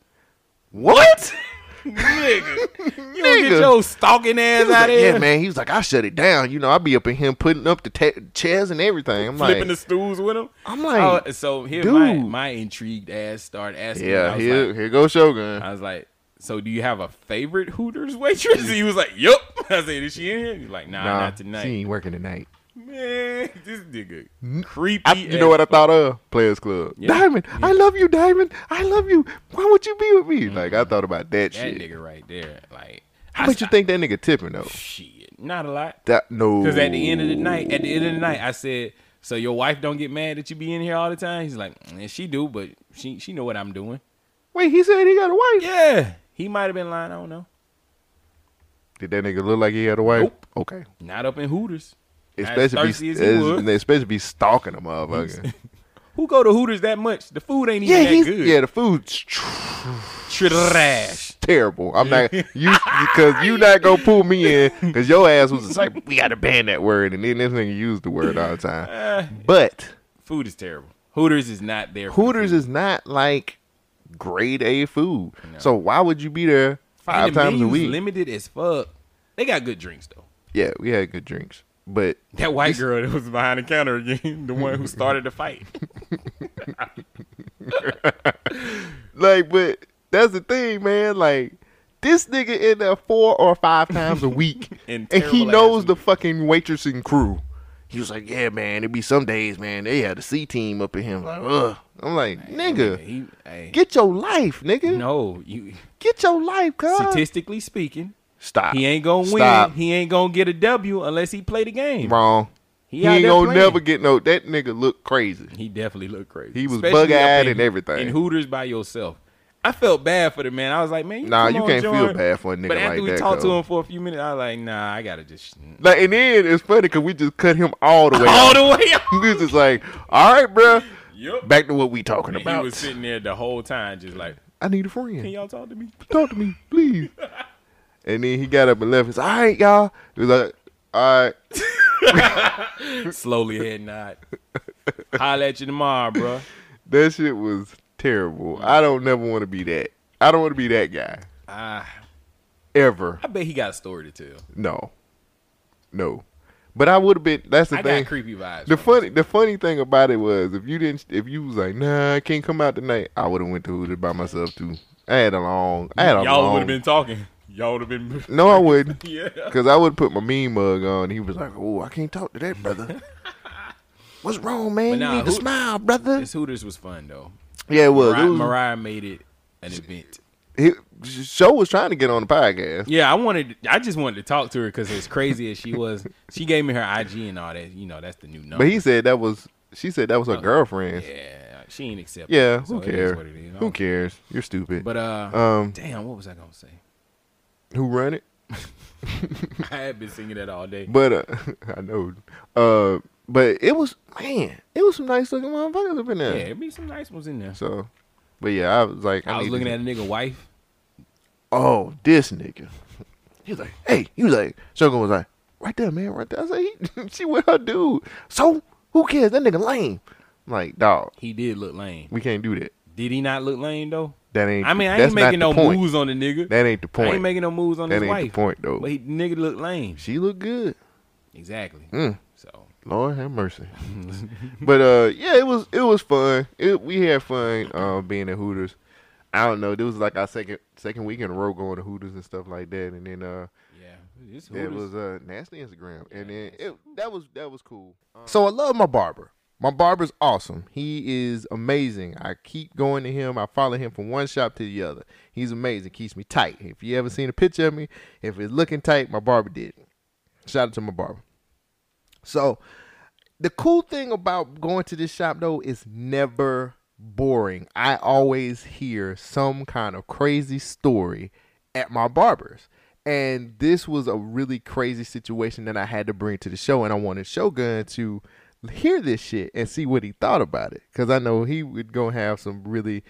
What? [LAUGHS] Nigga, [LAUGHS] you Nigga. get your stalking ass out like, here. yeah, man. He was like, I shut it down. You know, I be up in him putting up the ta- chairs and everything. I'm Flipping like, the stools with him. I'm like, Oh, so here my dude. my intrigued ass started asking. yeah, here, like, here goes Shogun. I was like, so do you have a favorite Hooters waitress? [LAUGHS] He was like, yup. [LAUGHS] I said, is she in here? He's like, nah, nah, not tonight. she ain't working tonight. Man, [LAUGHS] this nigga creepy. I, you know what I thought of? Players Club. Yeah. Diamond, I love you, Diamond. I love you. Why would you be with me? Mm-hmm. Like I thought about that, That shit. That nigga right there, like, How I- much you think that nigga tipping though? Shit, not a lot. That no. Because at the end of the night, at the end of the night, I said, "So your wife don't get mad that you be in here all the time?" He's like, "Yeah, she do, but she she know what I'm doing." Wait, he said he got a wife. Yeah, he might have been lying. I don't know. Did that nigga look like he had a wife? Nope. Okay. Not up in Hooters. Especially be, as he es- was. they especially be stalking a motherfucker. [LAUGHS] Who go to Hooters that much? The food ain't even yeah, that good. yeah. The food's tr- trash. [LAUGHS] terrible. I'm not [LAUGHS] you because you not gonna pull me in because your ass was like we gotta ban that word and then this nigga used the word all the time. Uh, But food is terrible. Hooters is not there. the Hooters food. is not like grade A food. So why would you be there five the times a week? Limited as fuck. They got good drinks though. yeah, we had good drinks, but That white girl that was behind the counter again, the one who started the fight. [LAUGHS] like, but that's the thing, man. Like, this nigga in there four or five times a week, [LAUGHS] And and he knows the fucking waitressing crew. He was like, "Yeah, man, it be some days, man. They had a C team up in him. Like, ugh." I'm like, nigga, He, hey, get your life, nigga. no, you Get your life, cuz. statistically speaking, Stop. he ain't gonna Stop. win. He ain't gonna get a W unless he play the game. Wrong. He, out ain't gonna playing. never get no. That nigga look crazy. He definitely looked crazy. He was up bug-eyed and everything. In Hooters by yourself. I felt bad for the man. I was like, man, you Nah, you on, can't feel bad for a nigga But after like we that, talked to him for a few minutes, I was like, nah, I gotta just Like, and then it's funny because we just cut him all the way. [LAUGHS] all the way up. [LAUGHS] we was just like, all right, bruh. Yep. Back to what we talking And about. he was sitting there the whole time, just like, I need a friend. can y'all talk to me? Talk to me, please. [LAUGHS] and then he got up and left. He's all right, y'all. He was like, all right. [LAUGHS] Slowly head nod. Holla at you tomorrow, bro. That shit was terrible. I don't never want to be that. I don't want to be that guy Ah, ever. I bet he got a story to tell. No, no. But I would have been. That's the I thing. creepy vibes. The funny, the funny thing about it was, if you didn't, if you was like, nah, I can't come out tonight, I would have went to Hooters by myself too. I had a long, I had a Y'all would have been talking. Y'all would have been. No, I wouldn't. [LAUGHS] yeah. Cause I would put my mean mug on. He was like, "Oh, I can't talk to that brother. [LAUGHS] What's wrong, man? But nah, you need to smile, brother." This Hooters was fun though. Yeah, it was. Mariah, it was Mariah made it an event. he, show was trying to get on the podcast. Yeah, I wanted. I just wanted to talk to her because as crazy as she was, [LAUGHS] she gave me her IG and all that. You know, that's the new number. But he said that was. She said that was her girlfriend. yeah, she ain't accept. Yeah, it, so who it is cares? what it is. Who cares? You're stupid. But uh, um, damn, what was I gonna say? Who run it? [LAUGHS] I have been singing that all day. But uh, [LAUGHS] I know. Uh, but it was man, it was some nice looking motherfuckers up in there. yeah, it'd be some nice ones in there. So, but yeah, I was like, I, I was looking to- at a nigga wife. oh, this nigga. He was like, hey, he was like, Shogun was like, right there, man, right there. I said, like, he, [LAUGHS] she with her dude. So who cares? That nigga lame. I'm like, dog, He did look lame. we can't do that. Did he not look lame though? That ain't. I mean, I ain't making no point. moves on the nigga. That ain't the point. I ain't making no moves on the wife. that his ain't wife. the point though. But he nigga look lame. she look good. Exactly. Mm. So Lord have mercy. [LAUGHS] but uh, yeah, it was it was fun. It, we had fun uh, being at Hooters. I don't know. This was like our second second week in a row going to Hooters and stuff like that. And then uh, yeah, it's it Hooters. was uh nasty Instagram, and then it, that was that was cool. So I love my barber. My barber's awesome. He is amazing. I keep going to him. I follow him from one shop to the other. He's amazing. Keeps me tight. If you ever seen a picture of me, if it's looking tight, my barber did. Shout out to my barber. So the cool thing about going to this shop though is never boring. I always hear some kind of crazy story at my barber's. And this was a really crazy situation that I had to bring to the show and I wanted Shogun to hear this shit and see what he thought about it cuz I know he would go have some really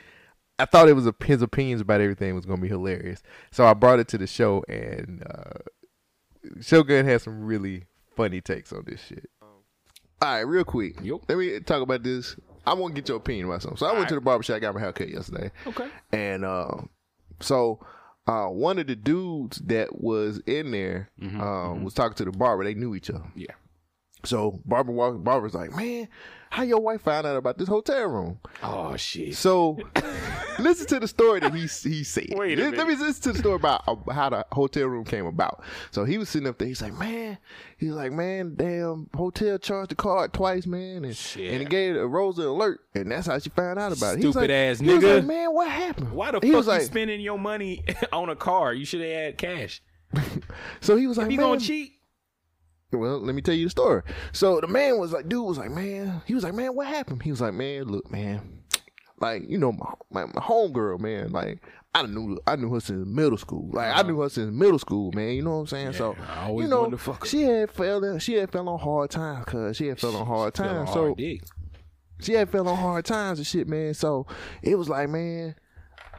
I thought it was a, his opinions about everything was to be hilarious. So I brought it to the show and uh Shogun had some really funny takes on this shit. All right, real quick. Let me talk about this. I want to get your opinion about something. So I went to the barbershop, got my hair cut yesterday. Okay. And uh, so uh, one of the dudes that was in there uh, was talking to the barber. They knew each other. Yeah. So barber walk, barber's like, man, how your wife found out about this hotel room? Oh shit. So listen to the story that he he said. [LAUGHS] Wait a let, let me listen to the story about uh, how the hotel room came about. So he was sitting up there. He's like, man, he's like, man, damn, hotel charged the card twice, man, and Shit. and it gave a Rosa alert, and that's how she found out about it. He was Stupid like- ass he was nigga. like, man, what happened? Why the he fuck was you like, spending your money [LAUGHS] on a car? You should have had cash. [LAUGHS] so he was like, you man, gonna cheat, Well, let me tell you the story. So the man was like, dude was like, man, he was like, man, what happened? He was like, man, look, man, like you know, my my, my homegirl, man, like I knew I knew her since middle school. Like I knew uh-huh. her since middle school, man. You know what I'm saying? so I always you know, wanted to fuck her. she had fell she had fell on hard times, cause she had fell on hard times. hard so dick. she had fell on hard times and shit, man. So it was like, man,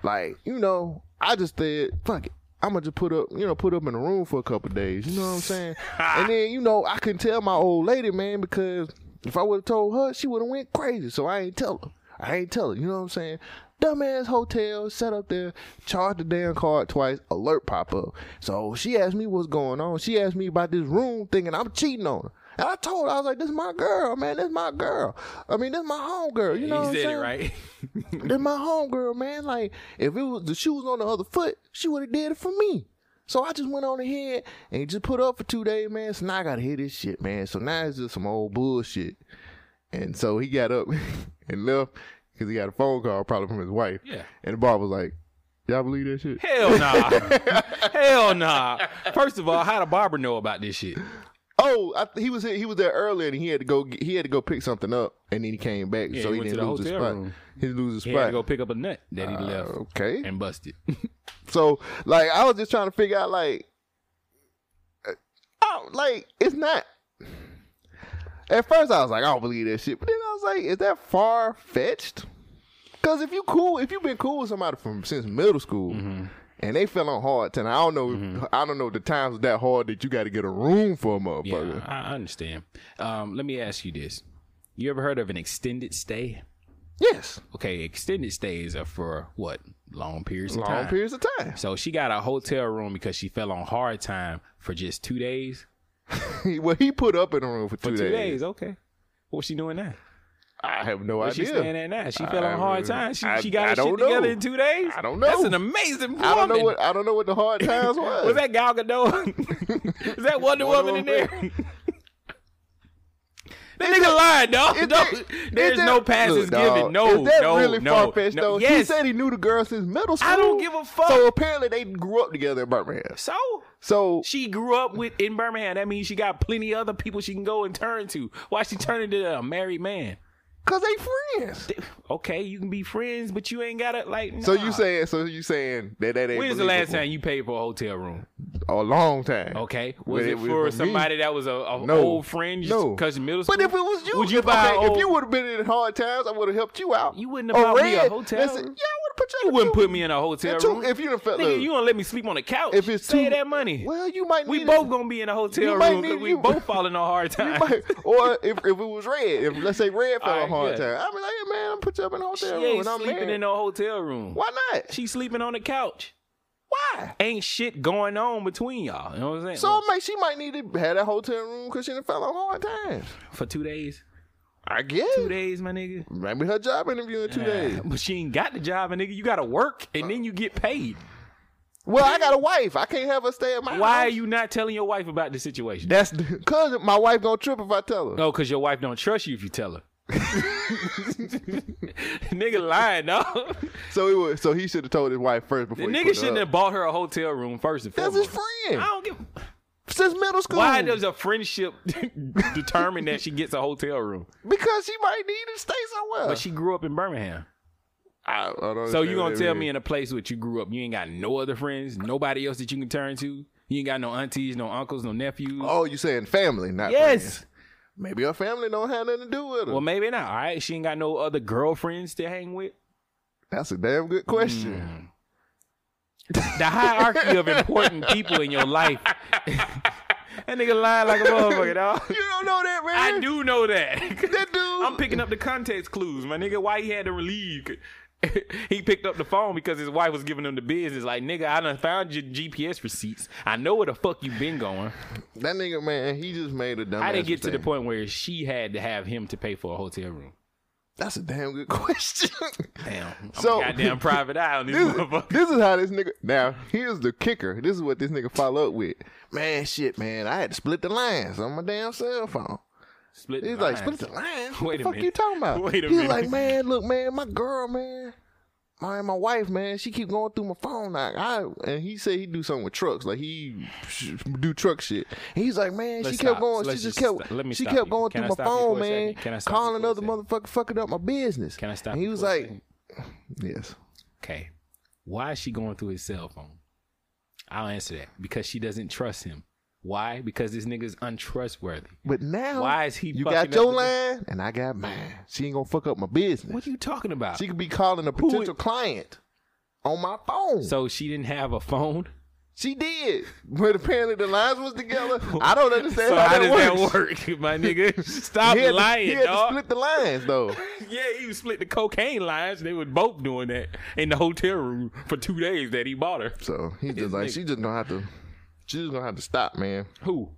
like you know, I just said, fuck it. I'm gonna just put up, you know, put up in a room for a couple days. You know what I'm saying? [LAUGHS] and then, you know, I couldn't tell my old lady, man, because If I would have told her, she would have went crazy. So I ain't tell her. I ain't tell her. You know what I'm saying? Dumbass hotel, set up there, charge the damn card twice, alert pop up. So she asked me what's going on. She asked me about this room thinking I'm cheating on her. And I told her, I was like, this is my girl, man. This is my girl. I mean, this is my home girl. You know what I'm he said saying? it right. [LAUGHS] This my homegirl, man. Like, if it was the shoe was on the other foot, she would have did it for me. So I just went on ahead and just put up for two days, man. So now I gotta hear this shit, man. So now it's just some old bullshit. And so he got up [LAUGHS] and left because he got a phone call probably from his wife. Yeah. And the bar was like, Y'all believe that shit? Hell nah. [LAUGHS] Hell nah. First of all, how the barber know about this shit? Oh, I, he was he was there earlier and he had to go he had to go pick something up and then he came back Yeah, so he he, went to didn't the lose his hotel spot. room. He didn't lose his He spot. had to go pick up a nut that he Uh, left okay. and busted. [LAUGHS] So like I was just trying to figure out like, uh, oh, like it's not. At first I was like, I don't believe that shit, but then I was like, is that far fetched? Because if you cool, if you've been cool with somebody from since middle school. And they fell on hard time. I don't know. I don't know the times that hard that you got to get a room for a motherfucker. Yeah, I understand. Um, let me ask you this: You ever heard of an extended stay? Yes. Okay, extended stays are for what? Long periods of time? Long periods of time. So she got a hotel room because she fell on hard time for just two days. [LAUGHS] well, he put up in the room for For two, two days. days, okay. What's she doing now? I have no Where idea. she staying at now? She fell on hard times. She, I- she got I her shit together in two days. I don't know. That's an amazing woman. I don't know what I don't know what the hard times [LAUGHS] was. was that Gal Gadot? [LAUGHS] Is that Wonder, Wonder Woman in there? [LAUGHS] That nigga lying, dog. Is No, that- there's that- no passes Look, given. No, is that no, really no, far fetched no. though? He said he knew the girl since middle school. I don't give a fuck. So apparently they grew up together in Birmingham. So So she grew up with in Birmingham. That means she got plenty of other people she can go and turn to. Why she turning to a married man? Cause they friends. Okay, you can be friends, but you ain't gotta like. So nah. you saying so you saying that that ain't When's the last time you paid for a hotel room? A long time. Okay, was But it, was for for me. somebody that was a, a No. old friend? No. because middle school. But if it was you, would you buy? okay, a if you would have been in hard times, I would have helped you out. You wouldn't have bought me a hotel listen, room? Yeah, I would have put you. you in a wouldn't two- put me in a hotel two- room. if you done felt Nigga, you gonna let me sleep on the couch? If it's Save two- that money. Well, you might. we both it. gonna be in a hotel room. Might need- we both falling on hard [LAUGHS] times. or if, if it was red, if let's say red fell All hard yeah. time, I'd be like, hey man, I'm put you up in a She hotel room ain't and I'm sleeping married. in no hotel room. Why not? She's sleeping on the couch. Why? Ain't shit going on between y'all. You know what I'm saying? So like, she might need to have that hotel room because she done fell on hard times. for two days. I guess. Two days, my nigga. Maybe her job interview in two days. But she ain't got the job, and nigga, you gotta work and then you get paid. Well, I got a wife. I can't have her stay at my house. Why are you not telling your wife about the situation? That's [LAUGHS] because my wife gonna trip if I tell her. No, because your wife don't trust you if you tell her. [LAUGHS] nigga lying, dog. So he was, so he should have told his wife first The before. he nigga put shouldn't her have bought her a hotel room first and That's foremost. his friend I don't give. since middle school. Why does a friendship [LAUGHS] determine that she gets a hotel room? Because she might need to stay somewhere. But she grew up in Birmingham. I, I don't So you understand gonna what tell that me in a place where you grew up, you ain't got no other friends, nobody else that you can turn to. You ain't got no aunties, no uncles, no nephews. Oh, you saying family, not yes. friends. Maybe her family don't have nothing to do with her. Well, maybe not. All right, she ain't got no other girlfriends to hang with. That's a damn good question. Hmm. The hierarchy of important people in your life. [LAUGHS] that nigga lying like a motherfucker, dog. [LAUGHS] You don't know that, man. I do know that. That dude. [LAUGHS] I'm picking up the context clues, my nigga. Why he had to relieve? [LAUGHS] he picked up the phone because his wife was giving him the business. Like, nigga, I done found your GPS receipts. I know where the fuck you been going. That nigga, man, he just made a dumb. I didn't get to the point where she had to have him to pay for a hotel room. That's a damn good [LAUGHS] question. Damn, I'm So- a goddamn private eye on this [LAUGHS] this, motherfucker. this is how this nigga. Now here's the kicker. This is what this nigga follow up with. Man, shit, man, I had to split the lines on my damn cell phone. Split He's like, split the line? [LAUGHS] Wait what a the fuck minute. you talking about? Wait a He's minute. like, man, look, man, my girl, man, my my wife, man, she keep going through my phone. Like, I and he said he do something with trucks, like he do truck shit. And he's like, man, Let's she kept stop. going. Let's she just kept. let me she kept you. going Can I through my phone, man. Can I stop Calling other motherfucker, fucking up my business. Can I stop And he was like, yes. Okay. Why is she going through his cell phone? I'll answer that. Because she doesn't trust him. Why? Because this nigga's untrustworthy. But now, Why is he You got your the- line, and I got mine. She ain't gonna fuck up my business. What are you talking about? She could be calling a potential client on my phone. so she didn't have a phone? She did, but apparently the lines was together. I don't [LAUGHS] understand So how, how that does works. that work, my nigga? [LAUGHS] Stop he had to- lying, he had to dog. split the lines though. [LAUGHS] Yeah, he split the cocaine lines. They were both doing that in the hotel room for two days that he bought her. So he's just like, she just gonna have to, she just gonna have to stop, man. Who?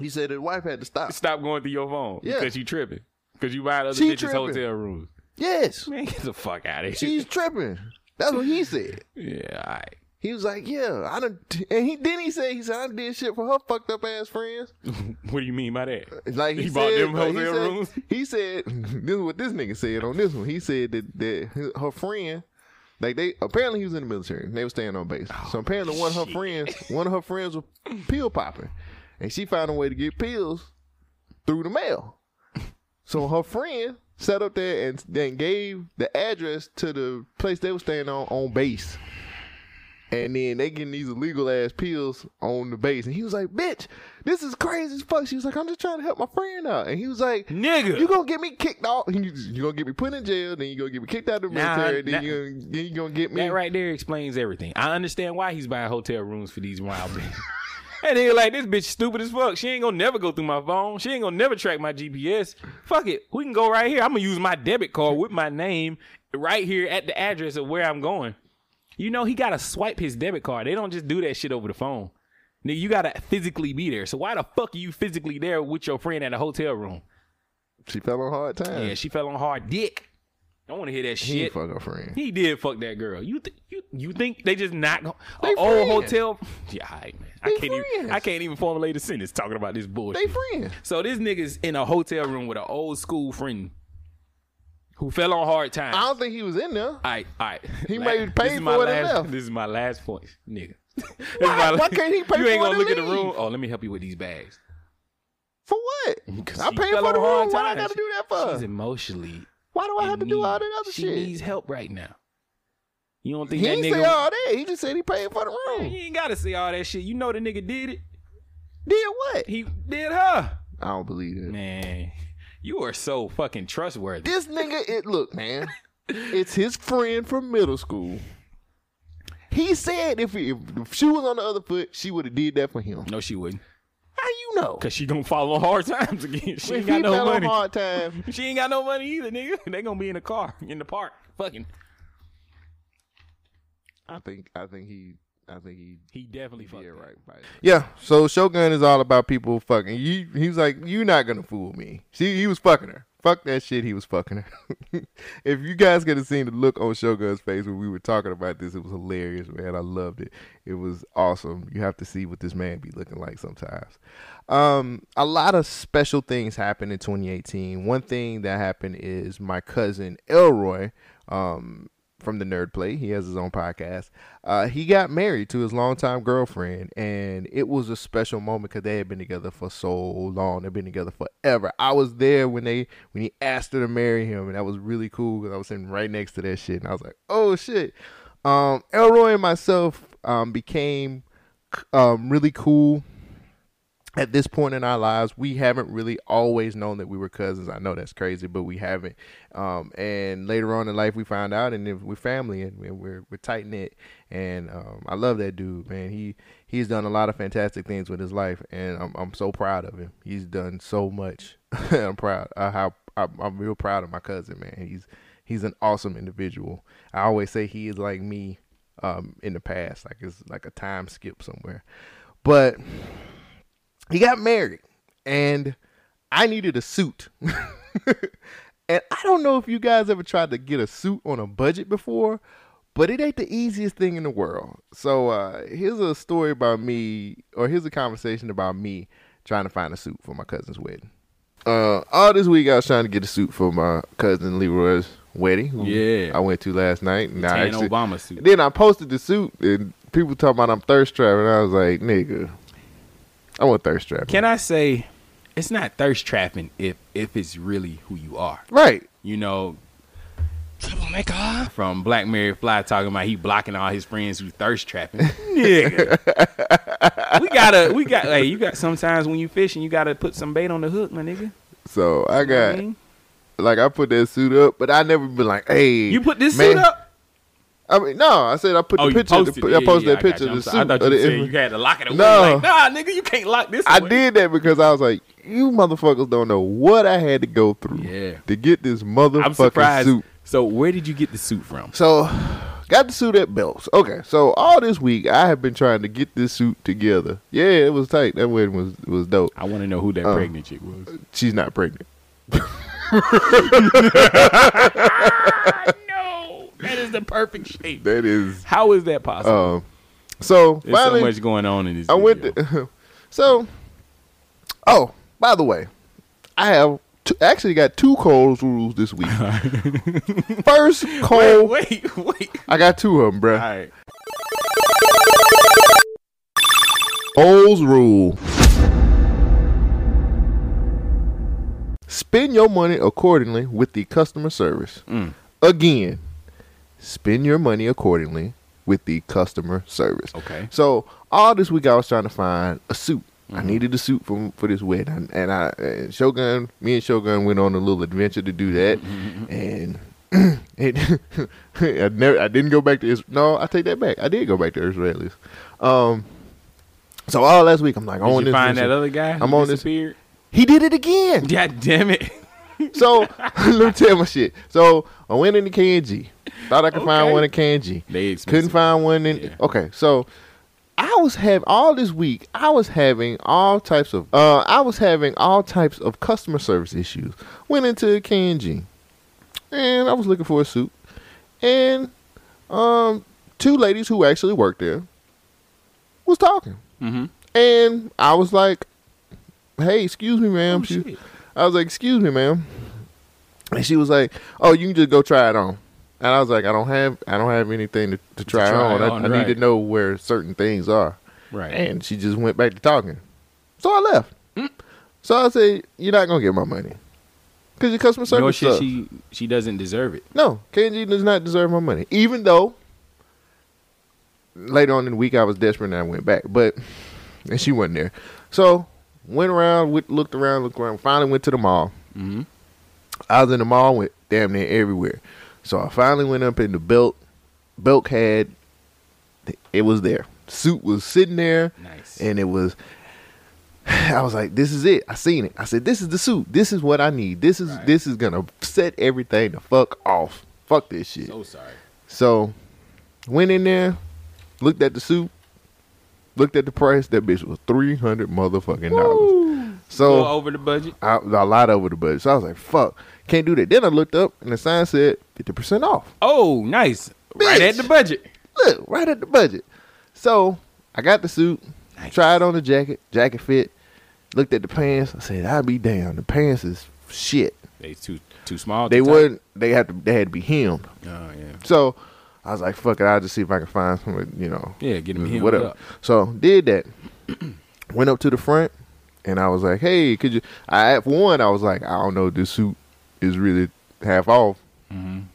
He said his wife had to stop. Stop going through your phone Yeah. because you tripping. Because you buying other She bitches tripping. hotel rooms. Yes, Man, get the fuck out of here. she's tripping. That's what he said. yeah, all right. He was like, yeah, I done, and he then he said he said I did shit for her fucked up ass friends. [LAUGHS] What do you mean by that? Like he, He said, bought them like, he hotel said- rooms? He said [LAUGHS] this is what this nigga said on this one. He said that that her friend, like they apparently he was in the military. And they were staying on base. Oh, so apparently one of her friends, [LAUGHS] one of her friends was pill popping, and she found a way to get pills through the mail. So her friend sat up there and then gave the address to the place they were staying on on base. And then they getting these illegal ass pills on the base. And he was like, bitch, this is crazy as fuck. She was like, I'm just trying to help my friend out. And he was like, Nigga. you gonna get me kicked off. You you gonna get me put in jail. Then you gonna get me kicked out of the Nah, military. then, you gonna, then you gonna get me. That right there explains everything. I understand why he's buying hotel rooms for these wild bitches. [LAUGHS] And nigga like this bitch stupid as fuck. She ain't gonna never go through my phone. She ain't gonna never track my GPS. Fuck it. We can go right here. I'm gonna use my debit card with my name right here at the address of where I'm going. You know he gotta swipe his debit card. They don't just do that shit over the phone. Nigga, you gotta physically be there. So why the fuck are you physically there with your friend at a hotel room? She fell on hard times. Yeah, she fell on hard dick. I want to hear that shit. He fuck her friend. He did fuck that girl. You th- you you think they just not go- They a old hotel? Yeah, all right, man. I can't even. I can't even formulate a sentence talking about this bullshit. They friends. So this nigga's in a hotel room with an old school friend who fell on hard times. I don't think he was in there. All right, all right. He La- may this pay is for my it last, left. This is my last point, nigga. [LAUGHS] Why- why can't he pay You ain't for it gonna look at the room. Oh, let me help you with these bags. For what? [LAUGHS] I she paid fell for the room. room. What I gotta do that for? She's emotionally. Why do I have to do all that other she shit? She needs help right now. You don't think He that ain't nigga? say all that. He just said he paid for the Man, room. he ain't gotta say all that shit. You know the nigga did it. Did what? He did her. I don't believe it. Man, you are so fucking trustworthy. This nigga, it look, man. It's his friend from middle school. He said if, if shoe was on the other foot, she would have did that for him. No, she wouldn't. How you know? Cause she gonna fall on hard times again. She ain't got no money. hard time, [LAUGHS] She ain't got no money either, nigga. They gonna be in the car in the park, fucking. I think I think he I think he He definitely fucked yeah her. right. by it. Yeah, so Shogun is all about people fucking. You, he was like, "You're not gonna fool me." See, he was fucking her. Fuck that shit. He was fucking her. [LAUGHS] if you guys could have seen the look on Shogun's face when we were talking about this, it was hilarious, man. I loved it. It was awesome. You have to see what this man be looking like sometimes. Um, a lot of special things happened in 2018. One thing that happened is my cousin Elroy. Um, from the Nerd Play. He has his own podcast. Uh, he got married to his longtime girlfriend, and it was a special moment because they had been together for so long. They've been together forever. I was there when they when he asked her to marry him, and that was really cool because I was sitting right next to that shit, and I was like, oh shit. Um, Elroy and myself um, became um, really cool at this point in our lives, we haven't really always known that we were cousins. I know that's crazy, but we haven't. Um, and later on in life, we found out, and we're family, and we're we're tight knit. And um, I love that dude, man. He he's done a lot of fantastic things with his life, and I'm I'm so proud of him. He's done so much. [LAUGHS] I'm proud. Uh, how I'm, I'm real proud of my cousin, man. He's he's an awesome individual. I always say he is like me um, in the past, like it's like a time skip somewhere. But he got married and I needed a suit. [LAUGHS] and I don't know if you guys ever tried to get a suit on a budget before, but it ain't the easiest thing in the world. So uh, here's a story about me, or here's a conversation about me trying to find a suit for my cousin's wedding. Uh, all this week I was trying to get a suit for my cousin Leroy's wedding. who Yeah. I went to last night. And I Tan Obama suit. Then I posted the suit, and people talking about I'm thirst trapping. I was like, nigga, I want thirst trapping. Can I say, it's not thirst trapping if if it's really who you are. Right. You know, troublemaker from Black Mary Fly talking about he blocking all his friends who thirst trapping. [LAUGHS] Nigga, we gotta, we got. Hey, you got sometimes when you fishing, you gotta put some bait on the hook, my nigga. So I You know got I mean? like I put that suit up, but I never been like, hey, You put this man, suit up. I mean, no, I said I put Oh, the picture. posted the, it. I posted yeah, that I picture you. of I'm the sorry. I suit. thought you the said you had to lock it away. No. Like, nah, nigga, you can't lock this I did that because I was like, you motherfuckers don't know what I had to go through Yeah. to get this motherfucking I'm suit. So where did you get the suit from? So, got the suit at Belk's. Okay, so all this week I have been trying to get this suit together. Yeah, it was tight. That wedding was was dope. I want to know who that Uh, pregnant chick was. She's not pregnant. [LAUGHS] [LAUGHS] no, that is the perfect shape. That is. How is that possible? Um. So There's finally, so much going on in this. I went. To, so, oh, by the way, I have two, actually got two Cole's rules this week. [LAUGHS] First, Cole. wait, wait. I got two of them, bruh. All right. Cole's rule. Spend your money accordingly with the customer service. Mm. Again, spend your money accordingly with the customer service. Okay. So all this week I was trying to find a suit. I Mm-hmm. needed a suit for for this wedding, and I and Shogun, me and Shogun went on a little adventure to do that, Mm-hmm, and [CLEARS THROAT] it, [LAUGHS] I never, I didn't go back to Israel. No, I take that back. I did go back to Israelis. Um, so all last week I'm like, I'm Did on you this. find that other guy? I'm on this. He did it again. [LAUGHS] God damn it! So [LAUGHS] let me tell my shit. So I went into KNG. Thought I could find Okay. one in KNG. They Couldn't find one in. Yeah. Okay, so I was having all this week. I was having all types of. Uh, I was having all types of customer service issues. Went into KNG, and I was looking for a suit, and um, two ladies who actually worked there was talking, mm-hmm. and I was like, "Hey, excuse me, ma'am." Oh, She- I was like, "Excuse me, ma'am," and she was like, "Oh, you can just go try it on." And I was like, "I don't have, I don't have anything to, to try, try on. I, on, I need to know where certain things are." Right. And she just went back to talking, so I left. So I said, "You're not gonna get my money because your customer No service shit. sucks." She she doesn't deserve it. No, KNG does not deserve my money. Even though later on in the week I was desperate and I went back, but [LAUGHS] and she wasn't there. So went around, looked around, looked around. Finally went to the mall. Mm-hmm. I was in the mall, went damn near everywhere. So I finally went up in the Belk. Belk had it was there. Suit was sitting there, Nice. and it was. [SIGHS] I was like, "This is it." I seen it. I said, "This is the suit. This is what I need. This is Right. this is gonna set everything the fuck off. Fuck this shit." So sorry. So went in there, looked at the suit, looked at the price. That bitch was three hundred motherfucking dollars. So Go over the budget. I, a lot over the budget. So I was like, "Fuck, can't do that." Then I looked up and the sign said fifty percent off. Oh, nice. Right at the budget. Look, right at the budget. So I got the suit, Nice. tried on the jacket, jacket fit. Looked at the pants. I said, "I'll be damn. The pants is shit. They too too small. They wouldn't. They had to. They had to be hemmed. Oh yeah. So I was like, fuck it, I'll just see if I can find some, you know. Yeah, get hemmed Whatever. up. So did that. Went up to the front and I was like, hey, could you I for one, I was like, I don't know this suit is really half off.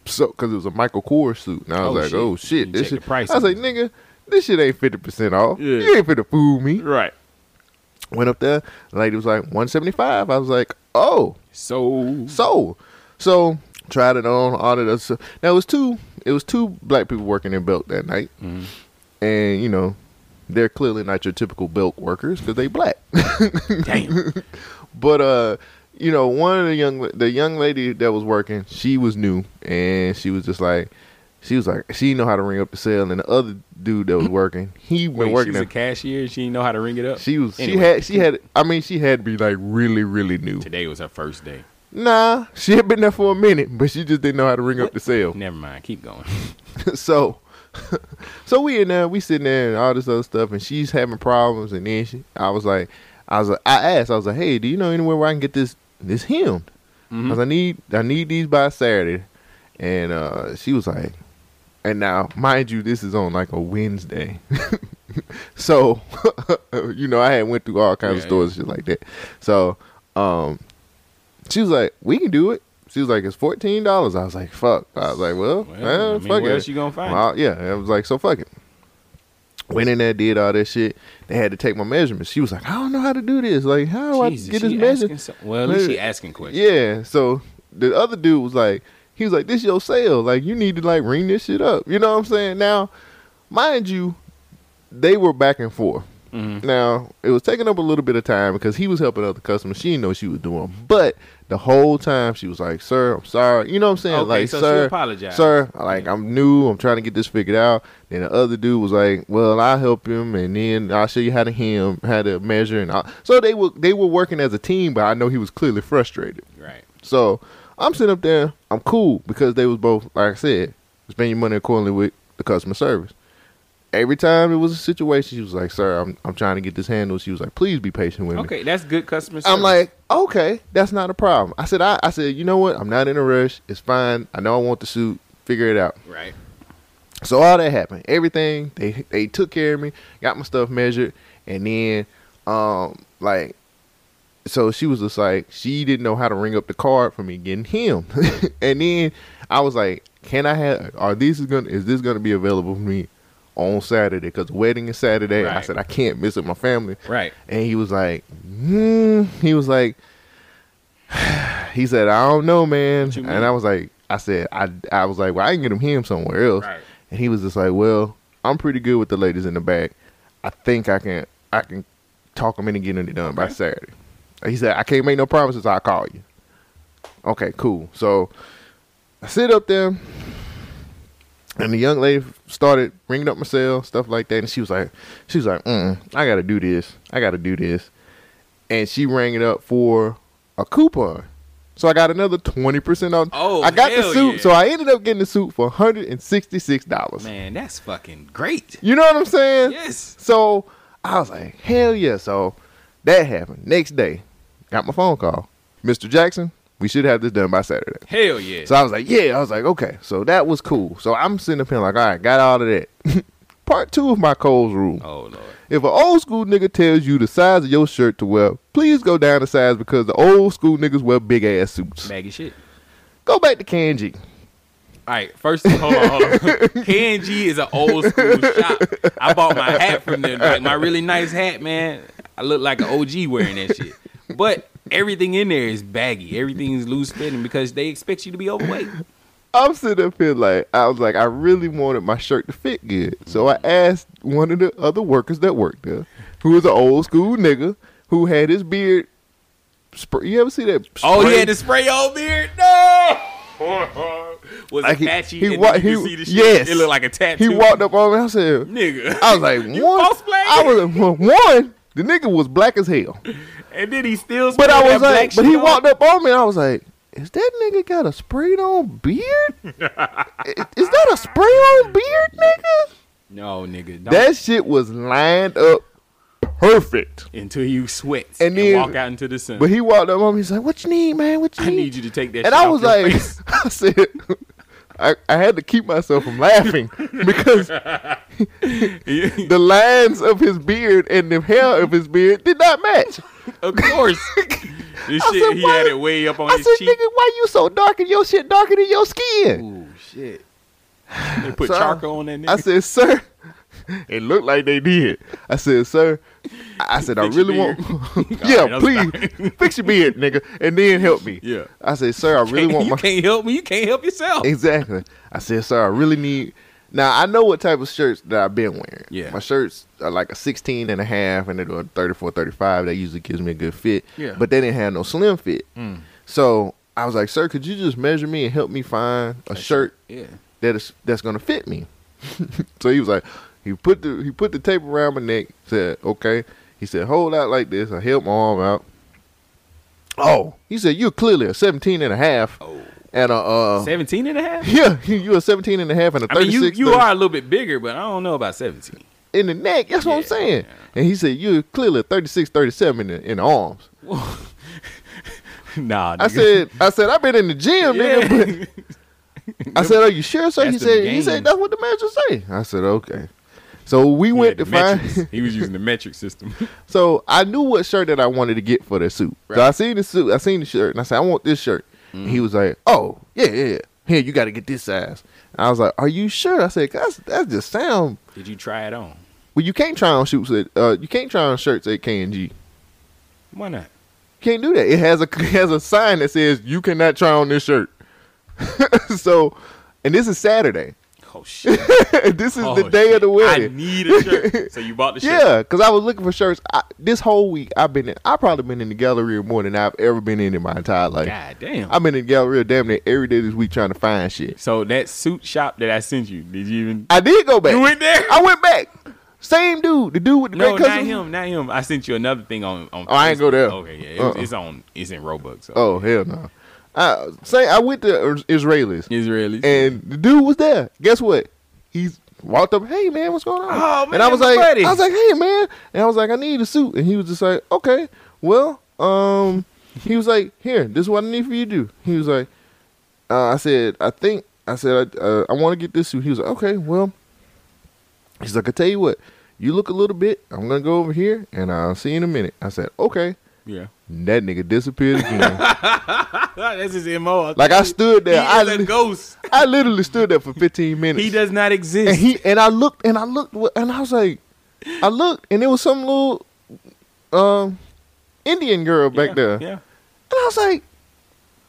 So, because it was a Michael Kors suit, and I was Mm-hmm. Oh, like, shit. "Oh shit, this shit." price I was like, "Nigga, this shit ain't fifty percent off. Yeah. You ain't finna fool me." Right. Went up there, the lady was like, one seventy five. I was like, "Oh, So so, so tried it on all of that stuff. Now it was two. It was two black people working in Belk that night, Mm-hmm. and you know, they're clearly not your typical Belk workers because they black. damn. [LAUGHS] but uh, you know, one of the young the young lady that was working, she was new, and she was just like. She was like, she know how to ring up the cell, and the other dude that was [LAUGHS] working, he been Wait, working. she's a cashier. She didn't know how to ring it up. she was, she had, she had. I mean, she had to be like really, really new. Today was her first day. Nah, she had been there for a minute, but she just didn't know how to ring up the cell. Never mind. Keep going. [LAUGHS] so, [LAUGHS] so we in there, we sitting there and all this other stuff, and she's having problems. And then she, I was like, I was like, I asked, I was like, hey, do you know anywhere where I can get this this? I was like, I need, I need these by Saturday. And uh, she was like, and now, mind you, this is on like a Wednesday. [LAUGHS] so, [LAUGHS] you know, I had went through all kinds of Yeah, stores and shit like that. So, um, she was like, we can do it. She was like, it's fourteen dollars. I was like, fuck. I was like, well, Well, well I mean, fuck where it. you gonna find Well, yeah, I was like, so fuck it. Went in there, did all that shit. They had to take my measurements. She was like, I don't know how to do this. Like, how do Jesus, I get this measurement? well, at least she asking questions. Yeah. So the other dude was like, He was like, "This your sale. Like you need to like ring this shit up." You know what I'm saying? Now, mind you, they were back and forth. Mm-hmm. Now it was taking up a little bit of time because he was helping other customers. She didn't know what she was doing, but the whole time she was like, "Sir, I'm sorry." You know what I'm saying? Okay, like, so "Sir, apologized. sir, like I'm new. I'm trying to get this figured out." Then the other dude was like, "Well, I'll help him, and then I'll show you how to hem, how to measure." And so they were they were working as a team, but I know he was clearly frustrated. Right. So I'm sitting up there. I'm cool because they was both, like I said, spend your money accordingly with the customer service. Every time it was a situation, she was like, "Sir, I'm I'm trying to get this handled." She was like, "Please be patient with me." Okay, that's good customer service. I'm like, okay, that's not a problem. I said, I, I said, you know what? I'm not in a rush. It's fine. I know I want the suit. Figure it out. right. So all that happened. Everything they they took care of me, got my stuff measured, and then um like so she was just like she didn't know how to ring up the card for me getting him. [LAUGHS] and then I was like, Can I have are these is gonna is this gonna be available for me on Saturday? Because the wedding is Saturday. I said I can't miss it my family. Right. And he was like, hmm. He was like, [SIGHS] he said, I don't know, man. And I was like, I said, I, I was like, well, I can get him him somewhere else. Right. And he was just like, well, I'm pretty good with the ladies in the back. I think I can, I can talk them into getting it done by Saturday. He said, I can't make no promises. I'll call you. Okay, cool. So I sit up there, and the young lady started ringing up my cell, stuff like that. And she was like, she was like, mm, I got to do this. I got to do this. And she rang it up for a coupon. So I got another 20% off. Oh, I got the suit. yeah. So I ended up getting the suit for $166. Man, that's fucking great. You know what I'm saying? Yes. So I was like, hell yeah. So that happened. Next day, got my phone call. Mr. Jackson, we should have this done by Saturday. Hell yeah. So I was like, yeah. I was like, okay. So that was cool. So I'm sitting up here like, all right, got all of that. [LAUGHS] Part two of my Coles rule. oh lord. If an old school nigga tells you the size of your shirt to wear, please go down a size because the old school niggas wear big ass suits. Baggy shit. Go back to KNG. All right, first, hold on, hold on. [LAUGHS] KNG is an old school shop. I bought my hat from them, like my really nice hat, man. I look like an OG wearing that shit. But everything in there is baggy. Everything's loose fitting because they expect you to be overweight. I'm sitting up here like I was like I really wanted my shirt to fit good, so I asked one of the other workers that worked there, who was an old school nigga who had his beard. Spray. You ever see that? Oh, he spray? had the spray on beard. No. [LAUGHS] Was Like, it patchy? he and wa- he- could see the shit? yes. It looked like a tattoo. He walked up on me. I said, Nigga. I was like, [LAUGHS] one. I was well, one. The nigga was black as hell, And then he still. but I was that like, but he on. walked up on me. and I was like, is that nigga got a sprayed on beard? [LAUGHS] Is that a spray on beard, nigga? No, nigga. Don't. That shit was lined up perfect. until you sweat And and, then- walk out into the sun. But he walked up on me. And he's like, "What you need, man? What you need?" I need?" need you to take that. and shit I was your like, face. [LAUGHS] I said, [LAUGHS] I, I had to keep myself from laughing because the lines of his beard and the hair of his beard did not match. Of course, [LAUGHS] this shit said, he why- had it way up on I his said, cheek. "Nigga, why you so dark and your shit darker than your skin?" Ooh, shit. [SIGHS] They put So I- charcoal on that nigga. I said, "Sir." [LAUGHS] It looked like they did. I said, "Sir," I said, "I Fix really want, [LAUGHS] yeah, right, please fix your beard, nigga, and then help me." Yeah. I said, "Sir, I really want you my can't help me. You can't help yourself. Exactly. I said, sir, I really need. Now, I know what type of shirts that I've been wearing. Yeah. My shirts are like a 16 and a half and they're a 34, 35. That usually gives me a good fit. Yeah. But they didn't have no slim fit. Mm. So I was like, sir, could you just measure me and help me find a shirt Yeah. that is that's gonna fit me? [LAUGHS] so he was like, he put the he put the tape around my neck. Said, okay. He said, hold out like this. I held my arm out. Oh, he said, you're clearly a 17 and a half. Oh. And a uh, 17 and a half? [LAUGHS] yeah, [LAUGHS] you a 17 and a half and a I mean, 36 you, you are a little bit bigger, but I don't know about 17. in the neck. That's what I'm Yeah, saying. And he said, you're clearly a 36, 37 in the, in the arms. [LAUGHS] nah, I said, I said, I've been in the gym, nigga. But I said, are you sure, sir? He That's said, he said, that's what the measures say. I said, okay. So we went to find. he was using the metric system. so I knew what shirt that I wanted to get for the suit. So I seen the suit, I seen the shirt, and I said, I want this shirt. And Mm. he was like, oh, yeah, yeah, yeah. Here, you got to get this size. And I was like, are you sure? I said, that's, that just sound Did you try it on? Well, you can't try on shirts at uh, you can't try on shirts at K and G. Why not? You can't do that. It has a [LAUGHS] it has a sign that says you cannot try on this shirt. [LAUGHS] so, and this is Saturday. Shit! [LAUGHS] this is Oh, the day of the wedding. I need a shirt. [LAUGHS] So you bought the shirt? Yeah, because I was looking for shirts. I, this whole week, I've been in. I've probably been in the gallery more than I've ever been in in my entire life. God damn. I've been in the gallery damn near every day this week trying to find shit. So that suit shop that I sent you, did you even? I did go back. You went there? I went back. Same dude, the dude with the No, great not him, not him. I sent you another thing on. on Oh, I ain't go there. Okay, yeah, it's, Uh-uh. it's on. It's in Robux. So. Oh hell no! I say I went to Israelis, Israelis, and the dude was there. Guess what? He's walked up. Hey man, what's going on? Oh, man, and I was like, buddy. I was like, hey man, and I was like, I need a suit, and he was just like, okay, well, um, he was like, here, this is what I need for you to do. He was like, uh, I said, I think, I said, uh, I want to get this suit. He was like, okay, well, he's like, I tell you what, you look a little bit. I'm gonna go over here, and I'll see you in a minute. I said, okay. Yeah. That nigga disappeared again. [LAUGHS] That's his mo. Like I stood there, He I is a ghost. I literally stood there for 15 minutes. He does not exist. and he and I looked and I looked and I was like, I looked and there was some little um Indian girl back there. Yeah. And I was like,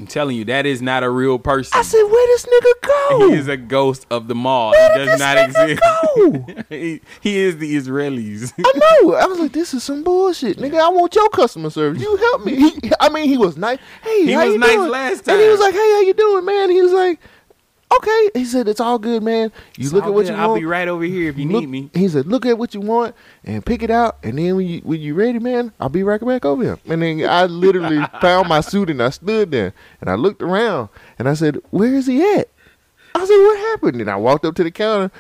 I'm telling you, that is not a real person. I said, where this nigga go? He is a ghost of the mall. Where he does this not nigga exist. [LAUGHS] he, he is the Israelis. I know. I was like, this is some bullshit, nigga. I want your customer service. You help me. He, [LAUGHS] I mean, he was nice. Hey, He how was you nice doing? last time. And he was like, hey, how you doing, man? He was like, okay. He said, it's all good, man. You It's look at what good. you I'll want. be right over here if you Look- need me. He said, "Look at what you want and pick it out, and then when you when you ready, man, I'll be right back over here." And then I literally [LAUGHS] found my suit and I stood there and I looked around and I said, "Where is he at?" I said, "What happened?" And I walked up to the counter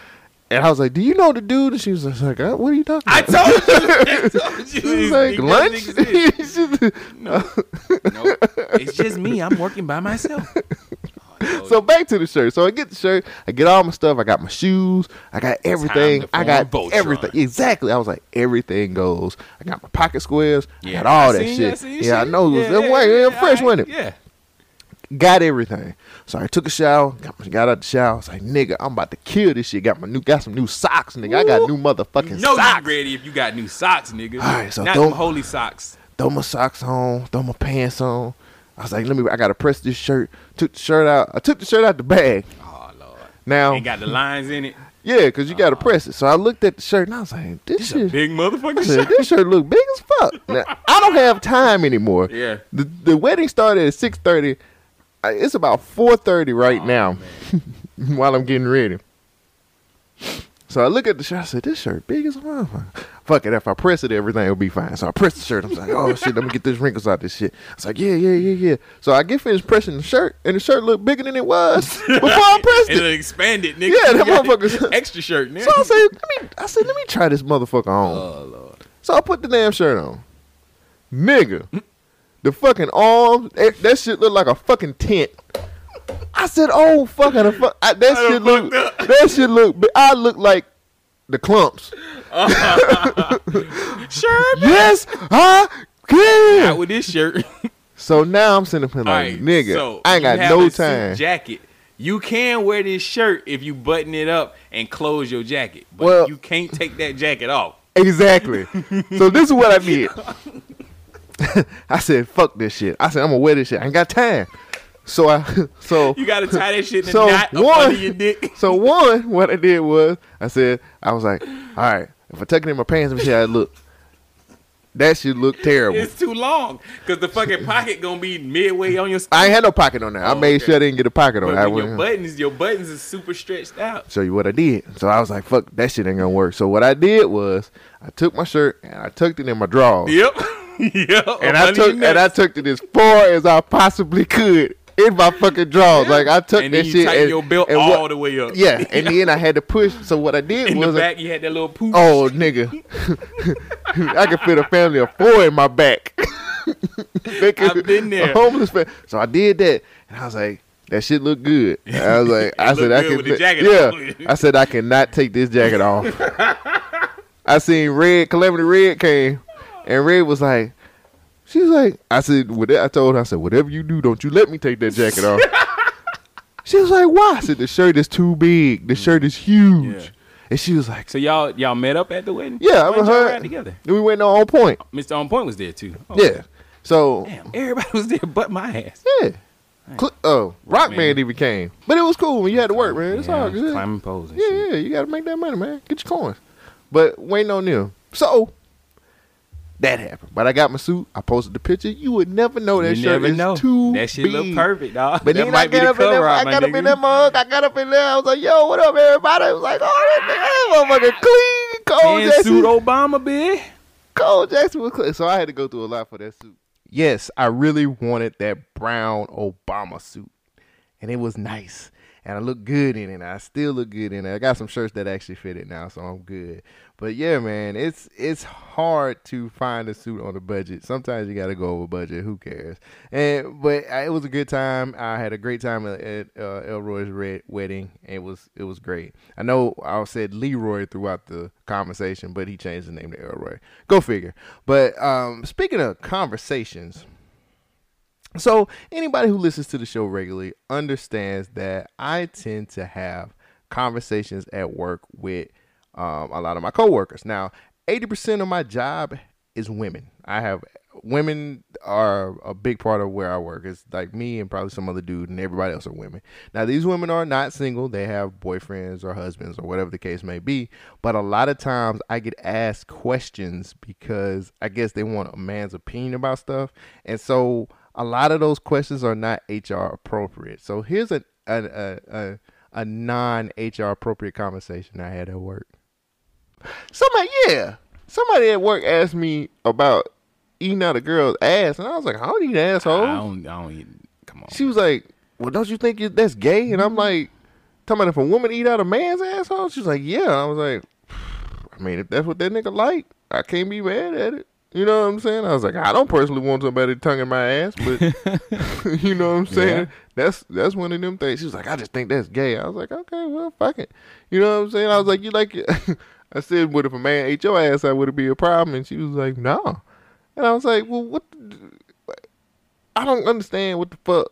and I was like, "Do you know the dude?" And she was like, "What are you talking I about?" told you. [LAUGHS] [LAUGHS] I told you. She was like, "Lunch?" She's- No, no, it's just me. I'm working by myself. Oh, so back to the shirt. So I get the shirt, I get all my stuff, I got my shoes, I got everything. I got Voltron. everything. Exactly. I was like, everything goes. I got my pocket squares, I Yeah, got all I that seen- shit. I yeah, I shit. know it was Yeah, way, yeah, yeah, fresh, I- wasn't it? Yeah. Got everything. So I took a shower, got, got out the shower. I was like, nigga, I'm about to kill this shit. Got my new got some new socks, nigga. I got new motherfucking No, you socks. ready if you got new socks, nigga. All right, so Not don't- holy socks. throw my socks on, throw my pants on. I was like, let me. I gotta press this shirt. Took the shirt out. I took the shirt out the bag. Oh lord. Now, Ain't got the lines in it. [LAUGHS] yeah, because you gotta oh. press it. So I looked at the shirt and I was like, this It's a big motherfucking said, shirt. this shirt look big as fuck. [LAUGHS] Now, I don't have time anymore. Yeah. The the wedding started at six thirty. It's about four thirty right oh, now. [LAUGHS] while I'm getting ready. So I look at the shirt. I said, "This shirt big as a motherfucker." Fuck it. If I press it, everything will be fine. So I press the shirt. I'm like, "Oh shit, let me get these wrinkles out of this shit." I was like, "Yeah, yeah, yeah, yeah." So I get finished pressing the shirt, and the shirt looked bigger than it was [LAUGHS] before I pressed it. it, nigga. Yeah, that motherfucker's- [LAUGHS] extra shirt. Nigga. So I said, "Let me." I said, "Let me try this motherfucker on." Oh lord. So I put the damn shirt on. Nigga. The fucking arms, that, that shit look like a fucking tent. I said, oh fucking the fuck I, that shit look that shit look I look like the Klumps. [LAUGHS] Sure. yes, I can. Out with this shirt. So now I'm sitting up here like, right, nigga, so I ain't got no time. Jacket. You can wear this shirt if you button it up and close your jacket, but Well- you can't take that jacket off. Exactly. so this is what I [LAUGHS] did. [LAUGHS] I said, fuck this shit. I said, I'm gonna wear this shit. I ain't got time. So I [LAUGHS] so You gotta tie that shit in a So, knot one- your dick. [LAUGHS] So one, what I did was I said I was like, all right, if I tuck it in my pants, let me see how it look. That should look terrible. It's too long because the fucking pocket gonna be midway on your. I ain't had no pocket on. I Oh, made okay. sure I didn't get a pocket on. But. I when your buttons, your buttons is super stretched out. show you what I did. So I was like, fuck, that shit ain't gonna work. So what I did was I took my shirt and I tucked it in my drawers. Yep. [LAUGHS] yep. And I took and I took it as far as I possibly could in my fucking drawers. Like I took and that shit and, your belt and all what- the way up. Yeah, and [LAUGHS] then I had to push. So what I did In was the back, you had that little pooch. Oh, nigga. [LAUGHS] I could fit a family of four in my back. [LAUGHS] I've been there. A homeless fa- So I did that, and I was like, that shit look good. And I was like, I said, I can, yeah. I said, I cannot take this jacket off. I seen Red, Calamity Red came, and Red was like, she was like, I said, whatever, I told her, I said, whatever you do, don't you let me take that jacket off. [LAUGHS] she was like, why? I said, the shirt is too big. The mm. shirt is huge. Yeah. And she was like, So y'all y'all met up at the wedding? yeah, a y'all her. together. We went to on point. Oh, Mr. On Point was there too. Oh, Yeah. So Damn, everybody [LAUGHS] was there but my ass. yeah. Cl- uh, oh, Rockman even came, but it was cool when you had to work, man. It's Yeah, all good. Climbing poles and Yeah, yeah, you got to make that money, man. Get your coins. But waiting on them. So that happened. But I got my suit. I posted the picture. You would never know that you shirt never is know. too that shit look perfect, dog. But that then might I be got the up in there. cover I got up in that mug. I got up in there. I was like, "Yo, what up, everybody?" I was like, "Oh, that nigga motherfucker clean, cold And Jackson." suit Obama, bitch. Cole Jackson was clean. So I had to go through a lot for that suit. Yes, I really wanted that brown Obama suit, and it was nice, and I look good in it. I still look good in it. I got some shirts that actually fit it now, so I'm good. But yeah, man, it's it's hard to find a suit on a budget. Sometimes you got to go over budget. Who cares? And but it was a good time. I had a great time at, at uh, Elroy's red wedding. It was it was great. I know I said Leroy throughout the conversation, but he changed the name to Elroy. Go figure. But um, speaking of conversations. So anybody who listens to the show regularly understands that I tend to have conversations at work with um, a lot of my coworkers. Now, eighty percent of my job is women. I have women are a big part of where I work. It's like me and probably some other dude, and everybody else are women. Now, these women are not single; they have boyfriends or husbands or whatever the case may be. But a lot of times, I get asked questions because I guess they want a man's opinion about stuff, and so a lot of those questions are not HR appropriate. So here's a a a, a, a non HR appropriate conversation I had at work. Somebody, yeah, somebody at work asked me about eating out a girl's ass, and I was like, I don't eat asshole. I don't, I don't even. Come on. She was like, Well, don't you think that's gay? And I'm mm-hmm. like, talking about if a woman eat out a man's asshole? She was like, Yeah. I was like, I mean, if that's what that nigga like, I can't be mad at it. You know what I'm saying? I was like, I don't personally want somebody tonguing my ass, but [LAUGHS] [LAUGHS] you know what I'm saying? Yeah. That's that's one of them things. She was like, I just think that's gay. I was like, okay, well, fuck it. You know what I'm saying? I was like, you like it? [LAUGHS] I said, what if a man ate your ass? I would it be a problem? And she was like, no. And I was like, well, what? the- I don't understand what the fuck.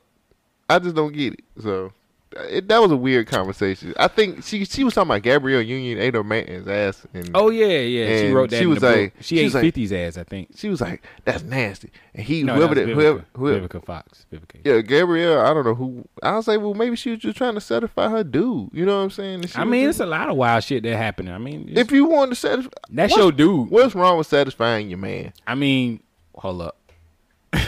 I just don't get it. So it, that was a weird conversation. I think she she was talking about Gabrielle Union ate her man's ass. And, Oh yeah, yeah. She wrote that. She in was the book. like, she, ate was like, 50's ass, I think. She was like, that's nasty. And he No, whoever that was whoever Vivica. whoever Vivica Fox. Vivica. yeah, Gabrielle, I don't know who. I was like, well, maybe she was just trying to satisfy her dude. You know what I'm saying? She I mean, just- it's a lot of wild shit that happened. I mean, if you want to satisfy, That's your dude. What's wrong with satisfying your man? I mean, hold up. [LAUGHS]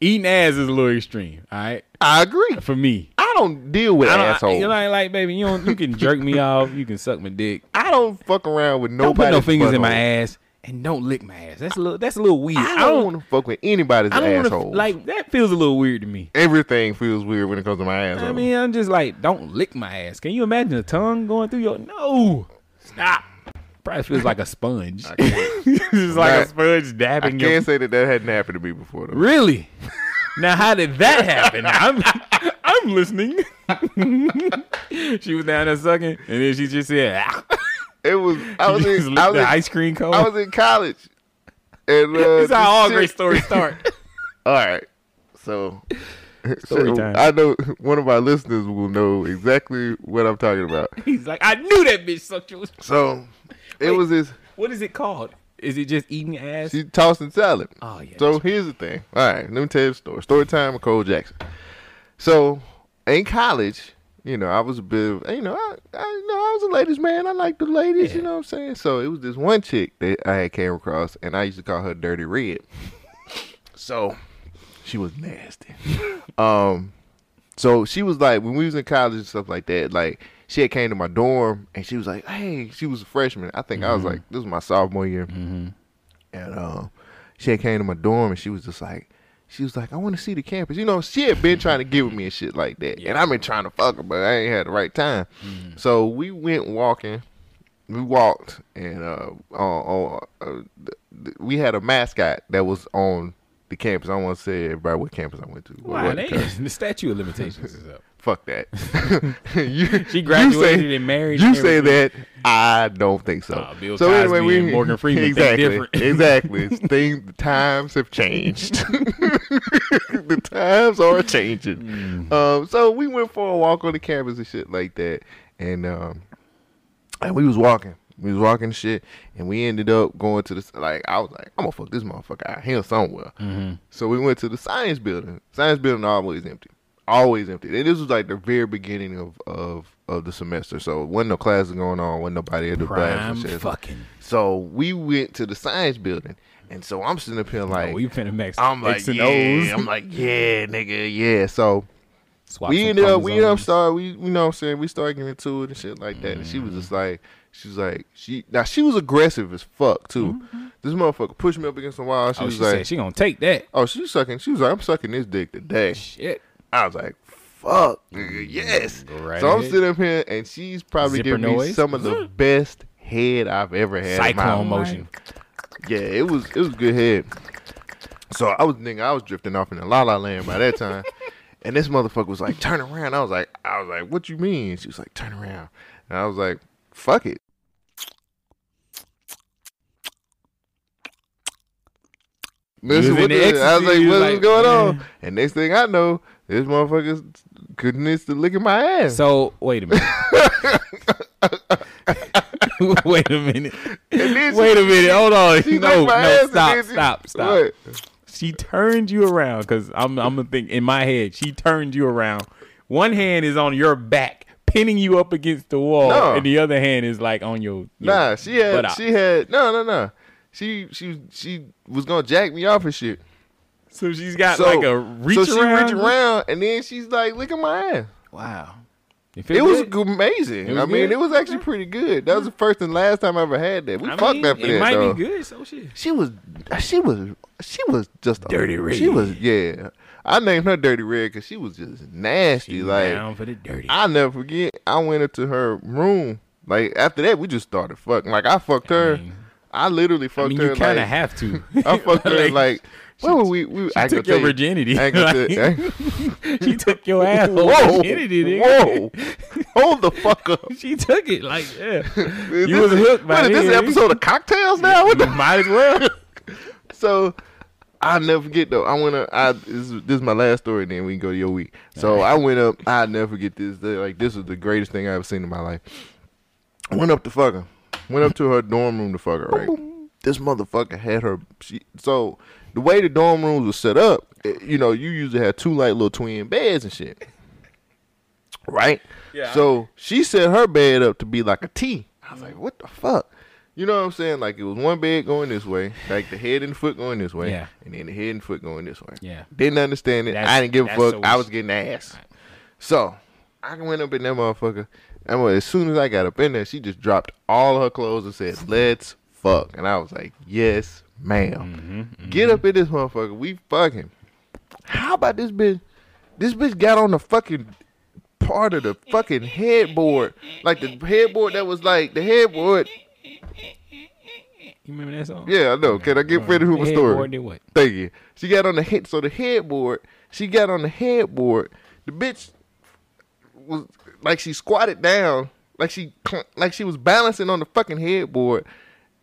Eating ass is a little extreme. All right, I agree. For me, I don't deal with I don't, assholes. You I like, baby, you don't, you can jerk me off, you can suck my dick. [LAUGHS] I don't fuck around with nobody. Don't put no fingers in my ass, and don't lick my ass. That's a little, that's a little weird. I don't want to fuck with anybody's I don't asshole. wanna, like that feels a little weird to me. Everything feels weird when it comes to my asshole. I mean, I'm just like, don't lick my ass. Can you imagine a tongue going through your? No, stop. Probably feels like a sponge. [LAUGHS] it's [LAUGHS] like a sponge I can't your, say that that hadn't happened to me before. Though. Really? Now, how did that happen? I'm, I'm listening. [LAUGHS] she was down there sucking, and then she just said, "Ah." It was. I was [LAUGHS] in. I was the in, ice cream cone. I was in college, and uh, This is how all this great stories start. [LAUGHS] all right, so. Story so time. I know one of our listeners will know exactly what I'm talking about. He's like, I knew that bitch sucked your. So it Wait. was this. What is it called? Is it just eating ass? She tossing salad. Oh, yeah, So here's the thing. All right, let me tell you the story. Story time with Cole Jackson. So in college, you know, I was a bit of, you know, I, I you know, I was a ladies man. I like the ladies, you know what I'm saying? So it was this one chick that I had came across and I used to call her Dirty Red. so she was nasty. [LAUGHS] um so she was like when we was in college and stuff like that, like she had came to my dorm and she was like, Hey, she was a freshman. I think I was Mhm. like this was my sophomore year. Mm-hmm. And um, she had came to my dorm and she was just like, she was like, I want to see the campus. You know, she had been trying to get with me and shit like that. And I've been trying to fuck her, but I ain't had the right time. So we went walking. We walked and uh, on, on uh, we had a mascot that was on the campus. I don't want to say everybody what campus I went to. Why? what- They, the statute of limitations is up. [LAUGHS] Fuck that. [LAUGHS] [LAUGHS] you, She graduated you say, and married You and say that. I don't think so. Nah, Bill so anyway, Cosby we and Morgan Freeman exactly, different. exactly. Things, the times have changed. the times are changing. Mm. Um, so we went for a walk on the campus and shit like that, and um, and we was walking, We was walking shit, and we ended up going to the like. I was like, I'm gonna fuck this motherfucker out here somewhere. Mhm. So we went to the science building. Science building always empty, always empty. And this was like the very beginning of of of the semester. So wasn't no classes going on. wasn't nobody at the Prime class fucking. So we went to the science building, and so I'm sitting up here like, we finna mix I'm like, X and yeah. O's. I'm like, yeah, nigga, yeah. So Swap we ended up, we ended up started, we, you know what I'm saying, we started getting into it and shit like that. And she was just like, she was like, she, now she was aggressive as fuck too. Mm-hmm. This motherfucker pushed me up against the wall. She Oh, was she like, said she gonna take that. oh, she was sucking, she was like, I'm sucking this dick today. Shit. I was like, fuck, nigga, mm, yes. right so I'm sitting up here and she's probably Zipper giving me some of the mm. best head I've ever had. in my Cyclone motion. Yeah, it was it was good head. So I was thinking I was drifting off in the la la land by that time. [LAUGHS] and this motherfucker was like, turn around. I was like, I was like, what you mean? She was like, turn around. And I was like, fuck it. Listen, was the the- I was like, what's like, going on? And next thing I know, this motherfucker's goodness to licking my ass. So wait a minute. [LAUGHS] wait a minute. Wait a minute. Hold on. no, no, stop, stop, stop. What? She turned you around because I'm I'm gonna think in my head. She turned you around. One hand is on your back, pinning you up against the wall, No. and the other hand is like on your. your Nah, she had she had no no no. She she she was gonna jack me off and shit. So she's got like a reach so she around. reach around and then she's like look at my ass. Wow. It was amazing. It was I mean, good? it was actually pretty good. That was the first and last time I ever had that. We I fucked mean, after it that might though. be good. So shit. She was she was she was just a, Dirty Red. She was yeah. I named her Dirty Red because she was just nasty. She like down for the dirty. I'll never forget. I went into her room. Like after that, we just started fucking. Like I fucked her. I literally fucked I mean, her. you kind of like, have to. I fucked her [LAUGHS] Like, like. Where were we? we She I took your you. virginity. I [LAUGHS] Like, I she took your [LAUGHS] asshole Whoa, virginity. nigga. whoa, hold the fuck up. She took it like yeah. Is you was this- hooked by what is this episode of cocktails now? What the Might as well. so I'll never forget though. I went up. I this is, this is my last story. Then we can go to your week. So I went up. I'll never forget this. Like this was the greatest thing I ever seen in my life. I went up to fuck her. Went up to her dorm room to fuck her. Right. This motherfucker had her. She, so the way the dorm rooms were set up, eh, you know, you usually have two like little twin beds and shit. Right. Yeah. So she set her bed up to be like a T. I was like, what the fuck? You know what I'm saying? Like it was one bed going this way, like the head and the foot going this way, Yeah. and then the head and foot going this way. Yeah. Didn't understand it. That's- I didn't give a fuck. so I was getting ass. So I went up in that motherfucker. And well, as soon as I got up in there, she just dropped all her clothes and said, "Let's fuck." And I was like, "Yes, madam Mm-hmm, Get up in this motherfucker. We fucking." How about this bitch? This bitch got on the fucking part of the fucking headboard, like the headboard that was like the headboard. You remember that song? Yeah, I know. Can I get ready with my story? Headboard did what? Thank you. She got on the head. So the headboard. She got on the headboard. The bitch was like she squatted down, like she like she was balancing on the fucking headboard.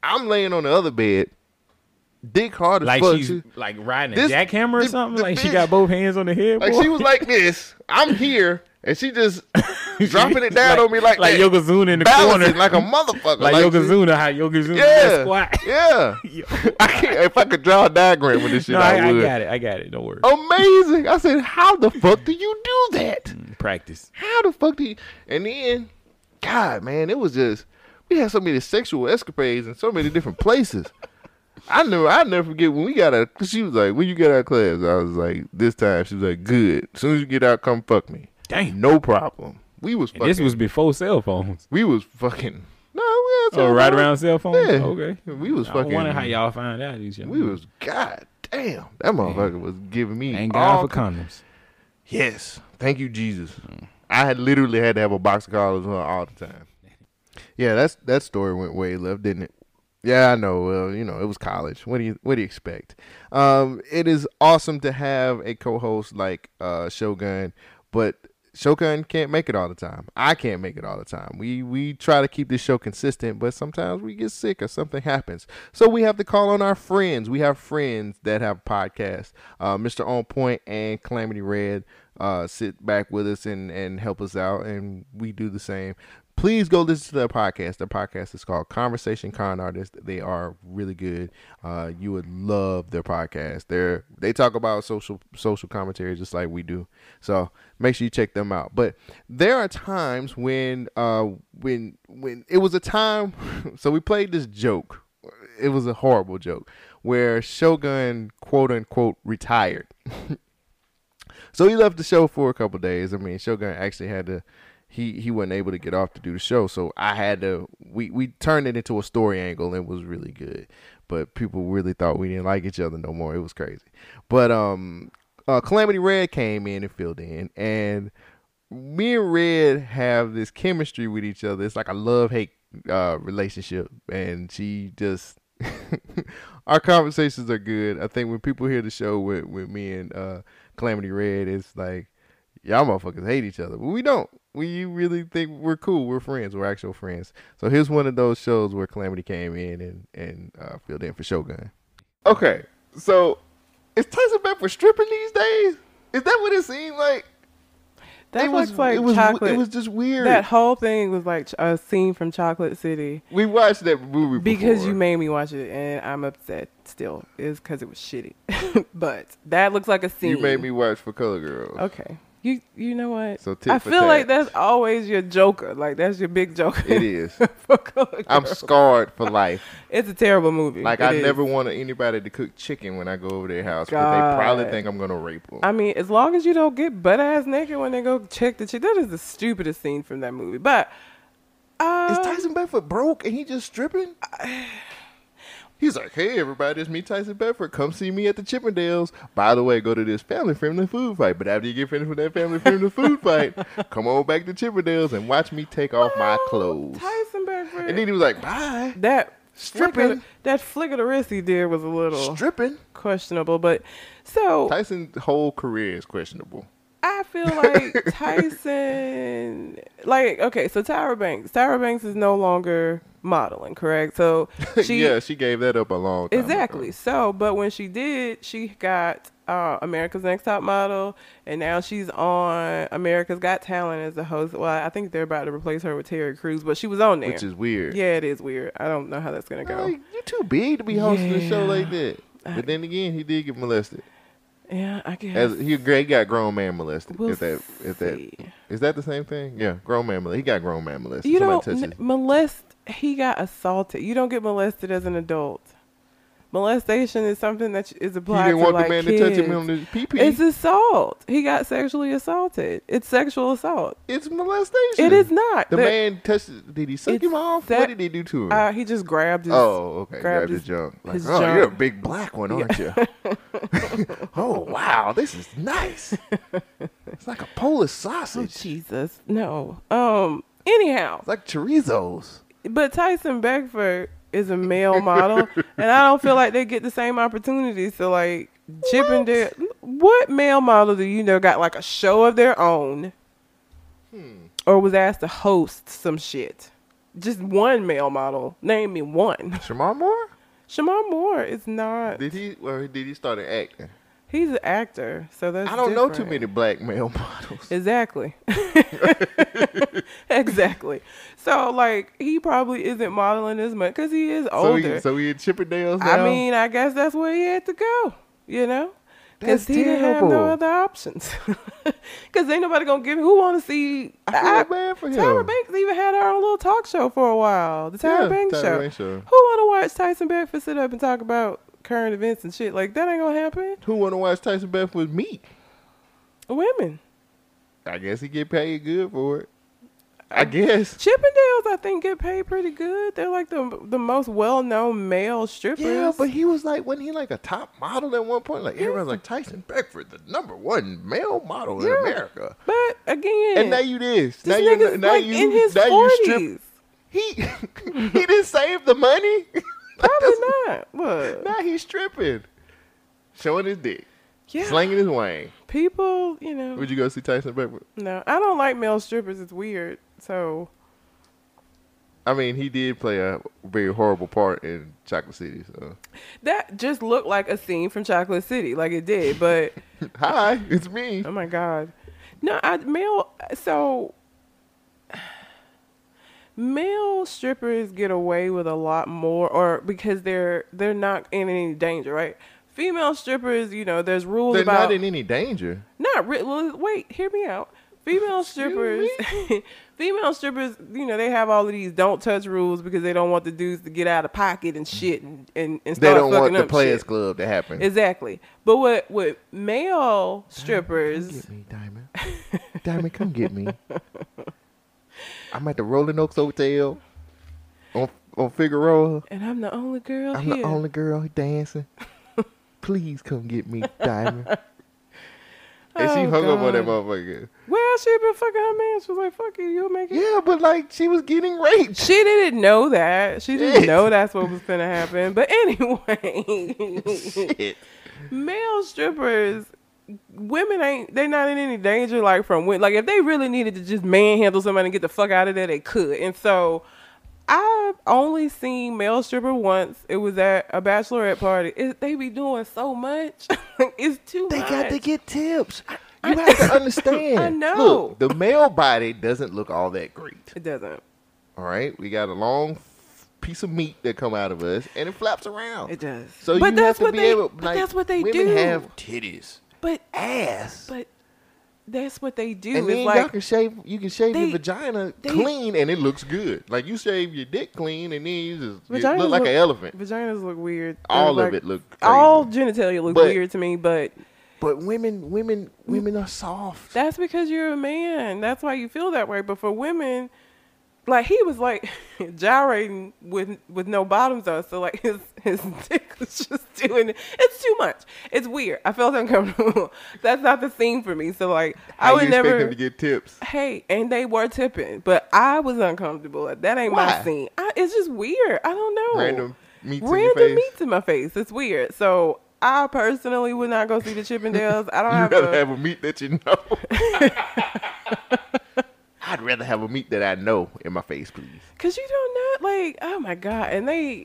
I'm laying on the other bed. Dick hard as Like fuck. she's She- like riding a This- jackhammer or something. like she got both hands on the headboard. like she was like this. I'm here, and she just [LAUGHS] dropping it down Like- on me like like that. Yokozuna in the Balancing corner. like a motherfucker. like she- Yokozuna, how Yokozuna Yeah, squat. [LAUGHS] yeah. [LAUGHS] I can't. If I could draw a diagram with this shit, No, I, I, I got it. I got it. Don't worry. Amazing. I said, how the fuck do you do that? Mm. Practice. How the fuck do you? And then, God, man, it was just we had so many sexual escapades in so many different places. I knew I never forget when we got out. She was like, "When you get out of class," I was like, "This time." She was like, "Good. As soon as you get out, come fuck me." Dang. No problem. We was fucking. this was before cell phones. we was fucking. No, we had Oh, right around cell phones. Yeah. Okay. We was I fucking. wonder how y'all find out these. We was god damn. That motherfucker was giving me Thank all God for condoms. Yes. Thank you, Jesus. I had literally had to have a box of collars on all the time. Yeah, that's that story went way left, didn't it? Yeah, I know. Well, you know, it was college. What do you what do you expect? Um, it is awesome to have a co-host like uh, Shogun, but Shogun can't make it all the time. I can't make it all the time. We we try to keep this show consistent, but sometimes we get sick or something happens. So we have to call on our friends. We have friends that have podcasts. Uh, Mr. On Point and Calamity Red uh, sit back with us and and help us out, and we do the same. Please go listen to their podcast. Their podcast is called Conversation Con Artist. They are really good. Uh, you would love their podcast. They're they talk about social social commentary just like we do. So make sure you check them out. But there are times when uh when when it was a time. [LAUGHS] So we played this joke. It was a horrible joke where Shogun quote unquote retired. [LAUGHS] so he left the show for a couple days. I mean, Shogun actually had to he he wasn't able to get off to do the show, so I had to we we turned it into a story angle and it was really good. But people really thought we didn't like each other no more. It was crazy. But um uh, Calamity Red came in and filled in and me and Red have this chemistry with each other. It's like a love hate uh, relationship, and she just [LAUGHS] our conversations are good. I think when people hear the show with with me and uh, Calamity Red, it's like y'all motherfuckers hate each other, but we don't. We really think we're cool. We're friends. We're actual friends. So here's one of those shows where Calamity came in and and uh, filled in for Shogun. Okay, so is Tyson back for stripping these days? Is that what it seemed like? That It was- like it was- chocolate. it was just weird. That whole thing was like a scene from Chocolate City. We watched that movie because before. you made me watch it, and I'm upset still. Is because it was shitty. [LAUGHS] but that looks like a scene. You made me watch for Color Girls. Okay. You you know what? So I feel like that's always your joker. Like that's your big joker. It is. [LAUGHS] I'm scarred for life. It's a terrible movie. Like It I is. never wanted anybody to cook chicken when I go over their house, but they probably think I'm gonna rape them. I mean, as long as you don't get butt ass naked when they go check the chick, that is the stupidest scene from that movie. But uh, Is Tyson Beckford broke and he just stripping? He's like, hey everybody, it's me, Tyson Beckford. Come see me at the Chippendales. By the way, go to this family friendly food fight. But after you get finished with that family friendly food [LAUGHS] fight, come on back to Chippendales and watch me take off my oh, clothes. Tyson Beckford. And then he was like, bye. that Stripping. flick the- that flick of the wrist he did was a little Stripping. questionable. But so Tyson's whole career is questionable. I feel like Tyson, like okay, so Tyra Banks, Tyra Banks is no longer modeling, correct? So [LAUGHS] she yeah, she gave that up a long time. Exactly. So, but when she did, she got uh, America's Next Top Model, and now she's on America's Got Talent as a host. Well, I think they're about to replace her with Terry Crews, but she was on there, Which is weird. Yeah, it is weird. I don't know how that's gonna go. Like, you're too big to be hosting a show like that. But then again, he did get molested. Yeah, I guess. As he, he got grown man molested. We'll if that, if that, is that the same thing? Yeah, grown man molested. He got grown man molested. you Somebody don't n- molest. He got assaulted. You don't get molested as an adult. Molestation is something that is applied to He didn't to want the like man to touch him on his pee-pee. It's assault. He got sexually assaulted. It's sexual assault. It's molestation. It is not. The There- man touched. Did he suck him off? that- what did he do to him? Uh, he just grabbed his. oh, okay. grabbed Grabbed his, junk. Like, his oh, you're a big black one, aren't you? [LAUGHS] [LAUGHS] oh, wow. This is nice. it's like a Polish Oh, sausage. Jesus, no. Um. Anyhow, It's like chorizos. but Tyson Beckford is a male model, and I don't feel like they get the same opportunities. So like Chippendale, what male model do you know got like a show of their own, Hmm. or was asked to host some shit? Just one male model. Name me one. Shemar Moore? Shemar Moore is not. Did he? Or did he start acting? He's an actor, so that's. I don't know too many black male [LAUGHS] models. Exactly. [LAUGHS] exactly. So like he probably isn't modeling as much because he is older. So he, so he in Chippendales I mean, I guess that's where he had to go. You know. Because he didn't have no other options. [LAUGHS] Because ain't nobody gonna give. Who want to see? I feel bad for him. Tyra Banks even had her own little talk show for a while. The Tyra Yeah, Banks Tyra show. Banks show. Who want to watch Tyson Beckford sit up and talk about current events and shit like that? Ain't gonna happen. Who want to watch Tyson Beckford meet? Women. I guess he get paid good for it. I guess. Chippendales, I think, get paid pretty good. They're like the the most well known male strippers. Yeah, but he was like, wasn't he like a top model at one point? Like everyone's like Tyson Beckford, the number one male model in America. But again, And now you this. this now you now like you in his now you strip. He [LAUGHS] he didn't save the money. [LAUGHS] Probably not. What? now he's stripping, showing his dick, Yeah. slinging his wang. People, you know. Would you go see Tyson Beckford? No, I don't like male strippers. It's weird. So I mean, he did play a very horrible part in Chocolate City. So that just looked like a scene from Chocolate City, like it did. But [LAUGHS] hi, it's me. oh my god. No, I male. So male strippers get away with a lot more, or because they're they're not in any danger, right? Female strippers, you know, there's rules They're about not in any danger. not re- well, wait, hear me out. Female [LAUGHS] strippers, [LAUGHS] female strippers, you know, they have all of these don't touch rules because they don't want the dudes to get out of pocket and shit and and, and They don't want the up players shit. club to happen. Exactly. But what what male strippers Get me, Diamond. Diamond, come get me. [LAUGHS] I'm at the Rolling Oaks Hotel on on Figueroa. and I'm the only girl I'm here. the only girl dancing. [LAUGHS] Please come get me, Diamond. [LAUGHS] And she Oh, hung up on that motherfucker. Well, she been fucking her man. She was like, "Fuck you, you'll make it." Yeah, but like she was getting raped. She didn't know that. She didn't Shit. know that's what was gonna happen. But [LAUGHS] anyway, Shit. male strippers, women ain't they not in any danger. Like from when, like if they really needed to just manhandle somebody and get the fuck out of there, they could. And so. I've only seen male stripper once. It was at a bachelorette party. It, they be doing so much. [LAUGHS] it's too They much. got to get tips. You have to [LAUGHS] understand. I know. Look, the male body doesn't look all that great. It doesn't. All right, we got a long piece of meat that come out of us, and it flaps around. It does. So But you that's have to what be they- able. like, that's what they women do. have titties, But ass, but that's what they do. and then like y'all can shave. You can shave they- your vagina they- clean, and it looks good. Like you shave your dick clean, and then you just you look like an elephant. Vaginas look weird. All They're of it look All genitalia look But- weird to me, but But women, women, mm. women are soft. that's because you're a man. That's why you feel that way. But for women, like he was like [LAUGHS] gyrating with with no bottoms on, so like [LAUGHS] his his dick [LAUGHS] was just doing it. It's too much. It's weird. I felt uncomfortable. That's not the scene for me. So like I would you never expect them to get tips? Hey, and they were tipping, but I was uncomfortable. That ain't Why? my scene. I, it's just weird. I don't know. Random meats in Random meats in my face. It's weird. So I personally would not go see the Chippendales. I don't You have rather a, have a meat that you know. I'd rather have a meat that I know in my face, please. Cause you don't know, like, oh my god, and they,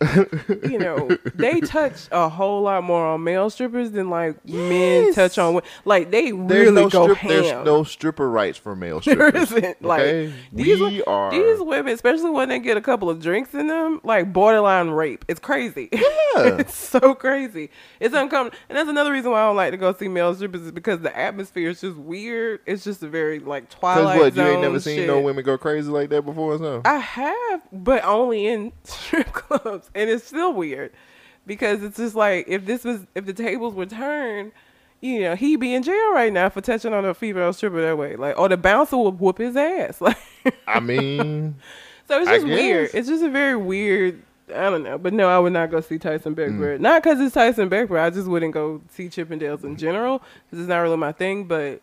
you know, [LAUGHS] they touch a whole lot more on male strippers than like men touch on. wo- Like they There's really no go strip, ham. There's no stripper rights for male [LAUGHS] strippers. isn't. Like okay? these, we are. these women, especially when they get a couple of drinks in them, like borderline rape. It's crazy. [LAUGHS] Yeah. it's so crazy. It's uncomfortable, and that's another reason why I don't like to go see male strippers is because the atmosphere is just weird. It's just a very like Cause twilight what? You ain't never seen shit. no women go crazy like that before, or something? I have, but only in [LAUGHS] strip clubs, and it's still weird because it's just like if this was if the tables were turned, you know, he'd be in jail right now for touching on a female stripper that way, like, or the bouncer would whoop his ass, [LAUGHS] like. I mean, So it's just weird. It's just a very weird. I don't know, but no, I would not go see Tyson Mm. Beckford. Not because it's Tyson Beckford. I just wouldn't go see Chippendales in general because it's not really my thing. But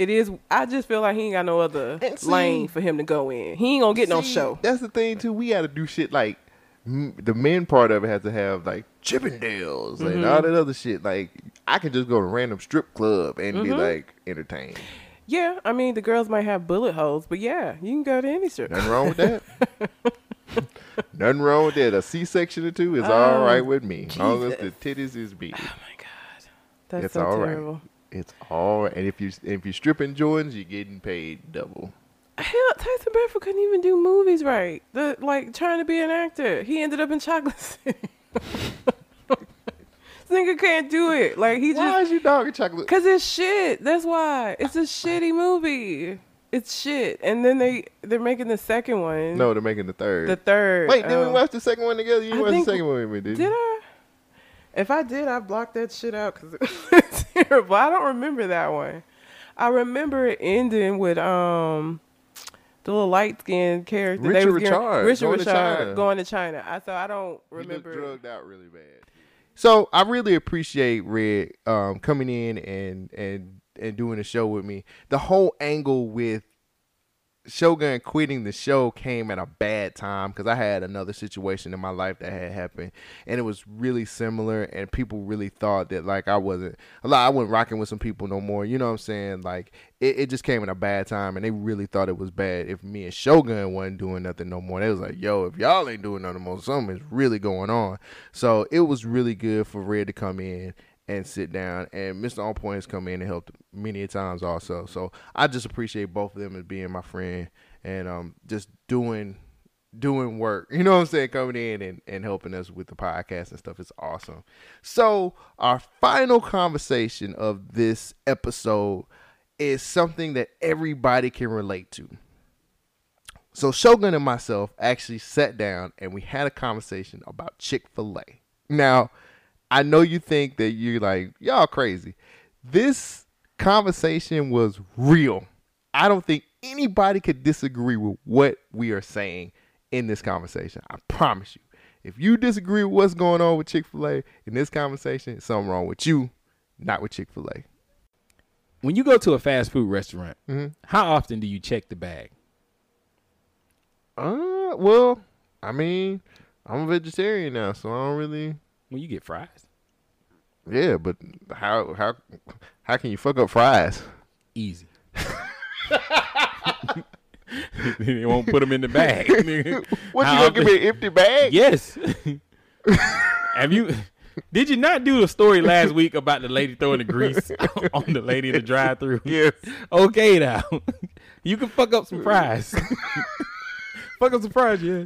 it is. I just feel like he ain't got no other see- lane for him to go in. He ain't gonna get no show. That's the thing too. We got to do shit like m- the men part of it has to have like Chippendales Mm-hmm. and all that other shit. Like I can just go to a random strip club and be Mhm. like entertained. Yeah, I mean the girls might have bullet holes, but yeah, you can go to any strip. Nothing wrong with that. [LAUGHS] Nothing wrong with that. A C section or two is Oh, all right with me, as long as the titties is big. That's it's so all right. It's all. And if you if you're stripping Jordans, you're getting paid double. Hell, Tyson Beckford couldn't even do movies right. The like trying to be an actor. He ended up in Chocolate City. [LAUGHS] this nigga can't do it. Like he just Why is you dogging chocolate? Cause it's shit. That's why. It's a shitty movie. It's shit. And then they they're making the second one. No, they're making the third. The third. Wait, did we Oh. watch the second one together? You I watched the second one with me, didn't Did you? I? If I did, I blocked that shit out because it's [LAUGHS] terrible. I don't remember that one. I remember it ending with um the little light skinned character. they Richard was getting- Richard Richard going to Richard China. going to China. I so I don't remember. He looked remember. drugged out really bad. So I really appreciate Red um, coming in and and and doing the show with me. The whole angle with Shogun quitting the show came at a bad time because I had another situation in my life that had happened, and it was really similar. And people really thought that like I wasn't a lot. I wasn't rocking with some people no more. You know what I'm saying? Like it, it just came at a bad time, and they really thought it was bad if me and Shogun wasn't doing nothing no more. They was like, "Yo, if y'all ain't doing nothing no more, something is really going on." So it was really good for Red to come in and sit down. And Mr. On Point has come in and helped many times also. So I just appreciate both of them as being my friend and um just doing doing work. [LAUGHS] You know what I'm saying? Coming in and, and helping us with the podcast and stuff. It's awesome. So our final conversation of this episode is something that everybody can relate to. So Shogun and myself actually sat down and we had a conversation about Chick-fil-A. Now, I know you think that you're like, y'all crazy. This conversation was real. I don't think anybody could disagree with what we are saying in this conversation. I promise you. If you disagree with what's going on with Chick fil A in this conversation, it's something wrong with you, not with Chick fil A. When you go to a fast food restaurant, Mhm. how often do you check the bag? Uh, well, I mean, I'm a vegetarian now, so I don't really. When you get fries. Yeah, but how how how can you fuck up fries? Easy. they won't put them in the bag. [LAUGHS] What, you How gonna give me an empty bag? Yes. Have you? Did you not do the story last week about the lady throwing the grease [LAUGHS] on the lady in the drive-through? Yes. Okay, now you can fuck up some fries. [LAUGHS] fuck up some fries, yeah.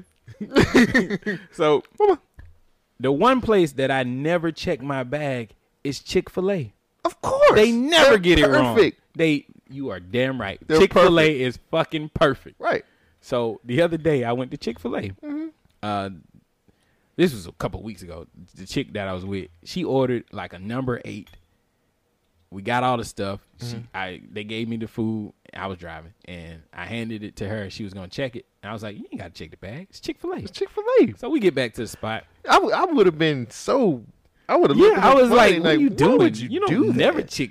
so the one place that I never check my bag is Chick Fil A. Of course, they never They're get it wrong. They, you are damn right. Chick Fil A is fucking perfect. Right. So the other day I went to Chick Fil A. Mm-hmm. Uh, this was a couple weeks ago. The chick that I was with, she ordered like a number eight. We got all the stuff. She, Mhm. I, they gave me the food. I was driving, and I handed it to her. She was gonna check it, and I was like, "You ain't gotta check the bag. It's Chick Fil A." It's Chick Fil A. So we get back to the spot. I would have been so. I would have. Yeah, I was like, "What are you doing? would you, don't do never that? check,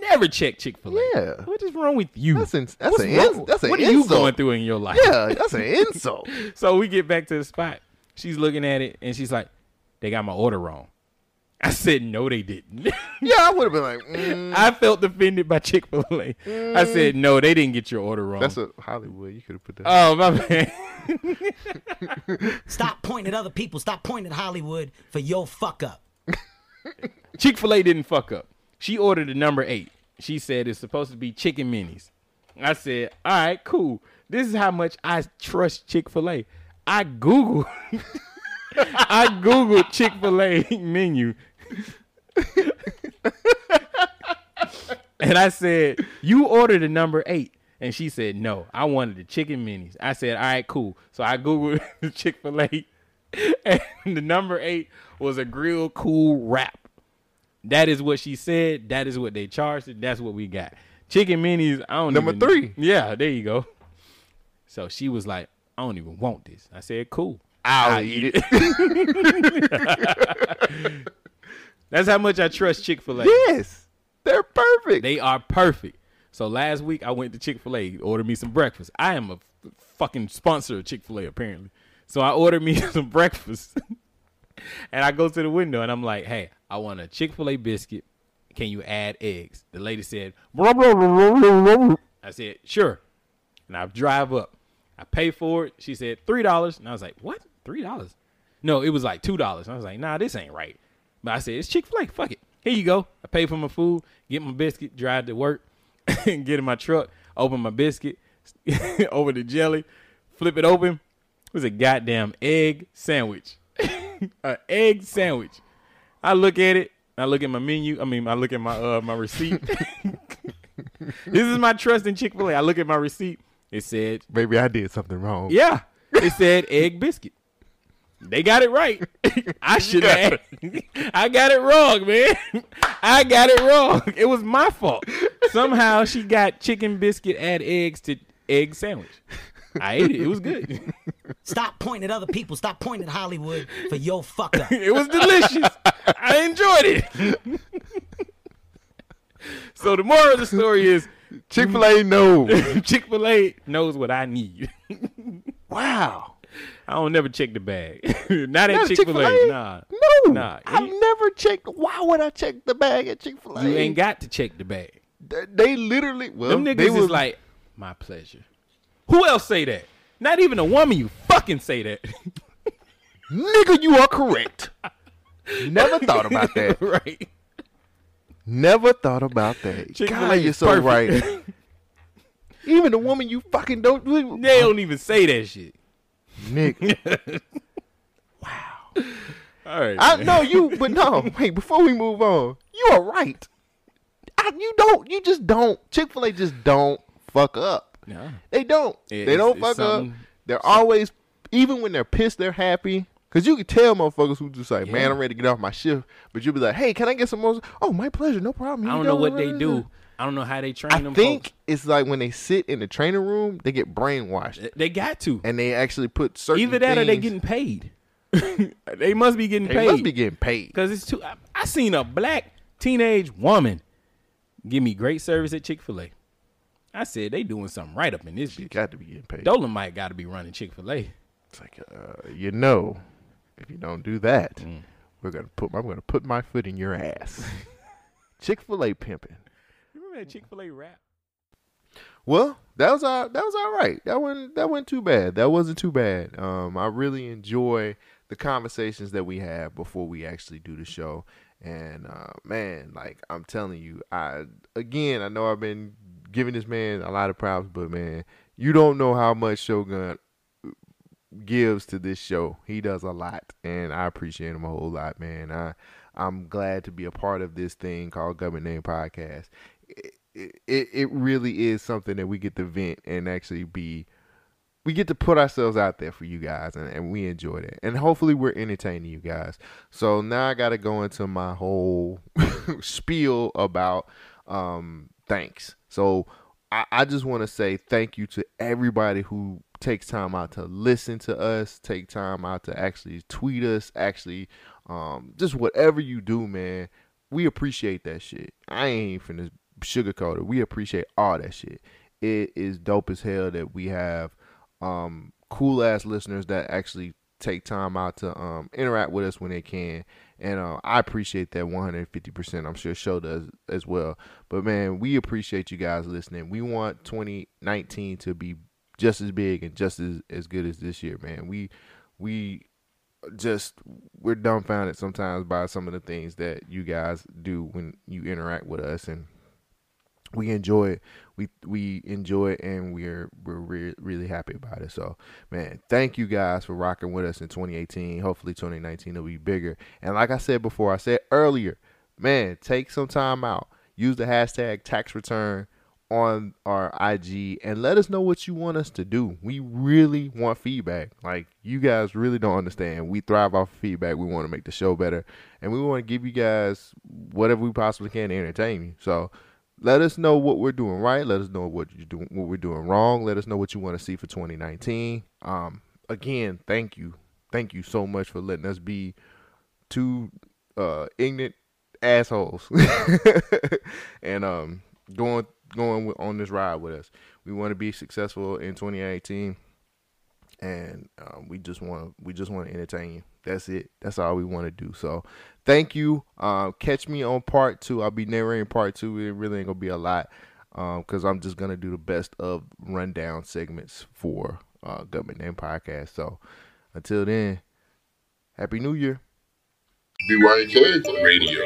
never check Chick Fil A. Yeah. what is wrong with you? That's an, that's What's an ins- that's an what are you insult. going through in your life? Yeah, that's an insult. [LAUGHS] so we get back to the spot. She's looking at it and she's like, "They got my order wrong." I said, "No, they didn't." [LAUGHS] Yeah, I would have been like, mm, I felt offended by Chick Fil A. I said, "No, they didn't get your order wrong." that's a Hollywood. You could have put that. oh my man. [LAUGHS] Stop pointing at other people. Stop pointing at Hollywood for your fuck up. [LAUGHS] Chick Fil A didn't fuck up. She ordered the number eight. She said it's supposed to be chicken minis. I said, "All right, cool. This is how much I trust Chick Fil A. I Google, I Googled Chick Fil A menu, [LAUGHS] and I said, "You ordered the number eight. And she said, "No, I wanted the chicken minis." I said, "All right, cool." So I googled [LAUGHS] Chick Fil A, and the number eight was a grill cool wrap. That is what she said. That is what they charged. it. That's what we got. Chicken minis. I don't Number three. Yeah, there you go. So she was like, "I don't even want this." I said, "Cool, I'll eat it. [LAUGHS] That's how much I trust Chick Fil A. yes, they're perfect. They are perfect. So last week I went to Chick Fil A, ordered me some breakfast. I am a f- fucking sponsor of Chick Fil A apparently. So I ordered me [LAUGHS] some breakfast, [LAUGHS] and I go to the window and I'm like, "Hey, I want a Chick Fil A biscuit. Can you add eggs?" The lady said, "Blah, blah, blah, blah, blah, blah." I said, "Sure." And I drive up. I pay for it. She said three dollars, and I was like, "What? Three dollars?" No, it was like two dollars. I was like, "Nah, this ain't right." But I said, "It's Chick Fil A. Fuck it. Here you go." I pay for my food, get my biscuit, drive to work, [LAUGHS] get in my truck, open my biscuit, [LAUGHS] over the jelly, flip it open. It was a goddamn egg sandwich. [LAUGHS] An egg sandwich. I look at it. I look at my menu. I mean, I look at my uh my receipt. this is my trust in Chick Fil A. I look at my receipt. It said, Maybe I did something wrong. yeah, it said egg biscuit. They got it right. [LAUGHS] I should have. I got it wrong, man. I got it wrong. It was my fault. Somehow she got chicken biscuit add eggs to egg sandwich. I ate it. It was good. [LAUGHS] Stop pointing at other people. Stop pointing at Hollywood for your fuck up. [LAUGHS] It was delicious. I enjoyed it. so the moral of the story is Chick Fil A knows. Chick Fil A knows what I need. wow. I don't never check the bag. [LAUGHS] Not at Chick Fil A. Nah. No, Nah. I've never checked. Why would I check the bag at Chick Fil A? You ain't got to check the bag. They, they literally. Well, Them they niggas was is like, my pleasure. Who else say that? Not even a woman you fucking say that. [LAUGHS] nigga. You are correct. Never thought about that. [LAUGHS] right. Never thought about that. Chick-fil-A God, you're so perfect. right. Even the woman you fucking don't. They don't even say that shit. Nick. [LAUGHS] Wow. All right. I know you, but no. [LAUGHS] Wait, before we move on, you are right. I, you don't. You just don't. Chick Fil A just don't fuck up. No. They don't. It- they don't it's fuck up. They're always, even when they're pissed, they're happy. Cause you can tell motherfuckers who just like, man, I'm ready to get off my shift. But you'll be like, hey, can I get some more? Oh, my pleasure, no problem. I don't you know what they do. I don't know how they train I them. I think folks. it's like when they sit in the training room, they get brainwashed. They got to. And they actually put certain Either that or they things- getting paid. [LAUGHS] they must be getting They paid. must be getting paid. Cause it's too. I, I seen a black teenage woman give me great service at Chick Fil A. I said they doing something right up in this bitch. Got to be getting paid. Dolemite got to be running Chick Fil A. It's like, uh, you know, if you don't do that, Mm. we're gonna put. I'm gonna put my foot in your ass. [LAUGHS] Chick Fil A pimping. That Chick Fil A rap? Well, that was all. That was all right. That wasn't. That wasn't too bad. That wasn't too bad. Um, I really enjoy the conversations that we have before we actually do the show. And uh, man, like I'm telling you, I again, I know I've been giving this man a lot of props, but man, you don't know how much Shogun gives to this show. He does a lot, and I appreciate him a whole lot, man. I I'm glad to be a part of this thing called Gubmint Name Podcast. It, it really is something that we get to vent and actually be. We get to put ourselves out there for you guys, and, and we enjoy that And hopefully, we're entertaining you guys. So now I got to go into my whole [LAUGHS] spiel about um, thanks. So I, I just want to say thank you to everybody who takes time out to listen to us, take time out to actually tweet us, actually um, just whatever you do, man. We appreciate that shit. I ain't finna sugarcoat it. We appreciate all that shit. It is dope as hell that we have um, cool ass listeners that actually take time out to um, interact with us when they can. And uh, I appreciate that 150%. I'm sure Sho does as well. But man, we appreciate you guys listening. We want 2019 to be just as big and just as, as good as this year, man. We we just we're dumbfounded sometimes by some of the things that you guys do when you interact with us and we enjoy it. We we enjoy it, and we're we're re- really happy about it. So, man, thank you guys for rocking with us in 2018. Hopefully, 2019 will be bigger. And like I said before, I said earlier, man, take some time out. Use the hashtag tax return on our IG and let us know what you want us to do. We really want feedback. Like you guys really don't understand. We thrive off feedback. We want to make the show better, and we want to give you guys whatever we possibly can to entertain you. So let us know what we're doing right. Let us know what you doing, what we're doing wrong. Let us know what you want to see for 2019. Um, again, thank you, thank you so much for letting us be two uh, ignorant assholes [LAUGHS] and um, going going on this ride with us. We want to be successful in 2018, and um, we just want we just want to entertain you. That's it. That's all we want to do. So, thank you. Uh, catch me on part two. I'll be narrating part two. It really ain't gonna be a lot because I'm just gonna do the best of rundown segments for uh, Gubmint Name Podcast. So, until then, Happy New Year. BYNK Radio.